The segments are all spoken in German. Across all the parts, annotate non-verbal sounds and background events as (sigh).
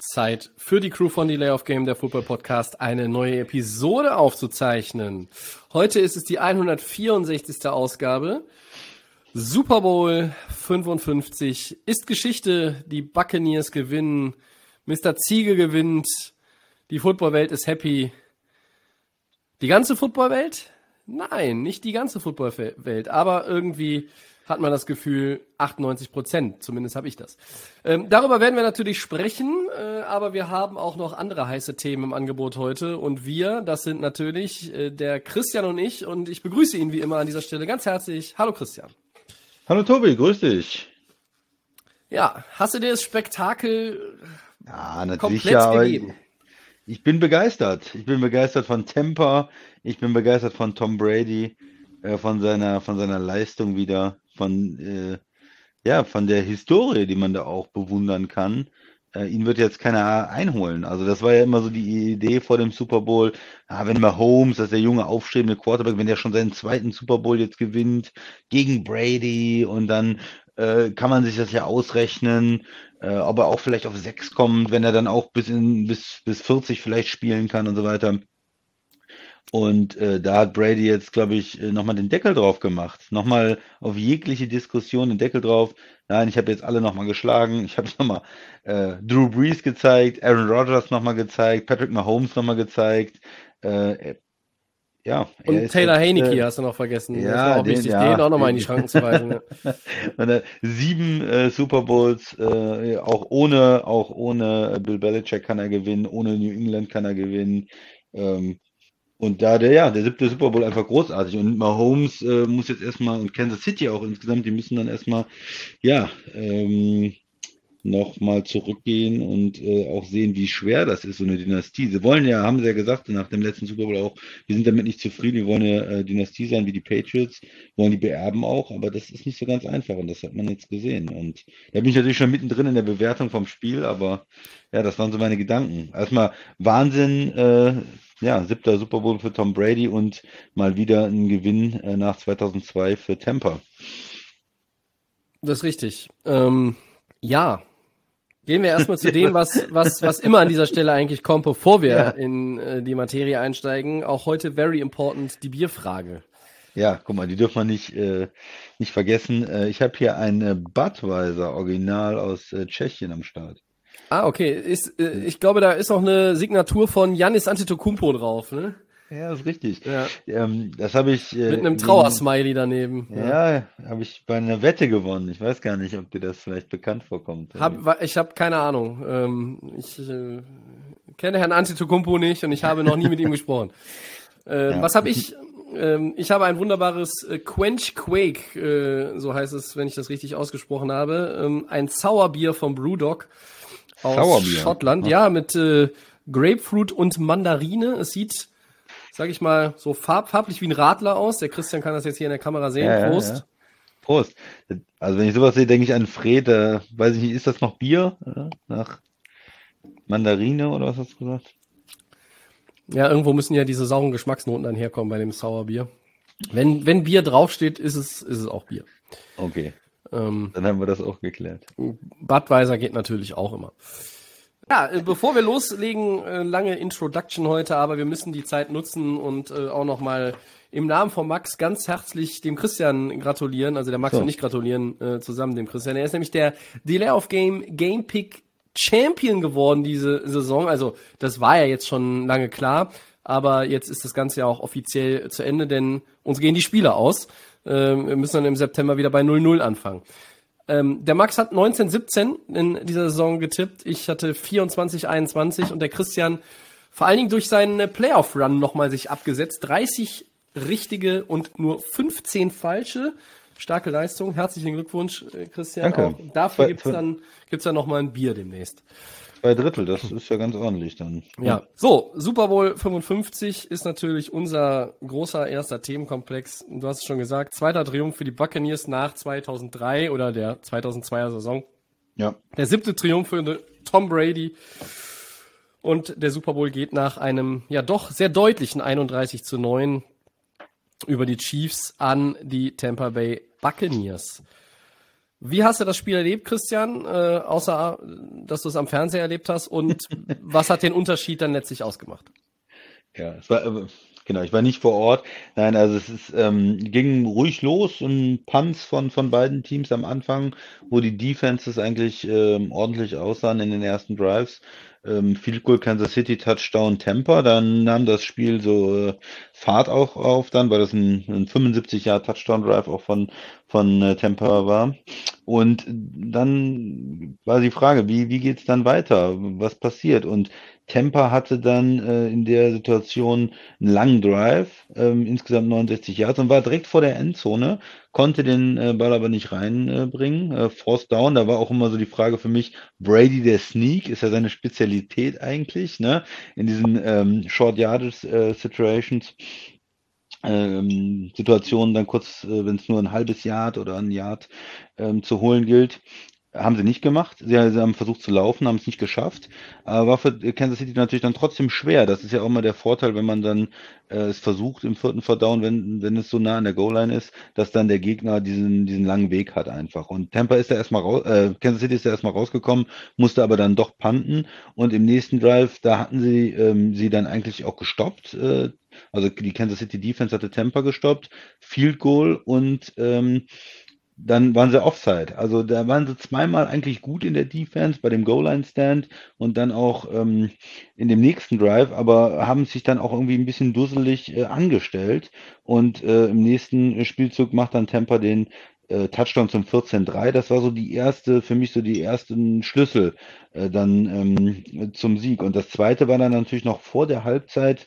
Zeit für die Crew von Delay of Game, der Football Podcast, eine neue Episode aufzuzeichnen. Heute ist es die 164. Ausgabe. Super Bowl 55 ist Geschichte. Die Buccaneers gewinnen. Mr. Ziege gewinnt. Die Footballwelt ist happy. Die ganze Footballwelt? Nein, nicht die ganze Footballwelt, aber irgendwie hat man das Gefühl 98 Prozent, zumindest habe ich das. Ähm, darüber werden wir natürlich sprechen, äh, aber wir haben auch noch andere heiße Themen im Angebot heute und wir, das sind natürlich äh, der Christian und ich und ich begrüße ihn wie immer an dieser Stelle ganz herzlich. Hallo Christian. Hallo Tobi, grüß dich. Ja, hast du dir das Spektakel Ja, natürlich komplett ja, gegeben? ich bin begeistert. Ich bin begeistert von Tampa, ich bin begeistert von Tom Brady, äh, von seiner, von seiner Leistung wieder, von, äh, ja, von der Historie, die man da auch bewundern kann. Äh, ihn wird jetzt keiner einholen. Also das war ja immer so die Idee vor dem Super Bowl. Ah, wenn Mahomes, das ist der junge aufstrebende Quarterback, wenn der schon seinen zweiten Super Bowl jetzt gewinnt gegen Brady und dann äh, kann man sich das ja ausrechnen, äh, ob er auch vielleicht auf sechs kommt, wenn er dann auch bis in bis bis 40 vielleicht spielen kann und so weiter. Und äh, da hat Brady jetzt, glaube ich, äh, nochmal den Deckel drauf gemacht. Nochmal auf jegliche Diskussion den Deckel drauf. Nein, ich habe jetzt alle nochmal geschlagen. Ich habe (laughs) nochmal äh, Drew Brees gezeigt, Aaron Rodgers nochmal gezeigt, Patrick Mahomes nochmal gezeigt. Äh, ja, Und Taylor jetzt, Heineke äh, hast du noch vergessen. ja, auch den- wichtig, ja, den auch nochmal in die Schranken zu weisen. (laughs) ne? Sieben äh, Super Bowls, äh, auch ohne, auch ohne Bill Belichick kann er gewinnen, ohne New England kann er gewinnen. Ähm, und da der, ja, der siebte Super Bowl einfach großartig. Und Mahomes äh, muss jetzt erstmal, und Kansas City auch insgesamt, die müssen dann erstmal, ja, ähm, nochmal zurückgehen und äh, auch sehen, wie schwer das ist, so eine Dynastie. Sie wollen ja, haben sie ja gesagt, nach dem letzten Super Bowl auch, wir sind damit nicht zufrieden, wir wollen eine äh, Dynastie sein wie die Patriots, wollen die beerben auch, aber das ist nicht so ganz einfach und das hat man jetzt gesehen. Und da bin ich natürlich schon mittendrin in der Bewertung vom Spiel, aber ja, das waren so meine Gedanken. Erstmal Wahnsinn, äh, ja, siebter Super Bowl für Tom Brady und mal wieder ein Gewinn äh, nach 2002 für Tampa. Das ist richtig. Ähm, ja. Gehen wir erstmal zu dem, was, was, was immer an dieser Stelle eigentlich kommt, bevor wir Ja. in äh, die Materie einsteigen. Auch heute very important, die Bierfrage. Ja, guck mal, die dürfen wir nicht, äh, nicht vergessen. Äh, ich habe hier ein äh, Budweiser Original aus äh, Tschechien am Start. Ah, okay. Ist, äh, ich glaube, da ist auch eine Signatur von Yannis Antetokounmpo drauf, ne? Ja, ist richtig. Ja. Ähm, das habe ich. Äh, Mit einem Trauersmiley daneben. Ja, habe ich bei einer Wette gewonnen. Ich weiß gar nicht, ob dir das vielleicht bekannt vorkommt. Hab, ich habe keine Ahnung. Ähm, ich äh, kenne Herrn Antetokounmpo nicht und ich habe noch nie mit ihm (laughs) gesprochen. Ähm, Ja. Was habe ich? Ähm, ich habe ein wunderbares äh, Quench Quake, äh, so heißt es, wenn ich das richtig ausgesprochen habe. Ähm, ein Sauerbier vom Brewdog aus Sauerbier? Schottland. Ja, mit äh, Grapefruit und Mandarine. Es sieht, sag ich mal, so farb, farblich wie ein Radler aus. Der Christian kann das jetzt hier in der Kamera sehen. Ja, Prost. ja. Prost. Also wenn ich sowas sehe, denke ich an Fred. Äh, weiß ich nicht, ist das noch Bier? Ja, nach Mandarine oder was hast du gesagt? Ja, irgendwo müssen ja diese sauren Geschmacksnoten dann herkommen bei dem Sauerbier. Wenn, wenn Bier draufsteht, ist es, ist es auch Bier. Okay, Ähm, dann haben wir das auch geklärt. Budweiser geht natürlich auch immer. Ja, äh, bevor wir loslegen, äh, lange Introduction heute, aber wir müssen die Zeit nutzen und äh, auch nochmal im Namen von Max ganz herzlich dem Christian gratulieren, also der Max So. und ich gratulieren äh, zusammen dem Christian. Er ist nämlich der Delay of Game Game Pick Champion geworden diese Saison. Also das war ja jetzt schon lange klar, aber jetzt ist das Ganze ja auch offiziell zu Ende, denn uns gehen die Spiele aus. Ähm, wir müssen dann im September wieder bei 0-0 anfangen. Ähm, der Max hat 19-17 in dieser Saison getippt. Ich hatte 24-21 und der Christian vor allen Dingen durch seinen Playoff-Run nochmal sich abgesetzt. 30 richtige und nur 15 falsche. Starke Leistung. Herzlichen Glückwunsch, äh, Christian. Danke. Auch dafür gibt's dann, gibt's dann nochmal ein Bier demnächst. Zwei Drittel, das ist ja ganz ordentlich dann. Ja, so, Super Bowl 55 ist natürlich unser großer erster Themenkomplex. Du hast es schon gesagt, zweiter Triumph für die Buccaneers nach 2003 oder der 2002er Saison. Ja. Der siebte Triumph für Tom Brady. Und der Super Bowl geht nach einem ja doch sehr deutlichen 31 zu 9 über die Chiefs an die Tampa Bay Buccaneers. Wie hast du das Spiel erlebt, Christian, äh, außer dass du es am Fernseher erlebt hast? Und (laughs) was hat den Unterschied dann letztlich ausgemacht? Ja, es war, äh, genau, ich war nicht vor Ort. Nein, also es ist, ähm, ging ruhig los, ein Punts von, von beiden Teams am Anfang, wo die Defenses eigentlich ähm, ordentlich aussahen in den ersten Drives ähm, Field Goal Kansas City, Touchdown Tampa. Dann nahm das Spiel so äh, Fahrt auch auf, dann, weil das ein, ein 75 Jahr Touchdown Drive auch von, von äh, Tampa war. Und dann war die Frage, wie, wie geht's dann weiter? Was passiert? Und Tampa hatte dann äh, in der Situation einen langen Drive, ähm, insgesamt 69 Yards und war direkt vor der Endzone, konnte den äh, Ball aber nicht reinbringen. Äh, Force Down, da war auch immer so die Frage für mich, Brady der Sneak, ist ja seine Spezialität eigentlich, ne? In diesen ähm, Short Yardage äh, Situations. Ähm, Situationen dann kurz, äh, wenn es nur ein halbes Yard oder ein Yard ähm, zu holen gilt. Haben sie nicht gemacht. Sie, sie haben versucht zu laufen, haben es nicht geschafft. Aber war für Kansas City natürlich dann trotzdem schwer. Das ist ja auch mal der Vorteil, wenn man dann äh, es versucht im vierten Verdauen, wenn, wenn es so nah an der Goal-Line ist, dass dann der Gegner diesen, diesen langen Weg hat einfach. Und Tampa ist da erstmal raus, äh, Kansas City ist da erstmal rausgekommen, musste aber dann doch panten. Und im nächsten Drive, da hatten sie ähm, sie dann eigentlich auch gestoppt. Äh, also die Kansas City Defense hatte Tampa gestoppt, Field Goal und ähm, dann waren sie Offside. Also da waren sie zweimal eigentlich gut in der Defense bei dem Goal-Line-Stand und dann auch ähm, in dem nächsten Drive, aber haben sich dann auch irgendwie ein bisschen dusselig äh, angestellt. Und äh, im nächsten Spielzug macht dann Tampa den äh, Touchdown zum 14-3. Das war so die erste, für mich so die ersten Schlüssel äh, dann ähm, zum Sieg. Und das zweite war dann natürlich noch vor der Halbzeit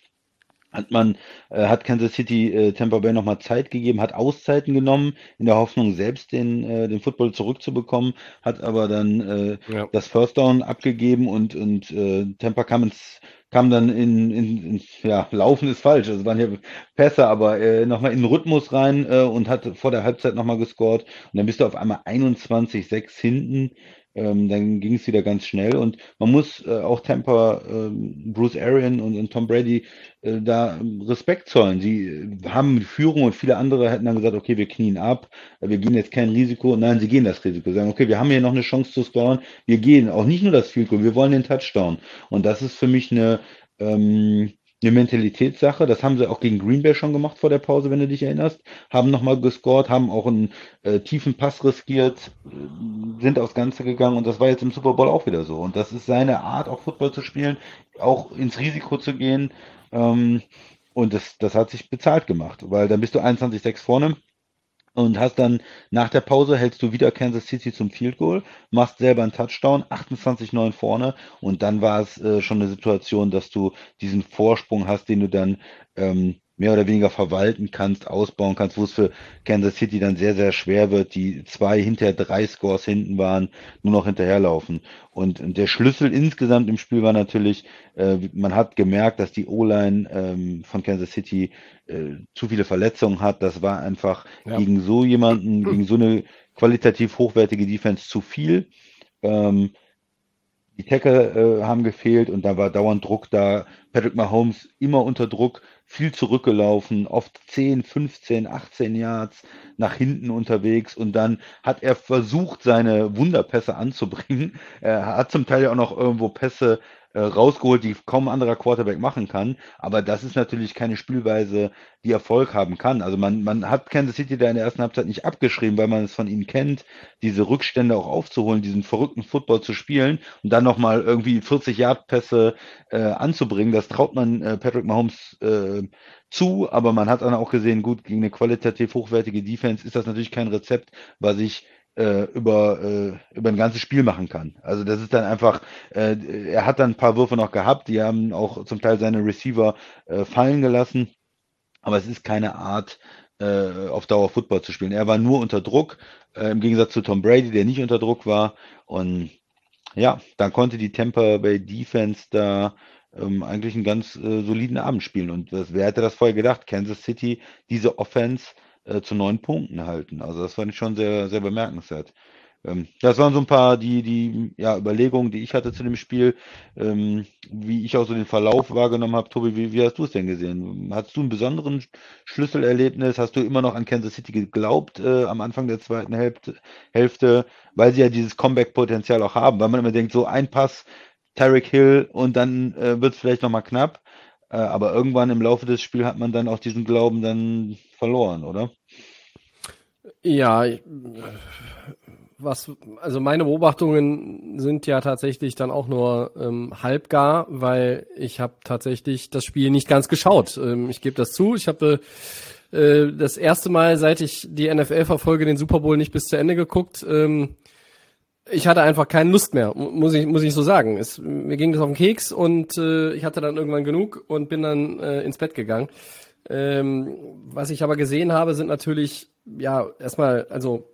hat man, äh, hat Kansas City äh, Tampa Bay nochmal Zeit gegeben, hat Auszeiten genommen, in der Hoffnung, selbst den, äh, den Football zurückzubekommen, hat aber dann äh, ja. das First Down abgegeben und, und äh, Tampa kam ins kam dann in, in, in ja, Laufen ist falsch, also waren hier Pässe, aber äh, nochmal in den Rhythmus rein äh, und hat vor der Halbzeit nochmal gescored und dann bist du auf einmal 21-6 hinten ähm, dann ging es wieder ganz schnell und man muss äh, auch Tampa, äh, Bruce Arian und, und Tom Brady äh, da Respekt zollen. Sie äh, haben Führung und viele andere hätten dann gesagt, okay, wir knien ab, wir gehen jetzt kein Risiko. Nein, sie gehen das Risiko. Sie sagen, okay, wir haben hier noch eine Chance zu scoren, wir gehen auch nicht nur das Field Goal, wir wollen den Touchdown. Und das ist für mich eine ähm, eine Mentalitätssache. Das haben sie auch gegen Green Bay schon gemacht vor der Pause, wenn du dich erinnerst. Haben nochmal gescored, haben auch einen äh, tiefen Pass riskiert, äh, sind aufs Ganze gegangen und das war jetzt im Super Bowl auch wieder so. Und das ist seine Art, auch Football zu spielen, auch ins Risiko zu gehen. Ähm, und das, das hat sich bezahlt gemacht, weil dann bist du 21-6 vorne und hast dann nach der Pause hältst du wieder Kansas City zum Field Goal, machst selber einen Touchdown, 28-9 vorne und dann war es äh, schon eine Situation, dass du diesen Vorsprung hast, den du dann ähm, mehr oder weniger verwalten kannst, ausbauen kannst, wo es für Kansas City dann sehr, sehr schwer wird, die zwei hinter drei Scores hinten waren, nur noch hinterherlaufen. Und, der Schlüssel insgesamt im Spiel war natürlich, äh, man hat gemerkt, dass die O-Line ähm, von Kansas City äh, zu viele Verletzungen hat. Das war einfach ja. gegen so jemanden, (clears throat) gegen so eine qualitativ hochwertige Defense zu viel. Ähm, die Tackle äh, haben gefehlt und da war dauernd Druck da. Patrick Mahomes immer unter Druck viel zurückgelaufen, oft 10, 15, 18 Yards nach hinten unterwegs und dann hat er versucht, seine Wunderpässe anzubringen. Er hat zum Teil ja auch noch irgendwo Pässe äh, rausgeholt, die kaum ein anderer Quarterback machen kann. Aber das ist natürlich keine Spielweise, die Erfolg haben kann. Also man, man hat Kansas City da in der ersten Halbzeit nicht abgeschrieben, weil man es von ihnen kennt, diese Rückstände auch aufzuholen, diesen verrückten Football zu spielen und dann nochmal irgendwie 40 Yard Pässe äh, anzubringen. Das traut man äh, Patrick Mahomes äh, zu, aber man hat dann auch gesehen, gut, gegen eine qualitativ hochwertige Defense ist das natürlich kein Rezept, was ich äh, über, äh, über ein ganzes Spiel machen kann. Also das ist dann einfach, äh, er hat dann ein paar Würfe noch gehabt, die haben auch zum Teil seine Receiver äh, fallen gelassen, aber es ist keine Art, äh, auf Dauer Football zu spielen. Er war nur unter Druck, äh, im Gegensatz zu Tom Brady, der nicht unter Druck war und ja, dann konnte die Tampa Bay Defense da ähm, eigentlich einen ganz äh, soliden Abend spielen. Und das, wer hätte das vorher gedacht? Kansas City, diese Offense äh, zu neun Punkten halten. Also das fand ich schon sehr, sehr bemerkenswert. Ähm, das waren so ein paar die, die ja, Überlegungen, die ich hatte zu dem Spiel, ähm, wie ich auch so den Verlauf wahrgenommen habe. Tobi, wie, wie hast du es denn gesehen? Hattest du einen besonderen Schlüsselerlebnis? Hast du immer noch an Kansas City geglaubt äh, am Anfang der zweiten Hälfte, Hälfte, weil sie ja dieses Comeback-Potenzial auch haben, weil man immer denkt, so ein Pass, Tarek Hill und dann äh, wird es vielleicht nochmal knapp. Äh, aber irgendwann im Laufe des Spiels hat man dann auch diesen Glauben dann verloren, oder? Ja, was, also meine Beobachtungen sind ja tatsächlich dann auch nur ähm, halbgar, weil ich habe tatsächlich das Spiel nicht ganz geschaut. Ähm, ich gebe das zu. Ich habe äh, das erste Mal, seit ich die NFL verfolge, den Super Bowl nicht bis zu Ende geguckt. Ähm, ich hatte einfach keine Lust mehr, muss ich, muss ich so sagen. Es, mir ging das auf den Keks und äh, ich hatte dann irgendwann genug und bin dann äh, ins Bett gegangen. Ähm, was ich aber gesehen habe, sind natürlich, ja, erstmal, also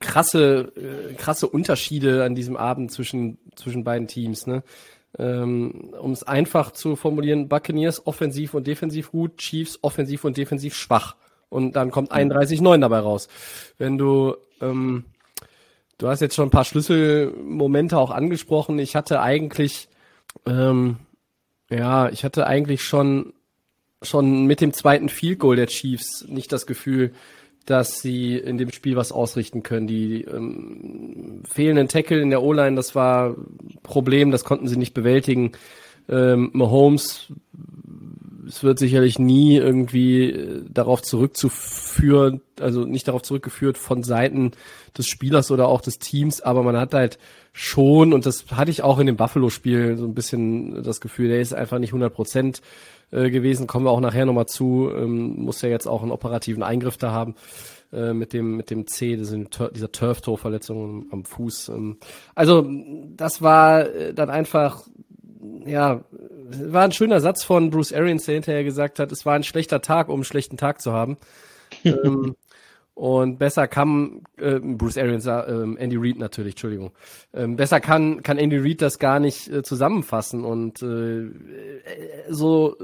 krasse, äh, krasse Unterschiede an diesem Abend zwischen, zwischen beiden Teams. Ne? Ähm, um es einfach zu formulieren, Buccaneers offensiv und defensiv gut, Chiefs offensiv und defensiv schwach. Und dann kommt 31-9 dabei raus. Wenn du, ähm, du hast jetzt schon ein paar Schlüsselmomente auch angesprochen. Ich hatte eigentlich, ähm, ja, ich hatte eigentlich schon, schon mit dem zweiten Field Goal der Chiefs nicht das Gefühl, dass sie in dem Spiel was ausrichten können. Die ähm, fehlenden Tackle in der O-Line, das war Problem, das konnten sie nicht bewältigen. Ähm, Mahomes, es wird sicherlich nie irgendwie äh, darauf zurückzuführen, also nicht darauf zurückgeführt von Seiten des Spielers oder auch des Teams, aber man hat halt schon, und das hatte ich auch in dem Buffalo-Spiel so ein bisschen das Gefühl, der ist einfach nicht 100 Prozent äh, gewesen. Kommen wir auch nachher nochmal zu. Ähm, muss ja jetzt auch einen operativen Eingriff da haben äh, mit dem mit dem C, dieser Turf-Tor-Verletzung am Fuß. Ähm. Also das war dann einfach ja, war ein schöner Satz von Bruce Arians, der hinterher gesagt hat, es war ein schlechter Tag, um einen schlechten Tag zu haben. (laughs) ähm, und besser kann äh, Bruce Arians, äh, Andy Reid natürlich, Entschuldigung. Ähm, besser kann kann Andy Reid das gar nicht äh, zusammenfassen und äh, äh so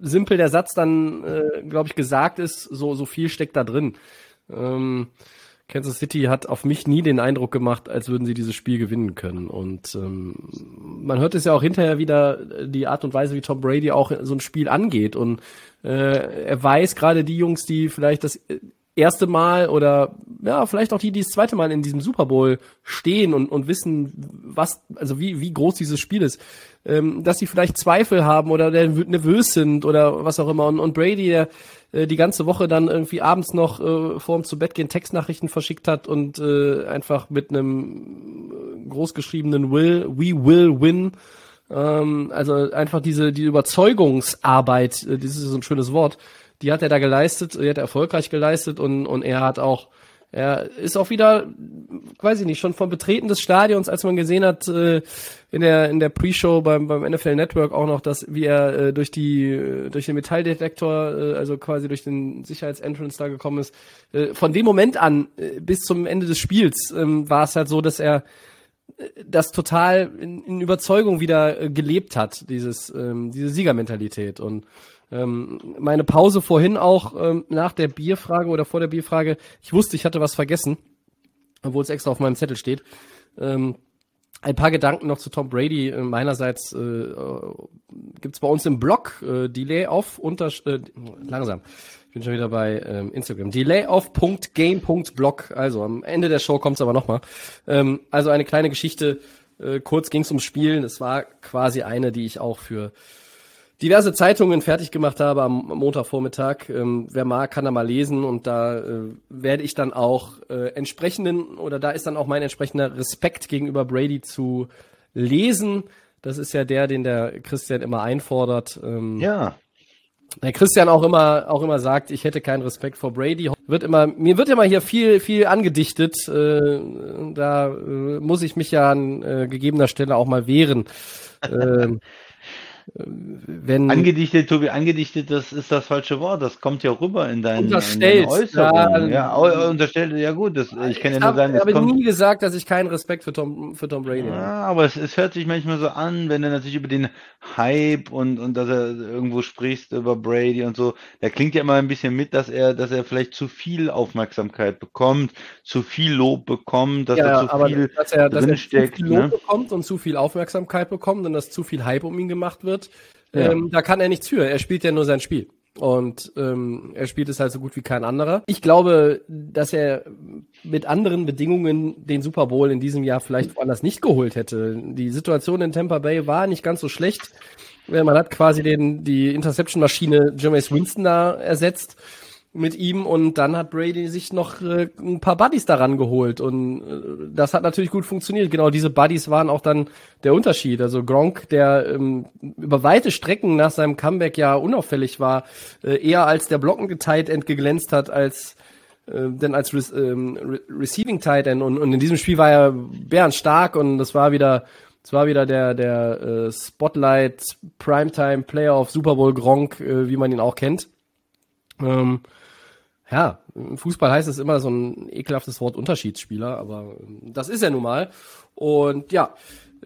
simpel der Satz dann, äh, glaube ich, gesagt ist, so so viel steckt da drin. Ähm, Kansas City hat auf mich nie den Eindruck gemacht, als würden sie dieses Spiel gewinnen können. Und ähm, man hört es ja auch hinterher wieder, die Art und Weise, wie Tom Brady auch so ein Spiel angeht. Und äh, er weiß gerade die Jungs, die vielleicht das erste Mal oder ja, vielleicht auch die, die das zweite Mal in diesem Super Bowl stehen und, und wissen, was, also wie, wie groß dieses Spiel ist, ähm, dass sie vielleicht Zweifel haben oder nervös sind oder was auch immer. Und, und Brady, der äh, die ganze Woche dann irgendwie abends noch äh, vorm zu Bett gehen Textnachrichten verschickt hat und äh, einfach mit einem großgeschriebenen Will, we will win. Ähm, also einfach diese, die Überzeugungsarbeit, äh, das ist so ein schönes Wort, die hat er da geleistet, die hat er erfolgreich geleistet und, und er hat auch, er ist auch wieder, weiß ich nicht, schon vom Betreten des Stadions, als man gesehen hat, äh, in der, in der Pre-Show beim, beim NFL Network auch noch, dass, wie er äh, durch die, äh, durch den Metalldetektor, äh, also quasi durch den Sicherheitsentrance da gekommen ist. Äh, von dem Moment an äh, bis zum Ende des Spiels ähm, war es halt so, dass er äh, das total in, in Überzeugung wieder äh, gelebt hat, dieses, ähm, diese Siegermentalität und ähm, meine Pause vorhin auch ähm, nach der Bierfrage oder vor der Bierfrage, ich wusste, ich hatte was vergessen, obwohl es extra auf meinem Zettel steht. Ähm, ein paar Gedanken noch zu Tom Brady. Äh, meinerseits äh, gibt es bei uns im Blog äh, Delay off unter äh, langsam. Ich bin schon wieder bei ähm, Instagram. Delayoff.game.blog. Also am Ende der Show kommt es aber nochmal. Ähm, also eine kleine Geschichte. Äh, kurz ging es ums Spielen. Es war quasi eine, die ich auch für diverse Zeitungen fertig gemacht habe am Montagvormittag. Ähm, wer mag, kann da mal lesen und da äh, werde ich dann auch äh, entsprechenden oder da ist dann auch mein entsprechender Respekt gegenüber Brady zu lesen. Das ist ja der, den der Christian immer einfordert. Ähm, ja. Der Christian auch immer auch immer sagt, ich hätte keinen Respekt vor Brady. Wird immer mir wird immer hier viel viel angedichtet. Äh, da äh, muss ich mich ja an äh, gegebener Stelle auch mal wehren. (laughs) ähm, wenn Angedichtet, Tobi, angedichtet, das ist das falsche Wort. Das kommt ja rüber in deinen, in deinen Unterstellt, Äußerungen. ja. Ja, au- unterstellt, ja gut, das, ich kann ja ich nur habe sagen, es aber kommt. nie gesagt, dass ich keinen Respekt für Tom, für Tom Brady habe. Ja, aber es, es hört sich manchmal so an, wenn du natürlich über den Hype und, und dass er irgendwo sprichst über Brady und so, da klingt ja immer ein bisschen mit, dass er, dass er vielleicht zu viel Aufmerksamkeit bekommt, zu viel Lob bekommt, dass er Ja, zu aber viel dass er, dass er zu viel Lob ne? bekommt und zu viel Aufmerksamkeit bekommt und dass zu viel Hype um ihn gemacht wird, Ja. ähm, da kann er nichts für. Er spielt ja nur sein Spiel. Und ähm, er spielt es halt so gut wie kein anderer. Ich glaube, dass er mit anderen Bedingungen den Super Bowl in diesem Jahr vielleicht woanders nicht geholt hätte. Die Situation in Tampa Bay war nicht ganz so schlecht. Äh, Man hat quasi den, die Interception-Maschine Jameis Winston da ersetzt mit ihm und dann hat Brady sich noch äh, ein paar Buddies daran geholt und äh, das hat natürlich gut funktioniert. Genau diese Buddies waren auch dann der Unterschied. Also Gronk, der ähm, über weite Strecken nach seinem Comeback ja unauffällig war, äh, eher als der blockende Tight End geglänzt hat als äh, denn als Re ähm, Re Receiving Tight End und, und in diesem Spiel war er bärenstark und das war wieder es war wieder der der äh, Spotlight Primetime Player of Super Bowl Gronk, äh, wie man ihn auch kennt. Ähm, ja, im Fußball heißt es immer so ein ekelhaftes Wort Unterschiedsspieler, aber ähm, das ist er nun mal. Und ja,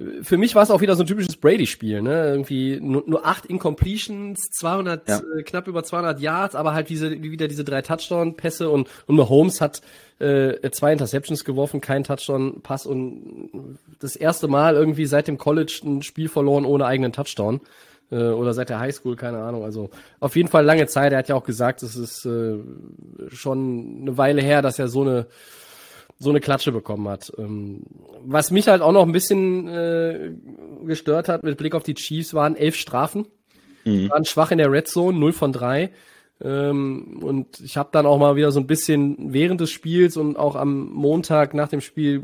äh, für mich war es auch wieder so ein typisches Brady-Spiel, ne? Irgendwie nur, nur acht Incompletions, 200, Ja. äh, knapp über 200 Yards, aber halt diese, wieder diese drei Touchdown-Pässe und, und Mahomes hat äh, zwei Interceptions geworfen, kein Touchdown-Pass und das erste Mal irgendwie seit dem College ein Spiel verloren ohne eigenen Touchdown äh, oder seit der Highschool, keine Ahnung. Also auf jeden Fall lange Zeit. Er hat ja auch gesagt, es ist äh, schon eine Weile her, dass er so eine so eine Klatsche bekommen hat. Ähm, was mich halt auch noch ein bisschen äh, gestört hat mit Blick auf die Chiefs waren elf Strafen. Mhm. Waren schwach in der Red Zone, 0 von 3. Ähm, und ich habe dann auch mal wieder so ein bisschen während des Spiels und auch am Montag nach dem Spiel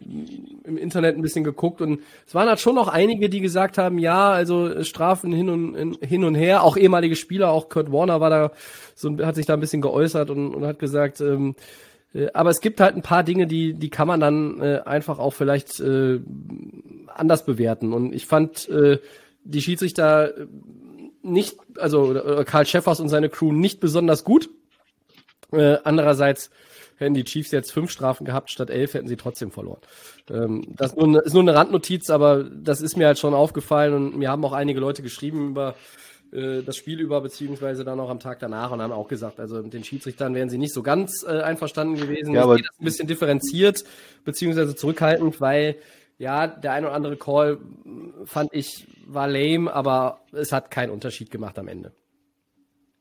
im Internet ein bisschen geguckt. Und es waren halt schon noch einige, die gesagt haben, ja, also Strafen hin und hin und her, auch ehemalige Spieler, auch Kurt Warner war da so hat sich da ein bisschen geäußert und, und hat gesagt, ähm, äh, aber es gibt halt ein paar Dinge, die die kann man dann äh, einfach auch vielleicht äh, anders bewerten. Und ich fand äh, die Schiedsrichter äh, nicht, also äh, Karl Schäffers und seine Crew nicht besonders gut. Äh, andererseits hätten die Chiefs jetzt fünf Strafen gehabt statt elf, hätten sie trotzdem verloren. Ähm, das ist nur, eine, ist nur eine Randnotiz, aber das ist mir halt schon aufgefallen und mir haben auch einige Leute geschrieben über äh, das Spiel über, beziehungsweise dann auch am Tag danach und haben auch gesagt, also mit den Schiedsrichtern wären sie nicht so ganz äh, einverstanden gewesen. Ja, Ich aber- sehe das ein bisschen differenziert, beziehungsweise zurückhaltend, weil ja, der ein oder andere Call mh, fand ich war lame, aber es hat keinen Unterschied gemacht am Ende.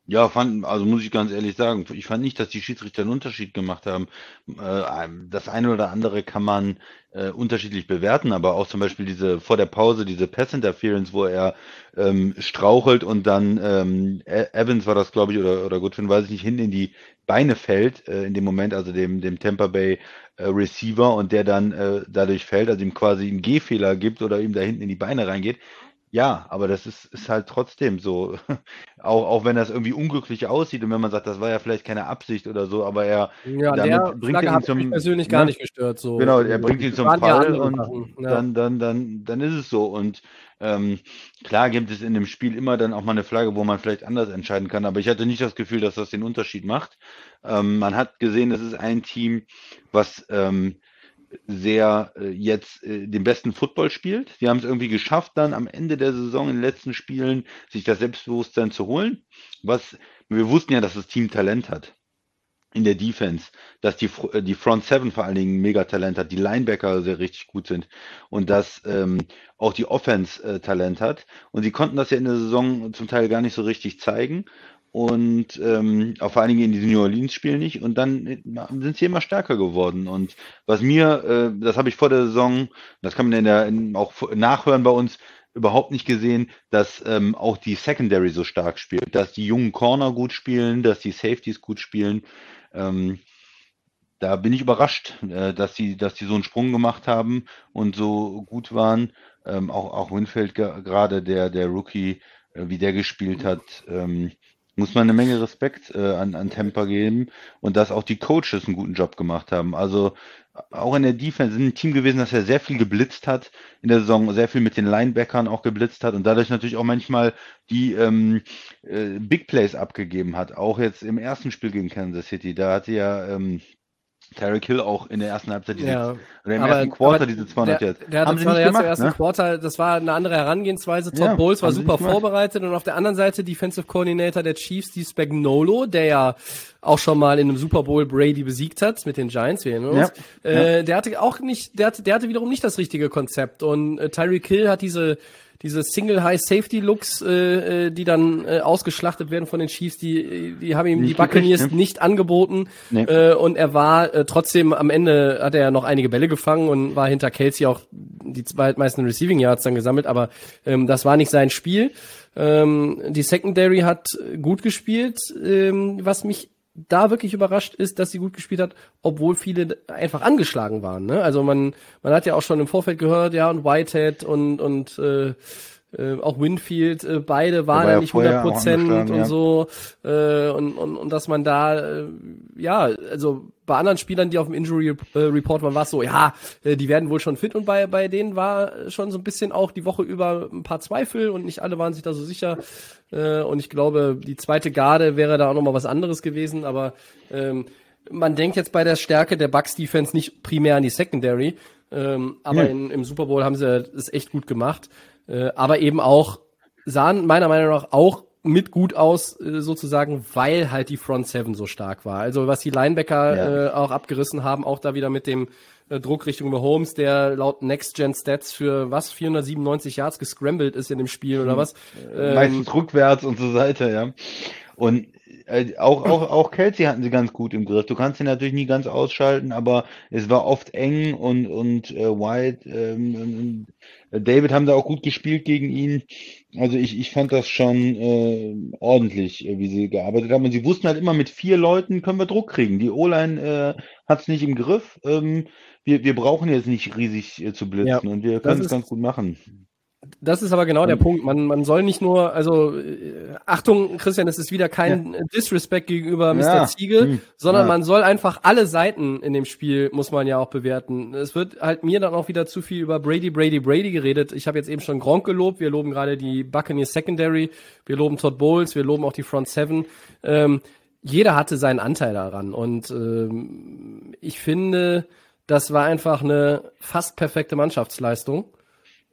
Ja, fand, also muss ich ganz ehrlich sagen, ich fand nicht, dass die Schiedsrichter einen Unterschied gemacht haben. Äh, das eine oder andere kann man äh, unterschiedlich bewerten, aber auch zum Beispiel diese vor der Pause, diese Pass Interference, wo er ähm, strauchelt und dann ähm, E- Evans war das, glaube ich, oder, oder Goodwin, weiß ich nicht, hinten in die Beine fällt, äh, in dem Moment, also dem, dem Tampa Bay äh, Receiver und der dann äh, dadurch fällt, also ihm quasi einen Gehfehler gibt oder ihm da hinten in die Beine reingeht. Ja, aber das ist, ist halt trotzdem so. (laughs) Auch, auch wenn das irgendwie unglücklich aussieht und wenn man sagt, das war ja vielleicht keine Absicht oder so, aber er Ja, damit bringt Flagge ihn hat zum mich persönlich gar ne? nicht gestört. So. Genau, er bringt ihn zum Fall und ja. dann, dann, dann, dann ist es so. Und ähm, klar gibt es in dem Spiel immer dann auch mal eine Flagge, wo man vielleicht anders entscheiden kann, aber ich hatte nicht das Gefühl, dass das den Unterschied macht. Ähm, man hat gesehen, das ist ein Team, was ähm, sehr äh, jetzt äh, den besten Football spielt. Sie haben es irgendwie geschafft, dann am Ende der Saison in den letzten Spielen sich das Selbstbewusstsein zu holen. Was wir wussten ja, dass das Team Talent hat in der Defense, dass die, die Front Seven vor allen Dingen mega Talent hat, die Linebacker sehr richtig gut sind und dass ähm, auch die Offense äh, Talent hat. Und sie konnten das ja in der Saison zum Teil gar nicht so richtig zeigen und ähm, auch vor allen Dingen in diesen New Orleans Spielen nicht. Und dann sind sie immer stärker geworden. Und was mir, äh, das habe ich vor der Saison, das kann man in der in, auch nachhören bei uns, überhaupt nicht gesehen, dass ähm, auch die Secondary so stark spielt, dass die jungen Corner gut spielen, dass die Safeties gut spielen. Ähm, da bin ich überrascht, äh, dass die, dass die so einen Sprung gemacht haben und so gut waren. Ähm, auch, auch Winfield ge- gerade, der, der Rookie, äh, wie der gespielt hat, ähm, muss man eine Menge Respekt äh, an, an Tampa geben und dass auch die Coaches einen guten Job gemacht haben. Also auch in der Defense sind ein Team gewesen, das ja sehr viel geblitzt hat in der Saison, sehr viel mit den Linebackern auch geblitzt hat und dadurch natürlich auch manchmal die ähm, äh, Big Plays abgegeben hat. Auch jetzt im ersten Spiel gegen Kansas City, da hat sie ja ähm, Tyreek Hill auch in der ersten Halbzeit diese, Ja, oder im aber- ersten Quarter diese 200 der, Yards. der hatte Haben sie nicht jetzt im gemacht, ersten ne? Quarter, das war eine andere Herangehensweise. Todd Ja, Bowles war super gemacht. vorbereitet und auf der anderen Seite Defensive Coordinator der Chiefs, Steve Spagnuolo, der ja auch schon mal in einem Super Bowl Brady besiegt hat mit den Giants, wir erinnern uns. Ja, Äh, Der hatte auch nicht, der hatte, der hatte wiederum nicht das richtige Konzept und äh, Tyreek Hill hat diese diese Single High Safety Looks, äh, äh, die dann äh, ausgeschlachtet werden von den Chiefs, die die haben ihm Nicht die Buccaneers gekriegt, ne? nicht angeboten Nee. äh, und er war äh, trotzdem am Ende hat er ja noch einige Bälle gefangen und war hinter Kelsey auch die zweitmeisten Receiving Yards dann gesammelt, aber ähm, das war nicht sein Spiel. Ähm, die Secondary hat gut gespielt, ähm, was mich da wirklich überrascht ist, dass sie gut gespielt hat, obwohl viele einfach angeschlagen waren. Ne? Also man, man hat ja auch schon im Vorfeld gehört, ja, und Whitehead und, und äh, äh, auch Winfield, äh, beide waren war ja ja nicht vorher 100 auch Prozent und ja. so. Äh, und, und, und dass man da, äh, ja, also bei anderen Spielern, die auf dem Injury äh, Report waren, war es so, ja, äh, die werden wohl schon fit und bei, bei denen war schon so ein bisschen auch die Woche über ein paar Zweifel und nicht alle waren sich da so sicher. Äh, und ich glaube, die zweite Garde wäre da auch nochmal was anderes gewesen, aber ähm, man denkt jetzt bei der Stärke der Bucks Defense nicht primär an die Secondary, ähm, aber in, im Super Bowl haben sie es echt gut gemacht. Äh, aber eben auch sahen meiner Meinung nach auch mit gut aus, äh, sozusagen, weil halt die Front Seven so stark war. Also was die Linebacker Ja. äh, auch abgerissen haben, auch da wieder mit dem äh, Druck Richtung Mahomes, der laut Next Gen Stats für was 497 Yards gescrambled ist in dem Spiel oder was. Ähm, Meistens rückwärts und zur Seite, ja. Und äh, auch, auch, auch Kelsey hatten sie ganz gut im Griff. Du kannst ihn natürlich nie ganz ausschalten, aber es war oft eng und, und äh, White, ähm, äh, David haben da auch gut gespielt gegen ihn. Also ich, ich fand das schon äh, ordentlich, äh, wie sie gearbeitet haben. Und sie wussten halt immer, mit vier Leuten können wir Druck kriegen. Die O-Line äh, hat es nicht im Griff. Ähm, wir, wir brauchen jetzt nicht riesig äh, zu blitzen Ja, und wir können es ganz gut machen. Das ist aber genau der Punkt. Man, man soll nicht nur, also äh, Achtung, Christian, es ist wieder kein Disrespect gegenüber Mr. Ja, Ziegel, hm, sondern ja. man soll einfach alle Seiten in dem Spiel, muss man ja auch bewerten. Es wird halt mir dann auch wieder zu viel über Brady, Brady, Brady geredet. Ich habe jetzt eben schon Gronk gelobt, wir loben gerade die Buccaneers Secondary, wir loben Todd Bowles, wir loben auch die Front Seven. Ähm, jeder hatte seinen Anteil daran und ähm, ich finde, das war einfach eine fast perfekte Mannschaftsleistung.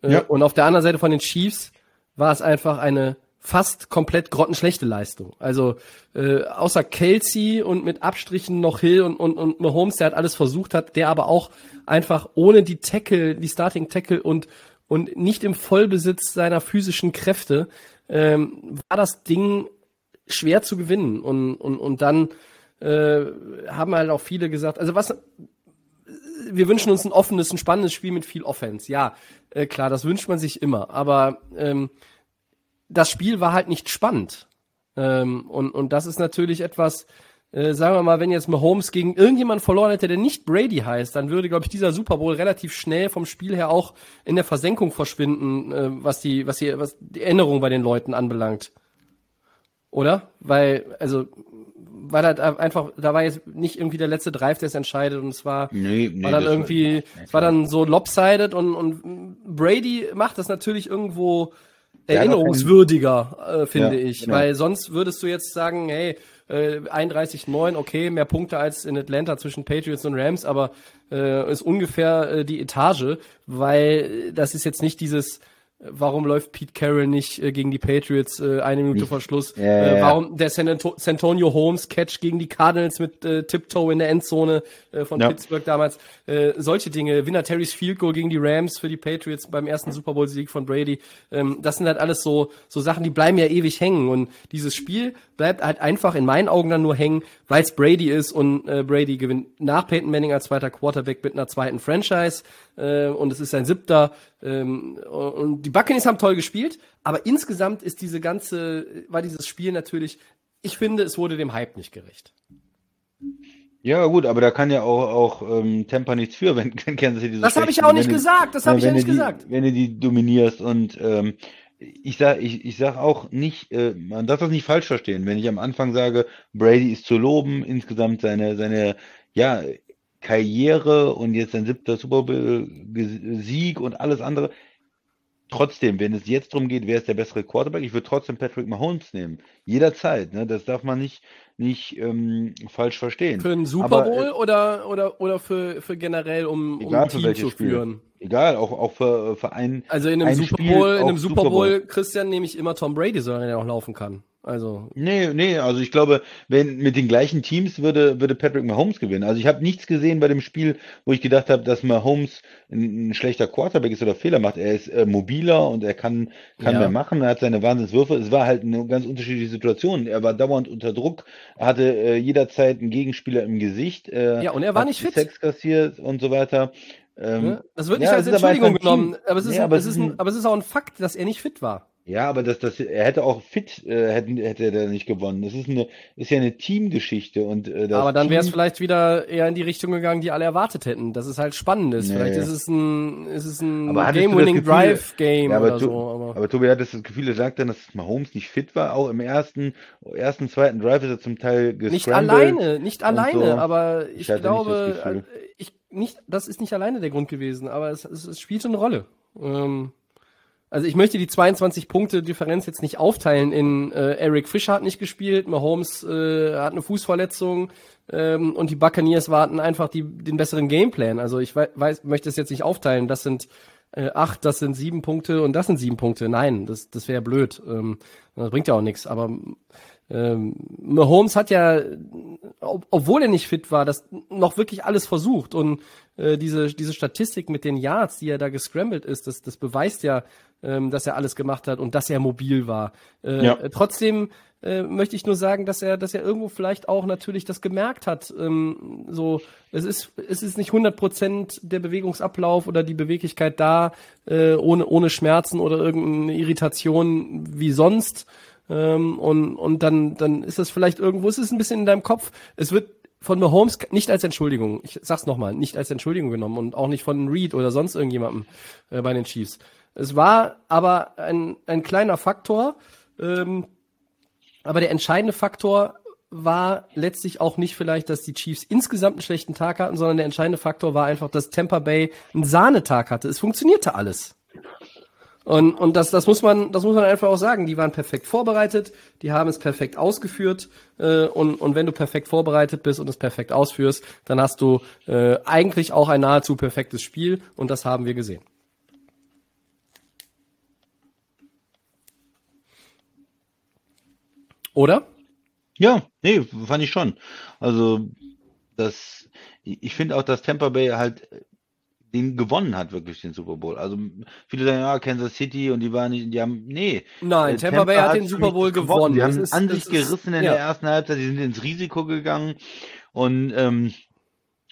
Äh, Ja. Und auf der anderen Seite von den Chiefs war es einfach eine fast komplett grottenschlechte Leistung. Also äh, außer Kelsey und mit Abstrichen noch Hill und, und, und Mahomes, der hat alles versucht hat, der aber auch einfach ohne die Tackle, die Starting Tackle und, und nicht im Vollbesitz seiner physischen Kräfte, ähm, war das Ding schwer zu gewinnen. Und, und, und dann äh, haben halt auch viele gesagt, also was wir wünschen uns ein offenes, ein spannendes Spiel mit viel Offense. Ja, äh, klar, das wünscht man sich immer. Aber ähm, das Spiel war halt nicht spannend. Ähm, und, und das ist natürlich etwas, äh, sagen wir mal, wenn jetzt Mahomes gegen irgendjemand verloren hätte, der nicht Brady heißt, dann würde, glaube ich, dieser Super Bowl relativ schnell vom Spiel her auch in der Versenkung verschwinden, äh, was die, was die, was die Erinnerung bei den Leuten anbelangt. Oder? Weil, also, weil halt einfach, da war jetzt nicht irgendwie der letzte Drive, der es entscheidet und es war, Nee, nee, war dann war- irgendwie, es war dann so lopsided und, und Brady macht das natürlich irgendwo erinnerungswürdiger, äh, finde Ja, ich. genau. Weil sonst würdest du jetzt sagen, hey, äh, 31-9, okay, mehr Punkte als in Atlanta zwischen Patriots und Rams, aber äh, ist ungefähr äh, die Etage, weil das ist jetzt nicht dieses, warum läuft Pete Carroll nicht äh, gegen die Patriots äh, eine Minute vor Schluss? Ja, ja, äh, ja. warum der San, Anto San Antonio Holmes Catch gegen die Cardinals mit äh, Tiptoe in der Endzone äh, von Ja. Pittsburgh damals. Äh, solche Dinge. Winner Terrys Field Goal gegen die Rams für die Patriots beim ersten Super Bowl Sieg von Brady. Ähm, das sind halt alles so, so Sachen, die bleiben ja ewig hängen. Und dieses Spiel bleibt halt einfach in meinen Augen dann nur hängen, weil es Brady ist und äh, Brady gewinnt nach Peyton Manning als zweiter Quarterback mit einer zweiten Franchise. Äh, und es ist sein siebter. Ähm, und die Buccaneers haben toll gespielt, aber insgesamt ist diese ganze, war dieses Spiel natürlich, ich finde, es wurde dem Hype nicht gerecht. Ja, gut, aber da kann ja auch, auch ähm, Tampa nichts für, (laughs) wenn, wenn Kansas City so Das habe ich auch nicht du- gesagt, das habe ich ja nicht die, gesagt. Wenn du die dominierst und ähm, ich sag, ich, ich sag auch nicht, äh, man darf das nicht falsch verstehen, wenn ich am Anfang sage, Brady ist zu loben, insgesamt seine, seine, ja, Karriere und jetzt ein siebter Super Bowl-Sieg und alles andere. Trotzdem, wenn es jetzt darum geht, wer ist der bessere Quarterback, ich würde trotzdem Patrick Mahomes nehmen. Jederzeit. Ne? Das darf man nicht, nicht ähm, falsch verstehen. Für einen Super Bowl äh, oder, oder, oder für, für generell, um, um ein Team zu Spiel. führen? Egal, auch, auch für, für ein Also in einem Super Bowl, in einem Super Bowl, Bowl, Christian, nehme ich immer Tom Brady, solange er auch laufen kann. Also. Nee, nee, also ich glaube, wenn mit den gleichen Teams würde, würde Patrick Mahomes gewinnen. Also ich habe nichts gesehen bei dem Spiel, wo ich gedacht habe, dass Mahomes ein, ein, schlechter Quarterback ist oder Fehler macht. Er ist äh, mobiler und er kann, kann ja. mehr machen. Er hat seine Wahnsinnswürfe. Es war halt eine ganz unterschiedliche Situation. Er war dauernd unter Druck, hatte äh, jederzeit einen Gegenspieler im Gesicht. Äh, ja, und er war nicht fit. Sex kassiert und so weiter. Ähm, das wird nicht ja, als Entschuldigung genommen, aber es, ist, nee, aber, es ist ein, aber es ist auch ein Fakt, dass er nicht fit war. Ja, aber das, das, er hätte auch fit, äh, hätte, hätte er nicht gewonnen. Das ist eine, ist ja eine Teamgeschichte und äh, das Aber dann wäre es vielleicht wieder eher in die Richtung gegangen, die alle erwartet hätten. Das ist halt spannendes. Nee. Vielleicht ist es ein, ist es ein Game-Winning Drive-Game ja, oder so. Aber, aber Tobi hat das Gefühl, er sagt dann, dass Mahomes nicht fit war. Auch im ersten, ersten, zweiten Drive ist er zum Teil gescrambled. Nicht alleine, nicht alleine, so. aber ich, ich glaube, nicht äh, ich, nicht, das ist nicht alleine der Grund gewesen, aber es, es, es spielt eine Rolle. Ähm, also ich möchte die 22 Punkte Differenz jetzt nicht aufteilen in äh, Eric Fischer hat nicht gespielt, Mahomes äh, hat eine Fußverletzung ähm, und die Buccaneers warten einfach die, den besseren Gameplan. Also ich weiß, möchte es jetzt nicht aufteilen. Das sind äh, acht, das sind sieben Punkte und das sind sieben Punkte. Nein, das, das wäre blöd. Ähm, das bringt ja auch nichts. Aber ähm, Mahomes hat ja, ob, obwohl er nicht fit war, das noch wirklich alles versucht und äh, diese diese Statistik mit den Yards, die er da gescrambled ist, das das beweist ja, ähm, dass er alles gemacht hat und dass er mobil war. Äh, ja. Trotzdem äh, möchte ich nur sagen, dass er, dass er irgendwo vielleicht auch natürlich das gemerkt hat. Ähm, so, es ist, es ist nicht 100 Prozent der Bewegungsablauf oder die Beweglichkeit da, äh, ohne, ohne Schmerzen oder irgendeine Irritation wie sonst. Ähm, und, und dann, dann ist das vielleicht irgendwo, es ist ein bisschen in deinem Kopf. Es wird von Mahomes nicht als Entschuldigung, ich sag's nochmal, nicht als Entschuldigung genommen und auch nicht von Reed oder sonst irgendjemandem äh, bei den Chiefs. Es war aber ein, ein kleiner Faktor, ähm, aber der entscheidende Faktor war letztlich auch nicht vielleicht, dass die Chiefs insgesamt einen schlechten Tag hatten, sondern der entscheidende Faktor war einfach, dass Tampa Bay einen Sahnetag hatte. Es funktionierte alles. Und, und das, das, muss man, das muss man einfach auch sagen. Die waren perfekt vorbereitet, die haben es perfekt ausgeführt. Äh, und, und wenn du perfekt vorbereitet bist und es perfekt ausführst, dann hast du äh, eigentlich auch ein nahezu perfektes Spiel. Und das haben wir gesehen. Oder? Ja, nee, fand ich schon. Also, das, ich finde auch, dass Tampa Bay halt den gewonnen hat, wirklich den Super Bowl. Also viele sagen, ja, Kansas City und die waren nicht, die haben, nee. Nein, äh, Tampa, Tampa Bay hat den Super Bowl gewonnen. Die haben ist, an sich gerissen in ja. der ersten Halbzeit, die sind ins Risiko gegangen und ähm,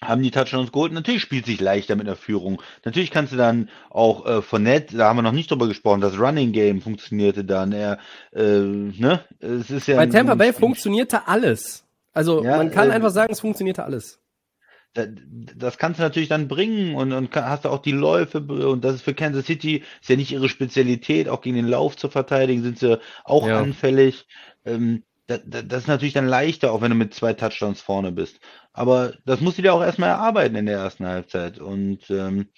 haben die Touchdowns geholt. Natürlich spielt sich leichter mit einer Führung. Natürlich kannst du dann auch äh, von Nett, da haben wir noch nicht drüber gesprochen, das Running Game funktionierte dann. Er, äh, ne? Es ist ja Bei Tampa Bay funktionierte alles. Also ja, man kann äh, einfach sagen, es funktionierte alles. Das kannst du natürlich dann bringen und, und hast du auch die Läufe und das ist für Kansas City ist ja nicht ihre Spezialität, auch gegen den Lauf zu verteidigen, sind sie auch ja. anfällig. Ähm, das, das ist natürlich dann leichter, auch wenn du mit zwei Touchdowns vorne bist. Aber das musst du dir auch erstmal erarbeiten in der ersten Halbzeit. Und ähm,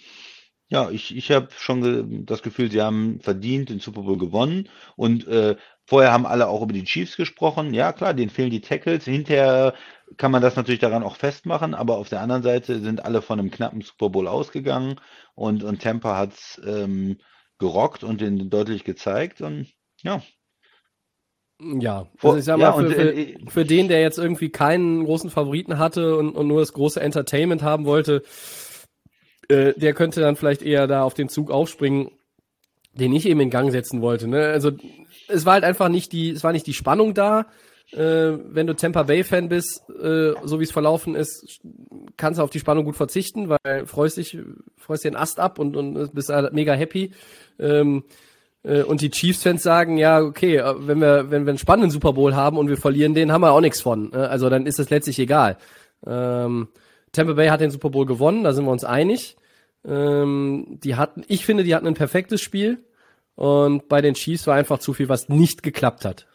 ja, ich, ich habe schon das Gefühl, sie haben verdient den Super Bowl gewonnen. Und äh, vorher haben alle auch über die Chiefs gesprochen. Ja, klar, denen fehlen die Tackles. Hinterher kann man das natürlich daran auch festmachen, aber auf der anderen Seite sind alle von einem knappen Super Bowl ausgegangen und, und Tampa hat's ähm, gerockt und den deutlich gezeigt. Und ja, ja, also ich sag mal, ja, für, für, äh, für, den, der jetzt irgendwie keinen großen Favoriten hatte und, und nur das große Entertainment haben wollte, äh, der könnte dann vielleicht eher da auf den Zug aufspringen, den ich eben in Gang setzen wollte. Ne? Also es war halt einfach nicht die, es war nicht die Spannung da. Äh, wenn du Tampa Bay Fan bist, äh, so wie es verlaufen ist, kannst du auf die Spannung gut verzichten, weil freust dich, freust den Ast ab und, und bist mega happy. Ähm, äh, und die Chiefs-Fans sagen, ja, okay, äh, wenn wir, wenn wir einen spannenden Super Bowl haben und wir verlieren den, haben wir auch nichts von. Ne? Also dann ist es letztlich egal. Ähm, Tampa Bay hat den Super Bowl gewonnen, da sind wir uns einig. Ähm, die hatten, ich finde, die hatten ein perfektes Spiel. Und bei den Chiefs war einfach zu viel, was nicht geklappt hat.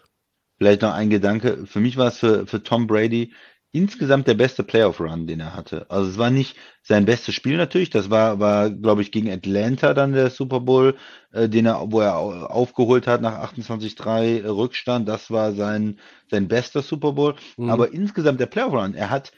Vielleicht noch ein Gedanke. Für mich war es für, für Tom Brady insgesamt der beste Playoff-Run, den er hatte. Also es war nicht sein bestes Spiel natürlich, das war, war glaube ich, gegen Atlanta dann der Super Bowl, äh, den er, wo er aufgeholt hat nach 28-3 Rückstand. Das war sein, sein bester Super Bowl. Mhm. Aber insgesamt der Playoff-Run, er hat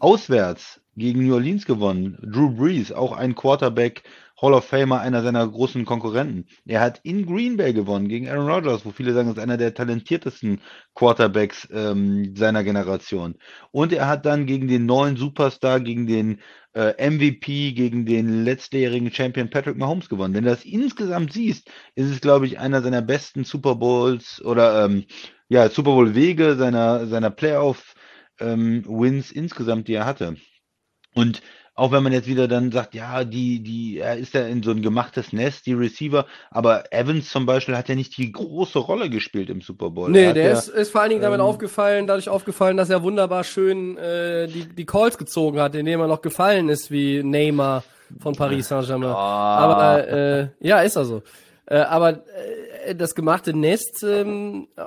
auswärts gegen New Orleans gewonnen. Drew Brees, auch ein Quarterback, Hall of Famer, einer seiner großen Konkurrenten. Er hat in Green Bay gewonnen gegen Aaron Rodgers, wo viele sagen, ist einer der talentiertesten Quarterbacks ähm, seiner Generation. Und er hat dann gegen den neuen Superstar, gegen den äh, MVP, gegen den letztjährigen Champion Patrick Mahomes gewonnen. Wenn du das insgesamt siehst, ist es, glaube ich, einer seiner besten Super Bowls oder ähm, ja, Super Bowl Wege seiner, seiner Playoff ähm, Wins insgesamt, die er hatte. Und auch wenn man jetzt wieder dann sagt, ja, die, die, er ist ja in so ein gemachtes Nest, die Receiver, aber Evans zum Beispiel hat ja nicht die große Rolle gespielt im Super Bowl. Nee, der ja, ist, ist vor allen Dingen damit ähm, aufgefallen, dadurch aufgefallen, dass er wunderbar schön äh, die, die Calls gezogen hat, indem er noch gefallen ist wie Neymar von Paris Saint-Germain. Oh. Aber äh, ja, ist er so. Äh, aber äh, das gemachte Nest, ähm, äh,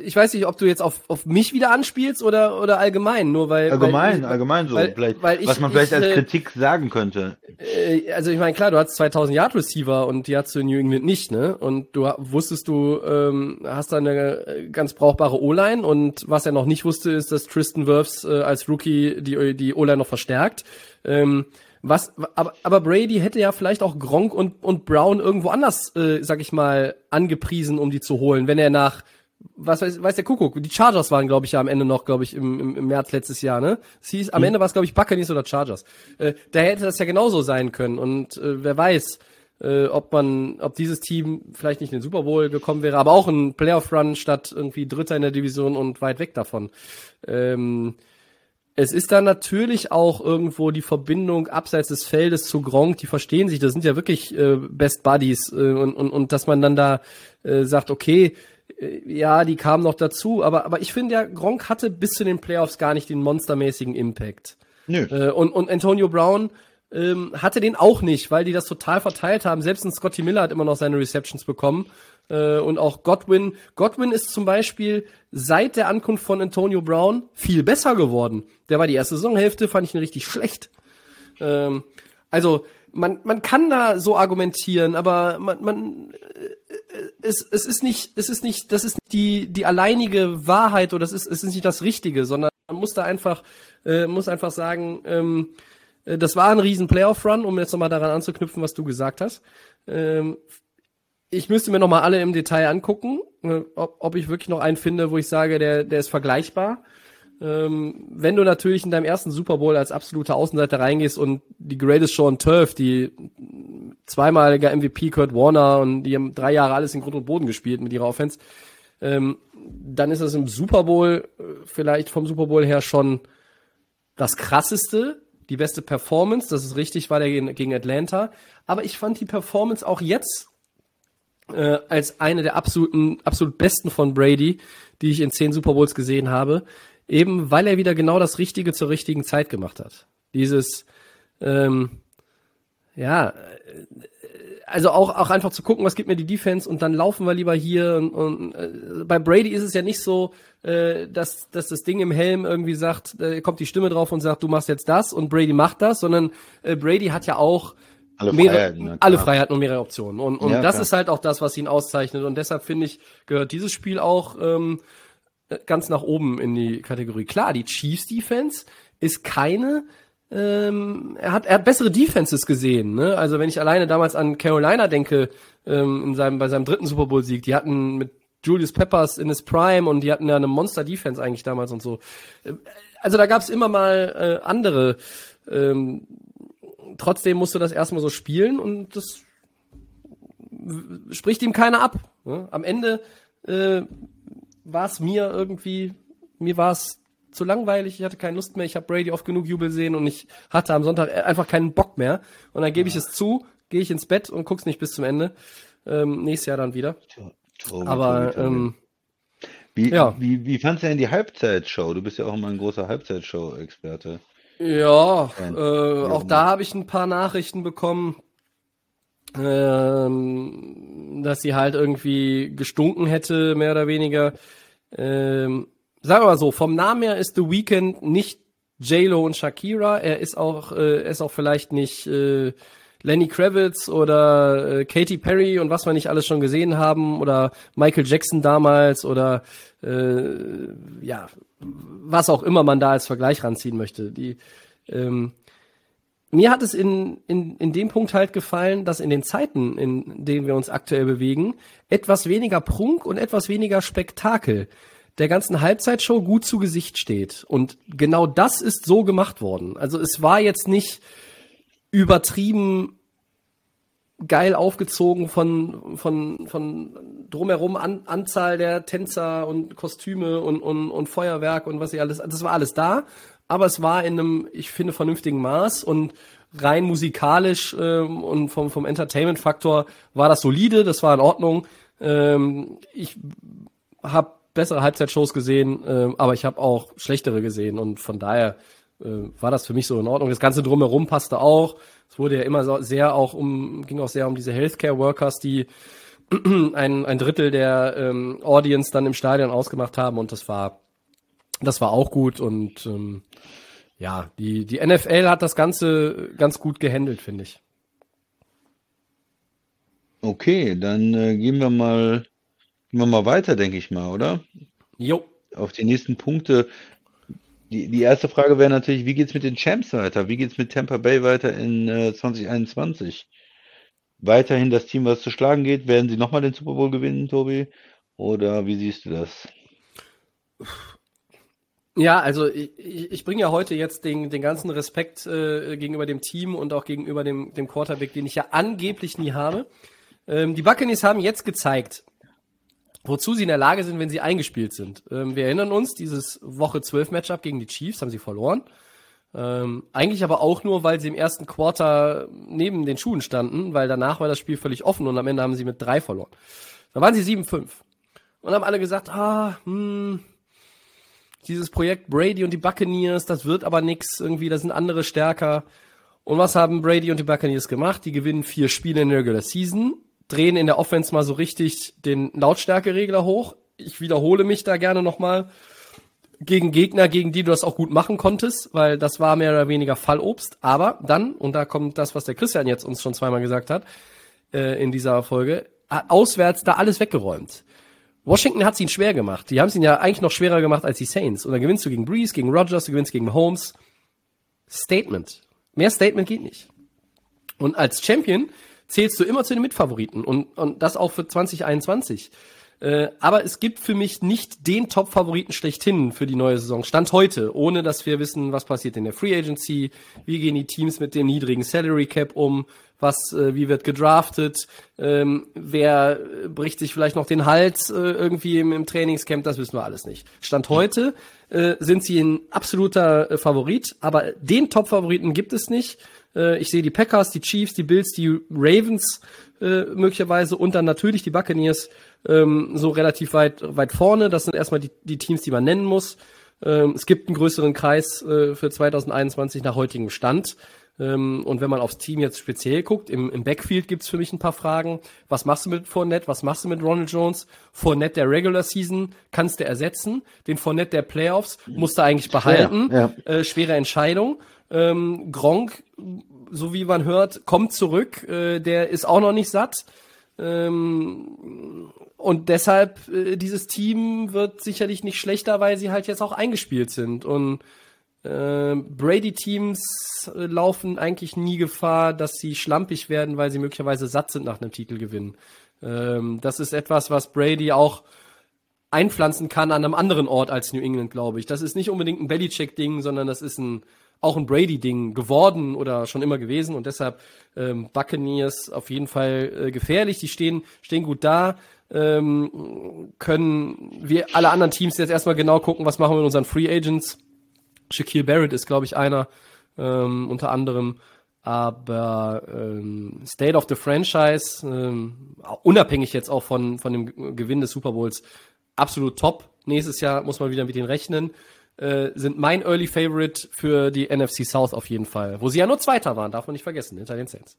ich weiß nicht, ob du jetzt auf, auf mich wieder anspielst oder, oder allgemein, nur weil. Allgemein, weil, allgemein so, weil, vielleicht, weil ich, was man vielleicht ich, als äh, Kritik sagen könnte. Äh, also ich meine, klar, du hast 2000 Yard Receiver und die hast du in New England nicht, ne? Und du wusstest, du ähm, hast da eine ganz brauchbare O-Line und was er noch nicht wusste, ist, dass Tristan Wirfs äh, als Rookie die, die O-Line noch verstärkt. Ähm, was, aber, aber Brady hätte ja vielleicht auch Gronk und, und Brown irgendwo anders, äh, sag ich mal, angepriesen, um die zu holen, wenn er nach, was weiß, weiß der Kuckuck, die Chargers waren, glaube ich, ja am Ende noch, glaube ich, im, im, im März letztes Jahr, ne? Es hieß, am mhm. Ende war es, glaube ich, Buccaneers oder Chargers. Äh, da hätte das ja genauso sein können und äh, wer weiß, äh, ob man, ob dieses Team vielleicht nicht in den Super Bowl gekommen wäre, aber auch ein Playoff-Run statt irgendwie Dritter in der Division und weit weg davon. Ähm, es ist dann natürlich auch irgendwo die Verbindung abseits des Feldes zu Gronk, die verstehen sich, das sind ja wirklich äh, Best Buddies äh, und, und, und dass man dann da äh, sagt, okay, äh, ja, die kamen noch dazu, aber, aber ich finde ja, Gronk hatte bis zu den Playoffs gar nicht den monstermäßigen Impact. Nö. Äh, und, und Antonio Brown ähm, hatte den auch nicht, weil die das total verteilt haben. Selbst ein Scotty Miller hat immer noch seine Receptions bekommen. Äh, und auch Godwin. Godwin ist zum Beispiel seit der Ankunft von Antonio Brown viel besser geworden. Der war die erste Saisonhälfte, fand ich ihn richtig schlecht. Ähm, also, man, man kann da so argumentieren, aber man, man äh, es, es ist nicht, es ist nicht, das ist die, die alleinige Wahrheit oder es ist, es ist nicht das Richtige, sondern man muss da einfach, äh, muss einfach sagen, ähm, äh, das war ein riesen Playoff-Run, um jetzt nochmal daran anzuknüpfen, was du gesagt hast. Ähm, ich müsste mir nochmal alle im Detail angucken, äh, ob, ob ich wirklich noch einen finde, wo ich sage, der, der ist vergleichbar. Ähm, wenn du natürlich in deinem ersten Super Bowl als absoluter Außenseiter reingehst und die Greatest Show on Turf, die zweimaliger MVP Kurt Warner und die haben drei Jahre alles in Grund und Boden gespielt mit ihrer Offense, ähm, dann ist das im Super Bowl äh, vielleicht vom Super Bowl her schon das krasseste, die beste Performance, das ist richtig, war der gegen Atlanta. Aber ich fand die Performance auch jetzt äh, als eine der absoluten, absolut besten von Brady, die ich in zehn Super Bowls gesehen habe, eben weil er wieder genau das Richtige zur richtigen Zeit gemacht hat. Dieses, ähm, ja, also auch, auch einfach zu gucken, was gibt mir die Defense und dann laufen wir lieber hier. Und, und äh, bei Brady ist es ja nicht so, äh, dass, dass das Ding im Helm irgendwie sagt, äh, kommt die Stimme drauf und sagt, du machst jetzt das und Brady macht das, sondern äh, Brady hat ja auch alle mehrere, Freiheiten. Ne, alle Freiheiten und mehrere Optionen. Und, und ja, das klar. ist halt auch das, was ihn auszeichnet. Und deshalb finde ich, gehört dieses Spiel auch ähm, ganz nach oben in die Kategorie. Klar, die Chiefs Defense ist keine, ähm, er hat, er hat bessere Defenses gesehen. Ne? Also wenn ich alleine damals an Carolina denke, ähm, in seinem, bei seinem dritten Super Bowl Sieg, die hatten mit Julius Peppers in his Prime und die hatten ja eine Monster Defense eigentlich damals und so. Äh, also da gab es immer mal äh, andere ähm, trotzdem musst du das erstmal so spielen und das spricht ihm keiner ab. Ne? Am Ende äh, war es mir irgendwie, mir war es zu langweilig, ich hatte keine Lust mehr, ich habe Brady oft genug Jubel sehen und ich hatte am Sonntag einfach keinen Bock mehr. Und dann gebe ich es zu, gehe ich ins Bett und guck's nicht bis zum Ende. Ähm, nächstes Jahr dann wieder. Tobi, Aber Tobi, Tobi. Ähm, wie, ja. wie, wie fandst du denn die Halbzeitshow? Du bist ja auch immer ein großer Halbzeitshow-Experte. Ja, äh, auch da habe ich ein paar Nachrichten bekommen, ähm, dass sie halt irgendwie gestunken hätte, mehr oder weniger. Ähm, sagen wir mal so, vom Namen her ist The Weeknd nicht J-Lo und Shakira. Er ist auch, äh, ist auch vielleicht nicht äh, Lenny Kravitz oder äh, Katy Perry und was wir nicht alles schon gesehen haben oder Michael Jackson damals oder äh, ja, was auch immer man da als Vergleich ranziehen möchte. Die, ähm, mir hat es in, in, in dem Punkt halt gefallen, dass in den Zeiten, in denen wir uns aktuell bewegen, etwas weniger Prunk und etwas weniger Spektakel der ganzen Halbzeitshow gut zu Gesicht steht. Und genau das ist so gemacht worden. Also es war jetzt nicht übertrieben geil aufgezogen von, von, von drumherum an, Anzahl der Tänzer und Kostüme und, und, und Feuerwerk und was sie alles, das war alles da, aber es war in einem, ich finde, vernünftigen Maß und rein musikalisch ähm, und vom, vom Entertainment-Faktor war das solide, das war in Ordnung. Ähm, ich habe bessere Halbzeitshows gesehen, ähm, aber ich habe auch schlechtere gesehen und von daher war das für mich so in Ordnung. Das Ganze drumherum passte auch. Es wurde ja immer sehr auch um, ging auch sehr um diese Healthcare Workers, die (clears throat) ein, ein Drittel der ähm, Audience dann im Stadion ausgemacht haben und das war, das war auch gut und ähm, ja, die, die NFL hat das Ganze ganz gut gehandelt, finde ich. Okay, dann äh, gehen wir mal, gehen wir mal weiter, denke ich mal, oder? Jo. Auf die nächsten Punkte. Die, die erste Frage wäre natürlich, wie geht's mit den Champs weiter? Wie geht's mit Tampa Bay weiter in äh, 2021? Weiterhin das Team, was zu schlagen geht. Werden sie nochmal den Super Bowl gewinnen, Tobi? Oder wie siehst du das? Ja, also ich, ich bringe ja heute jetzt den, den ganzen Respekt äh, gegenüber dem Team und auch gegenüber dem, dem Quarterback, den ich ja angeblich nie habe. Ähm, die Buccaneers haben jetzt gezeigt, wozu sie in der Lage sind, wenn sie eingespielt sind. Ähm, wir erinnern uns, dieses Woche 12 Matchup gegen die Chiefs haben sie verloren. Ähm, eigentlich aber auch nur, weil sie im ersten Quarter neben den Schuhen standen, weil danach war das Spiel völlig offen und am Ende haben sie mit drei verloren. Da waren sie 7-5. Und haben alle gesagt, ah, hm, dieses Projekt Brady und die Buccaneers, das wird aber nix irgendwie, da sind andere stärker. Und was haben Brady und die Buccaneers gemacht? Die gewinnen vier Spiele in der Regular Season, drehen in der Offense mal so richtig den Lautstärkeregler hoch. Ich wiederhole mich da gerne nochmal. Gegen Gegner, gegen die du das auch gut machen konntest, weil das war mehr oder weniger Fallobst. Aber dann, und da kommt das, was der Christian jetzt uns schon zweimal gesagt hat, äh, in dieser Folge, auswärts da alles weggeräumt. Washington hat es ihnen schwer gemacht. Die haben es ihnen ja eigentlich noch schwerer gemacht als die Saints. Und dann gewinnst du gegen Breeze, gegen Rogers, du gewinnst gegen Holmes. Statement. Mehr Statement geht nicht. Und als Champion zählst du immer zu den Mitfavoriten und, und das auch für 2021. Äh, aber es gibt für mich nicht den Top-Favoriten schlechthin für die neue Saison. Stand heute, ohne dass wir wissen, was passiert in der Free Agency, wie gehen die Teams mit dem niedrigen Salary Cap um, was, äh, wie wird gedraftet, ähm, wer bricht sich vielleicht noch den Hals äh, irgendwie im, im Trainingscamp, das wissen wir alles nicht. Stand heute äh, sind sie ein absoluter äh, Favorit, aber den Top-Favoriten gibt es nicht. Äh, ich sehe die Packers, die Chiefs, die Bills, die Ravens äh, möglicherweise und dann natürlich die Buccaneers ähm, so relativ weit, weit vorne. Das sind erstmal die, die Teams, die man nennen muss. Ähm, es gibt einen größeren Kreis äh, für 2021 nach heutigem Stand. Ähm, und wenn man aufs Team jetzt speziell guckt, im, im Backfield gibt's für mich ein paar Fragen. Was machst du mit Fournette? Was machst du mit Ronald Jones? Fournette der Regular Season kannst du ersetzen. Den Fournette der Playoffs musst du eigentlich behalten. Ja, ja. Äh, schwere Entscheidung. Ähm, Gronk, so wie man hört, kommt zurück. Äh, der ist auch noch nicht satt. Ähm, und deshalb, äh, dieses Team wird sicherlich nicht schlechter, weil sie halt jetzt auch eingespielt sind. Und äh, Brady-Teams äh, laufen eigentlich nie Gefahr, dass sie schlampig werden, weil sie möglicherweise satt sind nach einem Titelgewinn. Ähm, das ist etwas, was Brady auch einpflanzen kann an einem anderen Ort als New England, glaube ich. Das ist nicht unbedingt ein Belichick-Ding, sondern das ist ein auch ein Brady-Ding geworden oder schon immer gewesen und deshalb ähm, Buccaneers auf jeden Fall äh, gefährlich. Die stehen, stehen gut da. Ähm, können wir alle anderen Teams jetzt erstmal genau gucken, was machen wir mit unseren Free Agents Shaquille Barrett ist, glaube ich, einer, ähm, unter anderem. Aber ähm, State of the Franchise, ähm, unabhängig jetzt auch von, von dem Gewinn des Super Bowls, absolut top. Nächstes Jahr muss man wieder mit denen rechnen. Äh, sind mein Early Favorite für die NFC South auf jeden Fall. Wo sie ja nur Zweiter waren, darf man nicht vergessen, hinter den Saints.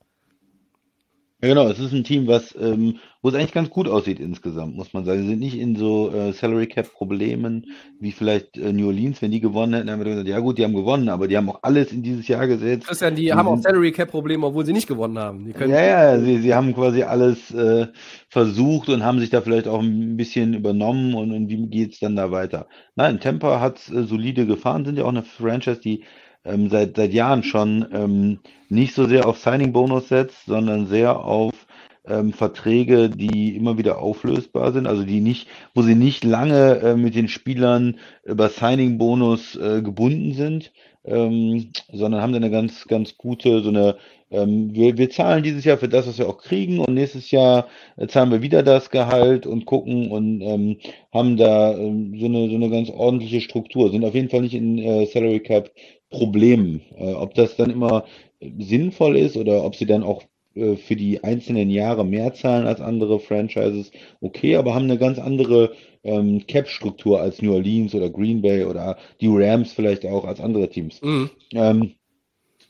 Ja, genau, es ist ein Team, was, ähm, wo es eigentlich ganz gut aussieht insgesamt, muss man sagen. Sie sind nicht in so äh, Salary Cap Problemen wie vielleicht äh, New Orleans, wenn die gewonnen hätten, dann wir gesagt, ja gut, die haben gewonnen, aber die haben auch alles in dieses Jahr gesetzt. Christian, die haben auch Salary Cap Probleme, obwohl sie nicht gewonnen haben. Die Ja, ja, sie, sie haben quasi alles äh, versucht und haben sich da vielleicht auch ein bisschen übernommen und, und wie geht's dann da weiter? Nein, Tampa hat äh, solide gefahren, sind ja auch eine Franchise, die ähm, seit, seit Jahren schon ähm, nicht so sehr auf Signing-Bonus setzt, sondern sehr auf ähm, Verträge, die immer wieder auflösbar sind, also die nicht, wo sie nicht lange äh, mit den Spielern über Signing-Bonus äh, gebunden sind, ähm, sondern haben dann eine ganz, ganz gute, so eine, ähm, wir, wir zahlen dieses Jahr für das, was wir auch kriegen und nächstes Jahr äh, zahlen wir wieder das Gehalt und gucken und ähm, haben da ähm, so eine, so eine ganz ordentliche Struktur, sind auf jeden Fall nicht in äh, Salary Cap Problemen. Äh, ob das dann immer sinnvoll ist oder ob sie dann auch äh, für die einzelnen Jahre mehr zahlen als andere Franchises, okay, aber haben eine ganz andere ähm, Cap-Struktur als New Orleans oder Green Bay oder die Rams vielleicht auch als andere Teams. Mhm. Ähm,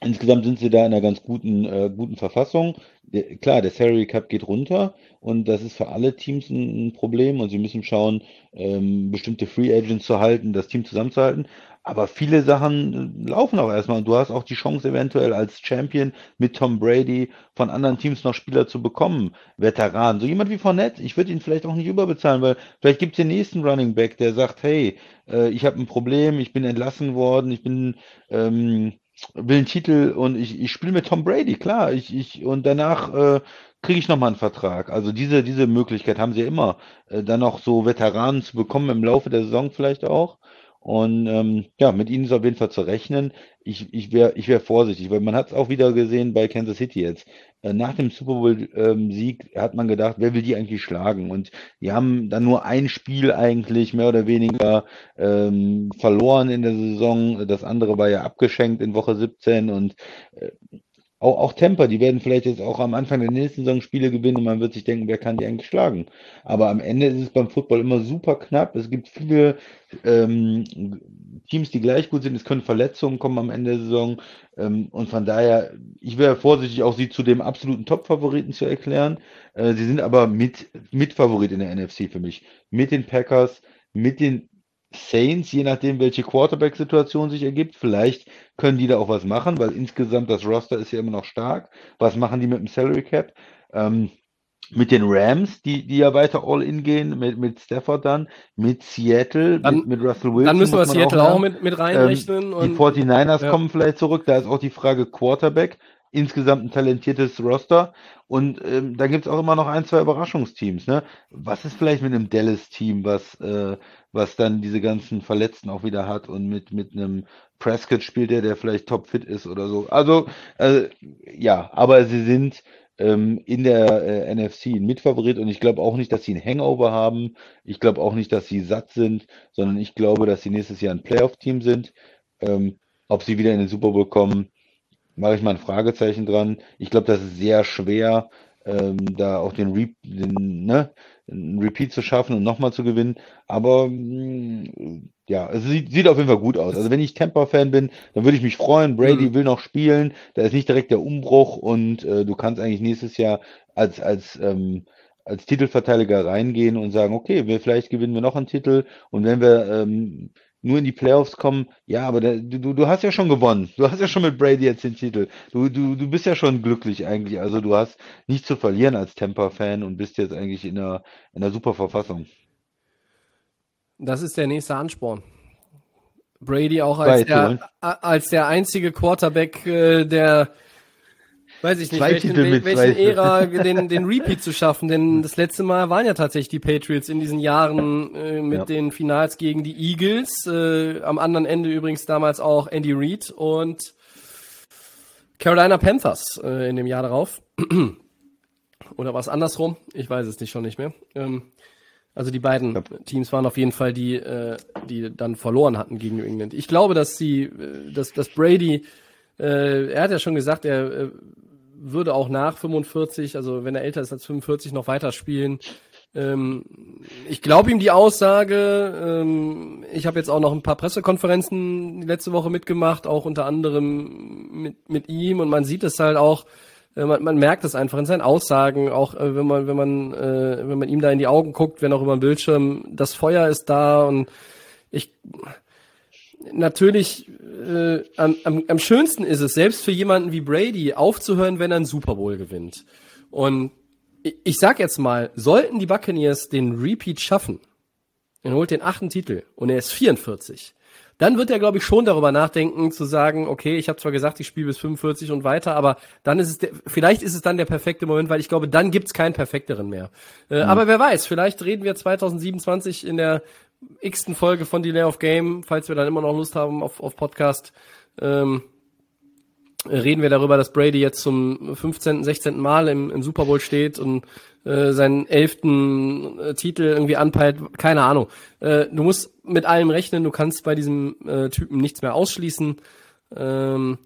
insgesamt sind sie da in einer ganz guten, äh, guten Verfassung. Der, klar, der Salary Cap geht runter und das ist für alle Teams ein, ein Problem und sie müssen schauen, ähm, bestimmte Free Agents zu halten, das Team zusammenzuhalten. Aber viele Sachen äh, laufen auch erstmal und du hast auch die Chance eventuell als Champion mit Tom Brady von anderen Teams noch Spieler zu bekommen, Veteranen. So jemand wie Fournette, ich würde ihn vielleicht auch nicht überbezahlen, weil vielleicht gibt es den nächsten Running Back, der sagt, hey, äh, ich habe ein Problem, ich bin entlassen worden, ich bin ähm, will einen Titel und ich, ich spiele mit Tom Brady, klar, ich, ich und danach äh, kriege ich nochmal einen Vertrag. Also diese, diese Möglichkeit haben sie ja immer, äh, dann noch so Veteranen zu bekommen im Laufe der Saison vielleicht auch. Und ähm, ja, mit ihnen ist auf jeden Fall zu rechnen. Ich, ich wäre ich wär vorsichtig, weil man hat es auch wieder gesehen bei Kansas City jetzt. Äh, nach dem Super Bowl-Sieg hat man gedacht, wer will die eigentlich schlagen? Und die haben dann nur ein Spiel eigentlich mehr oder weniger ähm, verloren in der Saison. Das andere war ja abgeschenkt in Woche 17 und äh, auch, auch Temper, die werden vielleicht jetzt auch am Anfang der nächsten Saison Spiele gewinnen und man wird sich denken, wer kann die eigentlich schlagen? Aber am Ende ist es beim Football immer super knapp. Es gibt viele ähm, Teams, die gleich gut sind. Es können Verletzungen kommen am Ende der Saison. Ähm, und von daher, ich wäre vorsichtig, auch sie zu dem absoluten Top-Favoriten zu erklären. Äh, sie sind aber mit, mit Favorit in der NFC für mich. Mit den Packers, mit den Saints, je nachdem, welche Quarterback-Situation sich ergibt. Vielleicht können die da auch was machen, weil insgesamt das Roster ist ja immer noch stark. Was machen die mit dem Salary Cap? Ähm, mit den Rams, die, die ja weiter All-In gehen, mit, mit Stafford dann, mit Seattle, Dann- mit, mit Russell Wilson. Dann müssen wir Seattle auch sagen. mit, mit reinrechnen. Ähm, die und 49ers ja. kommen vielleicht zurück, da ist auch die Frage Quarterback. Insgesamt ein talentiertes Roster. Und ähm, da gibt es auch immer noch ein, zwei Überraschungsteams. Ne? Was ist vielleicht mit einem Dallas-Team, was, äh, was dann diese ganzen Verletzten auch wieder hat und mit, mit einem Prescott spielt der, der vielleicht topfit ist oder so. Also, äh, ja, aber sie sind ähm, in der äh, NFC ein Mitfavorit und ich glaube auch nicht, dass sie ein Hangover haben. Ich glaube auch nicht, dass sie satt sind, sondern ich glaube, dass sie nächstes Jahr ein Playoff-Team sind. Ähm, ob sie wieder in den Super Bowl kommen, mache ich mal ein Fragezeichen dran. Ich glaube, das ist sehr schwer, ähm, da auch den, Re den ne, einen Repeat zu schaffen und nochmal zu gewinnen. Aber mh, ja, es sieht, sieht auf jeden Fall gut aus. Also wenn ich Tampa-Fan bin, dann würde ich mich freuen. Brady Mhm. will noch spielen. Da ist nicht direkt der Umbruch und äh, du kannst eigentlich nächstes Jahr als, als, ähm, als Titelverteidiger reingehen und sagen, okay, wir, vielleicht gewinnen wir noch einen Titel. Und wenn wir ähm, nur in die Playoffs kommen, ja, aber da, du, du hast ja schon gewonnen. Du hast ja schon mit Brady jetzt den Titel. Du, du, du bist ja schon glücklich eigentlich. Also du hast nichts zu verlieren als Tampa-Fan und bist jetzt eigentlich in einer, in einer super Verfassung. Das ist der nächste Ansporn. Brady auch als der, als der einzige Quarterback, äh, der, weiß ich nicht, welchen, Titel mit welchen Ära den, den Repeat zu schaffen. Denn das letzte Mal waren ja tatsächlich die Patriots in diesen Jahren äh, mit Ja. den Finals gegen die Eagles. Äh, am anderen Ende übrigens damals auch Andy Reid und Carolina Panthers äh, in dem Jahr darauf. (clears throat) Oder war es andersrum? Ich weiß es nicht schon nicht mehr. Ähm, also die beiden Teams waren auf jeden Fall die, äh, die dann verloren hatten gegen New England. Ich glaube, dass sie, äh, dass, dass Brady, äh, er hat ja schon gesagt, er äh, würde auch nach 45, also wenn er älter ist als 45, noch weiterspielen. Ähm, ich glaube ihm die Aussage. Ähm, ich habe jetzt auch noch ein paar Pressekonferenzen letzte Woche mitgemacht, auch unter anderem mit, mit ihm. Und man sieht es halt auch, Äh, man, man merkt es einfach in seinen Aussagen, auch äh, wenn man, wenn man, äh, wenn man ihm da in die Augen guckt, wenn auch über den Bildschirm, das Feuer ist da und ich natürlich äh, am, am, am schönsten ist es, selbst für jemanden wie Brady aufzuhören, wenn er einen Super Bowl gewinnt. Und ich, ich sag jetzt mal, sollten die Buccaneers den Repeat schaffen, er holt den achten Titel und er ist 44, dann wird er, glaube ich, schon darüber nachdenken, zu sagen, okay, ich habe zwar gesagt, ich spiele bis 45 und weiter, aber dann ist es, der, vielleicht ist es dann der perfekte Moment, weil ich glaube, dann gibt's keinen perfekteren mehr. Äh, mhm. Aber wer weiß, vielleicht reden wir 2027 in der x-ten Folge von Delay of Game, falls wir dann immer noch Lust haben auf, auf Podcast, ähm, reden wir darüber, dass Brady jetzt zum 15., 16. Mal im, im Super Bowl steht und äh, seinen elften äh, Titel irgendwie anpeilt, keine Ahnung. Äh, du musst mit allem rechnen, du kannst bei diesem äh, Typen nichts mehr ausschließen. Ähm,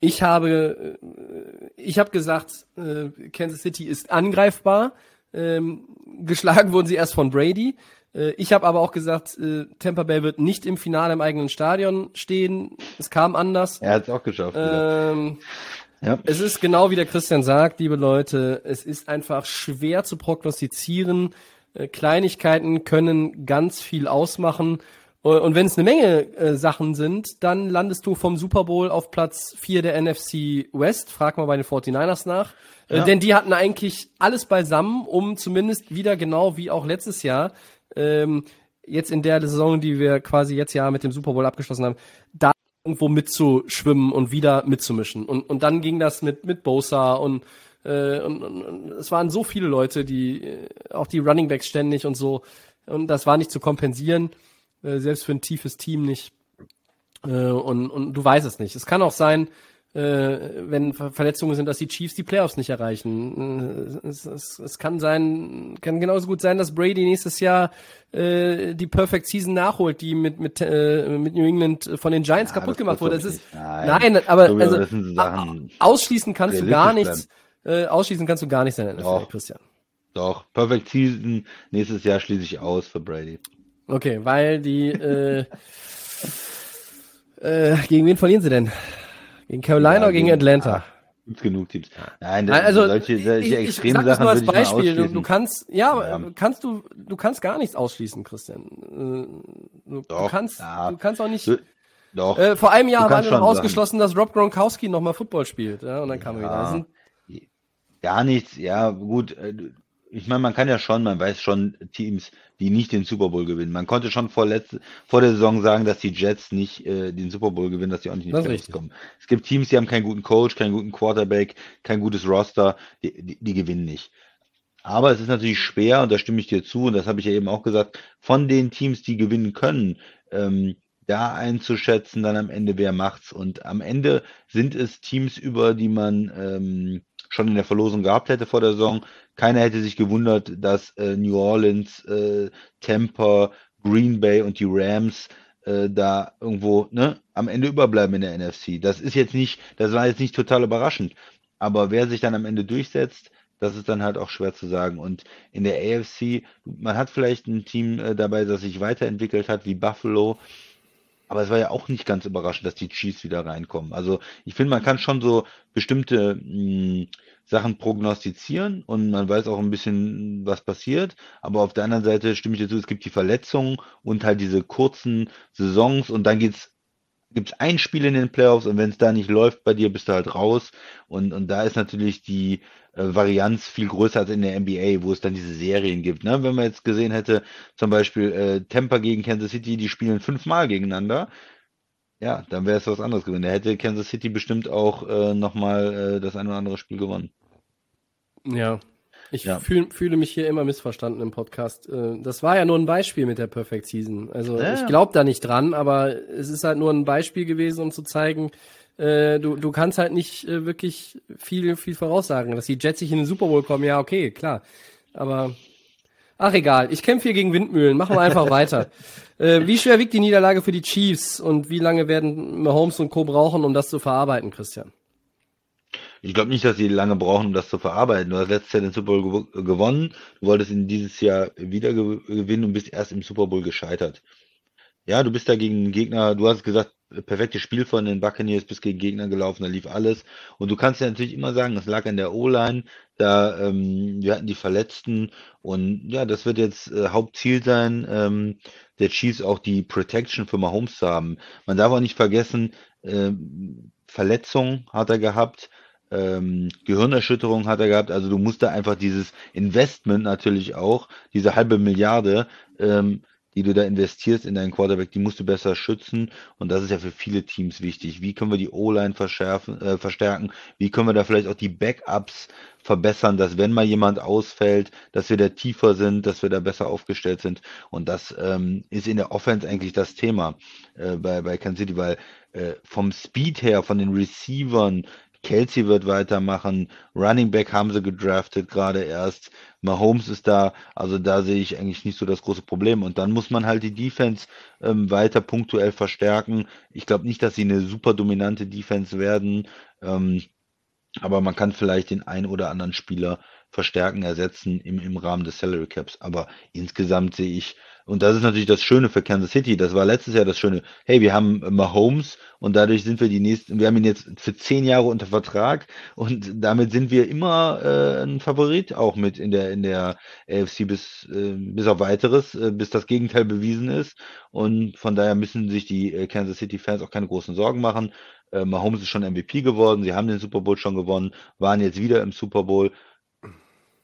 ich habe, äh, ich habe gesagt, äh, Kansas City ist angreifbar. Ähm, geschlagen wurden sie erst von Brady. Äh, ich habe aber auch gesagt, äh, Tampa Bay wird nicht im Finale im eigenen Stadion stehen. Es kam anders. Er hat es auch geschafft. Ähm, ja. Es ist genau wie der Christian sagt, liebe Leute, es ist einfach schwer zu prognostizieren. Äh, Kleinigkeiten können ganz viel ausmachen. Und wenn es eine Menge äh, Sachen sind, dann landest du vom Super Bowl auf Platz 4 der NFC West. Frag mal bei den 49ers nach. Ja. Äh, denn die hatten eigentlich alles beisammen, um zumindest wieder genau wie auch letztes Jahr ähm, jetzt in der Saison, die wir quasi jetzt ja mit dem Super Bowl abgeschlossen haben, da irgendwo mitzuschwimmen und wieder mitzumischen. Und, und dann ging das mit, mit Bosa und, äh, und, und, und es waren so viele Leute, die, äh, auch die Running Backs ständig und so. Und das war nicht zu kompensieren, äh, selbst für ein tiefes Team nicht. Äh, und, und du weißt es nicht. Es kann auch sein, wenn Verletzungen sind, dass die Chiefs die Playoffs nicht erreichen. Es, es, es kann sein, kann genauso gut sein, dass Brady nächstes Jahr äh, die Perfect Season nachholt, die mit mit äh, mit New England von den Giants ja, kaputt gemacht wurde. Das ist nein, nein aber so, also, ausschließen kannst du gar nichts. Äh, ausschließen kannst du gar nichts in der NFL, Christian. Doch, Perfect Season nächstes Jahr schließe ich aus für Brady. Okay, weil die äh, (laughs) äh, gegen wen verlieren sie denn? Gegen Carolina ja, oder gegen Atlanta? Gibt genug Teams. Nein, also solche, solche ich, extremen ich Sachen nur als Beispiel. Du, du, kannst, ja, ja, kannst du, du kannst gar nichts ausschließen, Christian. Äh, du, Doch, kannst, ja. du kannst auch nicht. Doch. Äh, vor einem Jahr war dann ausgeschlossen, dass Rob Gronkowski nochmal Football spielt. Ja, und dann kam er wieder. Gar nichts. Ja, gut. Ich meine, man kann ja schon, man weiß schon Teams, die nicht den Super Bowl gewinnen. Man konnte schon vor, letzte, vor der Saison sagen, dass die Jets nicht äh, den Super Bowl gewinnen, dass die auch nicht in die Playoffs kommen. Es gibt Teams, die haben keinen guten Coach, keinen guten Quarterback, kein gutes Roster, die, die, die gewinnen nicht. Aber es ist natürlich schwer, und da stimme ich dir zu, und das habe ich ja eben auch gesagt, von den Teams, die gewinnen können, ähm, da einzuschätzen, dann am Ende, wer macht's. Und am Ende sind es Teams, über die man ähm, schon in der Verlosung gehabt hätte vor der Saison. Keiner hätte sich gewundert, dass äh, New Orleans, äh, Tampa, Green Bay und die Rams äh, da irgendwo ne, am Ende überbleiben in der NFC. Das ist jetzt nicht, das war jetzt nicht total überraschend. Aber wer sich dann am Ende durchsetzt, das ist dann halt auch schwer zu sagen. Und in der AFC, man hat vielleicht ein Team äh, dabei, das sich weiterentwickelt hat, wie Buffalo. Aber es war ja auch nicht ganz überraschend, dass die Chiefs wieder reinkommen. Also ich finde, man kann schon so bestimmte mh, hm, Sachen prognostizieren und man weiß auch ein bisschen, was passiert. Aber auf der anderen Seite stimme ich dazu, es gibt die Verletzungen und halt diese kurzen Saisons und dann geht's gibt es ein Spiel in den Playoffs und wenn es da nicht läuft bei dir, bist du halt raus. Und, und da ist natürlich die äh, Varianz viel größer als in der NBA, wo es dann diese Serien gibt. Ne? Wenn man jetzt gesehen hätte, zum Beispiel äh, Tampa gegen Kansas City, die spielen fünfmal gegeneinander. Ja, dann wäre es was anderes gewesen. Da hätte Kansas City bestimmt auch äh, nochmal äh, das ein oder andere Spiel gewonnen. Ja, ich ja. fühl, fühle mich hier immer missverstanden im Podcast. Äh, das war ja nur ein Beispiel mit der Perfect Season. Also ja. ich glaube da nicht dran, aber es ist halt nur ein Beispiel gewesen, um zu zeigen, äh, du, du kannst halt nicht äh, wirklich viel, viel voraussagen. Dass die Jets sich in den Super Bowl kommen, ja, okay, klar. Aber ach egal, ich kämpfe hier gegen Windmühlen. Machen wir einfach weiter. (laughs) Äh, wie schwer wiegt die Niederlage für die Chiefs und wie lange werden Mahomes und Co. brauchen, um das zu verarbeiten, Christian? Ich glaube nicht, dass sie lange brauchen, um das zu verarbeiten. Du hast letztes Jahr den Super Bowl gew gewonnen, du wolltest ihn dieses Jahr wieder gew gewinnen und bist erst im Super Bowl gescheitert. Ja, du bist da gegen einen Gegner, du hast gesagt, perfektes Spiel von den Buccaneers bis gegen Gegner gelaufen, da lief alles. Und du kannst ja natürlich immer sagen, es lag an der O-Line, da ähm, wir hatten die Verletzten und ja, das wird jetzt äh, Hauptziel sein, ähm, der Chiefs auch die Protection für Mahomes zu haben. Man darf auch nicht vergessen, ähm, Verletzung hat er gehabt, ähm, Gehirnerschütterung hat er gehabt. Also du musst da einfach dieses Investment natürlich auch, diese halbe Milliarde, ähm, die du da investierst in deinen Quarterback, die musst du besser schützen. Und das ist ja für viele Teams wichtig. Wie können wir die O-Line verschärfen, äh, verstärken? Wie können wir da vielleicht auch die Backups verbessern, dass wenn mal jemand ausfällt, dass wir da tiefer sind, dass wir da besser aufgestellt sind. Und das ähm, ist in der Offense eigentlich das Thema äh, bei, bei Kansas City, weil äh, vom Speed her, von den Receivern, Kelsey wird weitermachen. Running Back haben sie gedraftet gerade erst. Mahomes ist da. Also da sehe ich eigentlich nicht so das große Problem. Und dann muss man halt die Defense ähm, weiter punktuell verstärken. Ich glaube nicht, dass sie eine super dominante Defense werden. Ähm, aber man kann vielleicht den einen oder anderen Spieler verstärken, ersetzen im, im Rahmen des Salary Caps. Aber insgesamt sehe ich und das ist natürlich das Schöne für Kansas City. Das war letztes Jahr das Schöne. Hey, wir haben Mahomes und dadurch sind wir die nächsten, wir haben ihn jetzt für zehn Jahre unter Vertrag und damit sind wir immer äh, ein Favorit auch mit in der in der AFC bis äh, bis auf weiteres, äh, bis das Gegenteil bewiesen ist. Und von daher müssen sich die äh, Kansas City Fans auch keine großen Sorgen machen. Äh, Mahomes ist schon MVP geworden, sie haben den Super Bowl schon gewonnen, waren jetzt wieder im Super Bowl.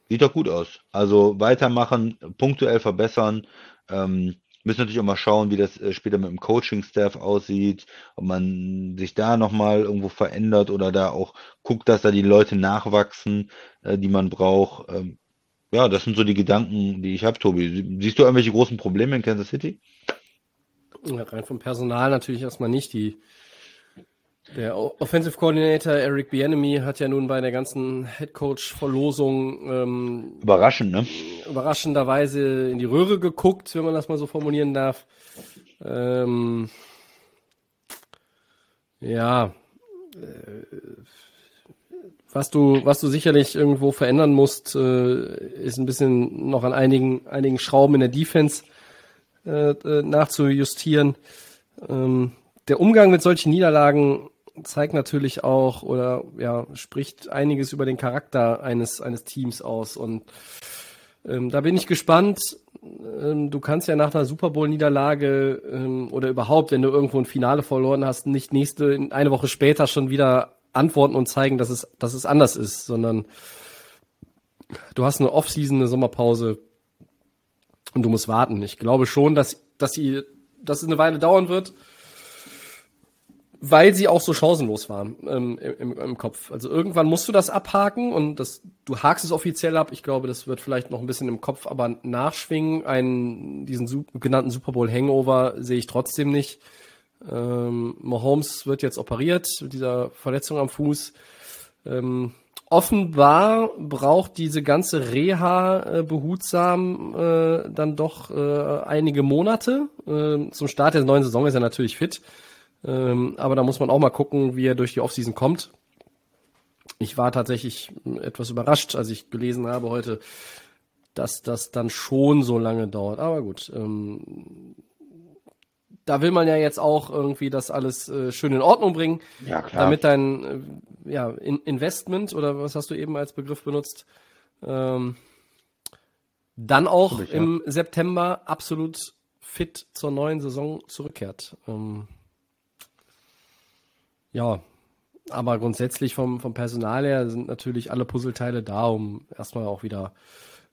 Sieht doch gut aus. Also weitermachen, punktuell verbessern. Ähm, müssen natürlich auch mal schauen, wie das äh, später mit dem Coaching-Staff aussieht, ob man sich da nochmal irgendwo verändert oder da auch guckt, dass da die Leute nachwachsen, äh, die man braucht. Ähm, ja, das sind so die Gedanken, die ich habe, Tobi. Siehst du irgendwelche großen Probleme in Kansas City? Ja, rein vom Personal natürlich erstmal nicht. Die der Offensive Coordinator Eric Bienemy hat ja nun bei der ganzen Headcoach-Verlosung ähm, überraschend, ne? überraschenderweise in die Röhre geguckt, wenn man das mal so formulieren darf. Ähm, ja, äh, was du, was du sicherlich irgendwo verändern musst, äh, ist ein bisschen noch an einigen, einigen Schrauben in der Defense äh nachzujustieren. Ähm, der Umgang mit solchen Niederlagen zeigt natürlich auch oder ja, spricht einiges über den Charakter eines, eines Teams aus. Und ähm, da bin ich gespannt. Ähm, du kannst ja nach einer Super Bowl-Niederlage ähm, oder überhaupt, wenn du irgendwo ein Finale verloren hast, nicht nächste, eine Woche später schon wieder antworten und zeigen, dass es, dass es anders ist, sondern du hast eine Off-Season, eine Sommerpause und du musst warten. Ich glaube schon, dass, dass, sie, dass es eine Weile dauern wird weil sie auch so chancenlos waren ähm, im, im, Kopf. Also irgendwann musst du das abhaken und das, du hakst es offiziell ab. Ich glaube, das wird vielleicht noch ein bisschen im Kopf aber nachschwingen. Einen, diesen genannten Super Bowl Hangover sehe ich trotzdem nicht. Ähm, Mahomes wird jetzt operiert mit dieser Verletzung am Fuß. Ähm, offenbar braucht diese ganze Reha äh, behutsam äh, dann doch äh, einige Monate. Äh, zum Start der neuen Saison ist er natürlich fit. Ähm, aber da muss man auch mal gucken, wie er durch die Offseason kommt. Ich war tatsächlich etwas überrascht, als ich gelesen habe heute, dass das dann schon so lange dauert. Aber gut, ähm, da will man ja jetzt auch irgendwie das alles äh, schön in Ordnung bringen, ja, klar. damit dein äh, ja, in Investment oder was hast du eben als Begriff benutzt, ähm, dann auch ich, im ja. September absolut fit zur neuen Saison zurückkehrt. Ähm, ja, aber grundsätzlich vom, vom Personal her sind natürlich alle Puzzleteile da, um erstmal auch wieder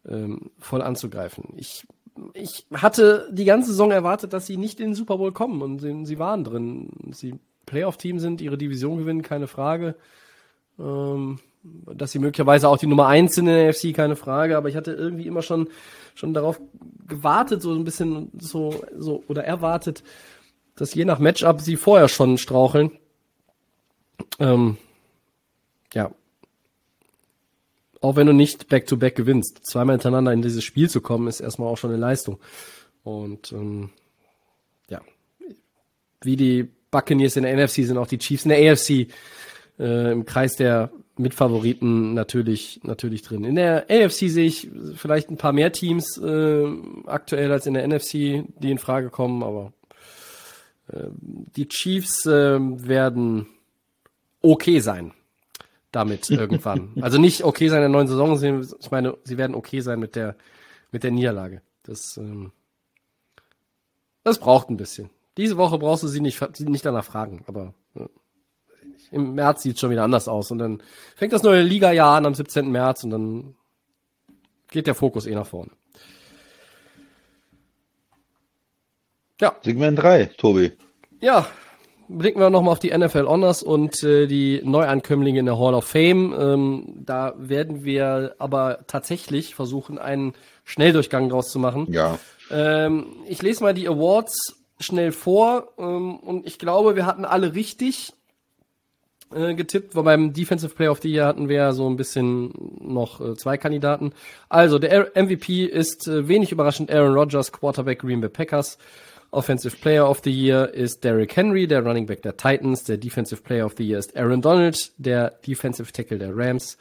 ähm, voll anzugreifen. Ich, ich hatte die ganze Saison erwartet, dass sie nicht in den Super Bowl kommen und sie, sie waren drin. Sie Playoff-Team sind, ihre Division gewinnen, keine Frage. Ähm, dass sie möglicherweise auch die Nummer eins sind in der FC, keine Frage, aber ich hatte irgendwie immer schon, schon darauf gewartet, so ein bisschen so, so, oder erwartet, dass je nach Matchup sie vorher schon straucheln ähm, ja. Auch wenn du nicht back-to-back -back gewinnst, zweimal hintereinander in dieses Spiel zu kommen, ist erstmal auch schon eine Leistung. Und ähm, ja, wie die Buccaneers in der NFC sind auch die Chiefs in der AFC äh, im Kreis der Mitfavoriten natürlich natürlich drin. In der AFC sehe ich vielleicht ein paar mehr Teams äh, aktuell als in der NFC, die in Frage kommen, aber die Chiefs äh, werden okay sein damit irgendwann. (laughs) also nicht okay sein in der neuen Saison, ich meine, sie werden okay sein mit der, mit der Niederlage. Das, ähm, das braucht ein bisschen. Diese Woche brauchst du sie nicht, nicht danach fragen, aber äh, im März sieht es schon wieder anders aus und dann fängt das neue Liga-Jahr an am 17. März und dann geht der Fokus eh nach vorne. Ja. Segment 3, Tobi. Ja, blicken wir nochmal auf die NFL Honors und äh, die Neuankömmlinge in der Hall of Fame. Ähm, da werden wir aber tatsächlich versuchen, einen Schnelldurchgang draus zu machen. Ja. Ähm, ich lese mal die Awards schnell vor ähm, und ich glaube, wir hatten alle richtig äh, getippt, weil beim Defensive Player of the Year hatten wir ja so ein bisschen noch äh, zwei Kandidaten. Also der MVP ist äh, wenig überraschend Aaron Rodgers, Quarterback Green Bay Packers. Offensive Player of the Year ist Derrick Henry, der Running Back der Titans. Der Defensive Player of the Year ist Aaron Donald, der Defensive Tackle der Rams.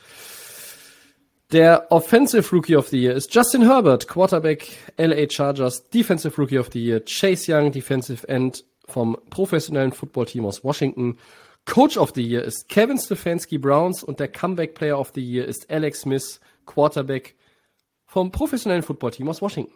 Der Offensive Rookie of the Year ist Justin Herbert, Quarterback LA Chargers. Defensive Rookie of the Year Chase Young, Defensive End vom professionellen Footballteam aus Washington. Coach of the Year ist Kevin Stefanski Browns und der Comeback Player of the Year ist Alex Smith, Quarterback vom professionellen Footballteam aus Washington.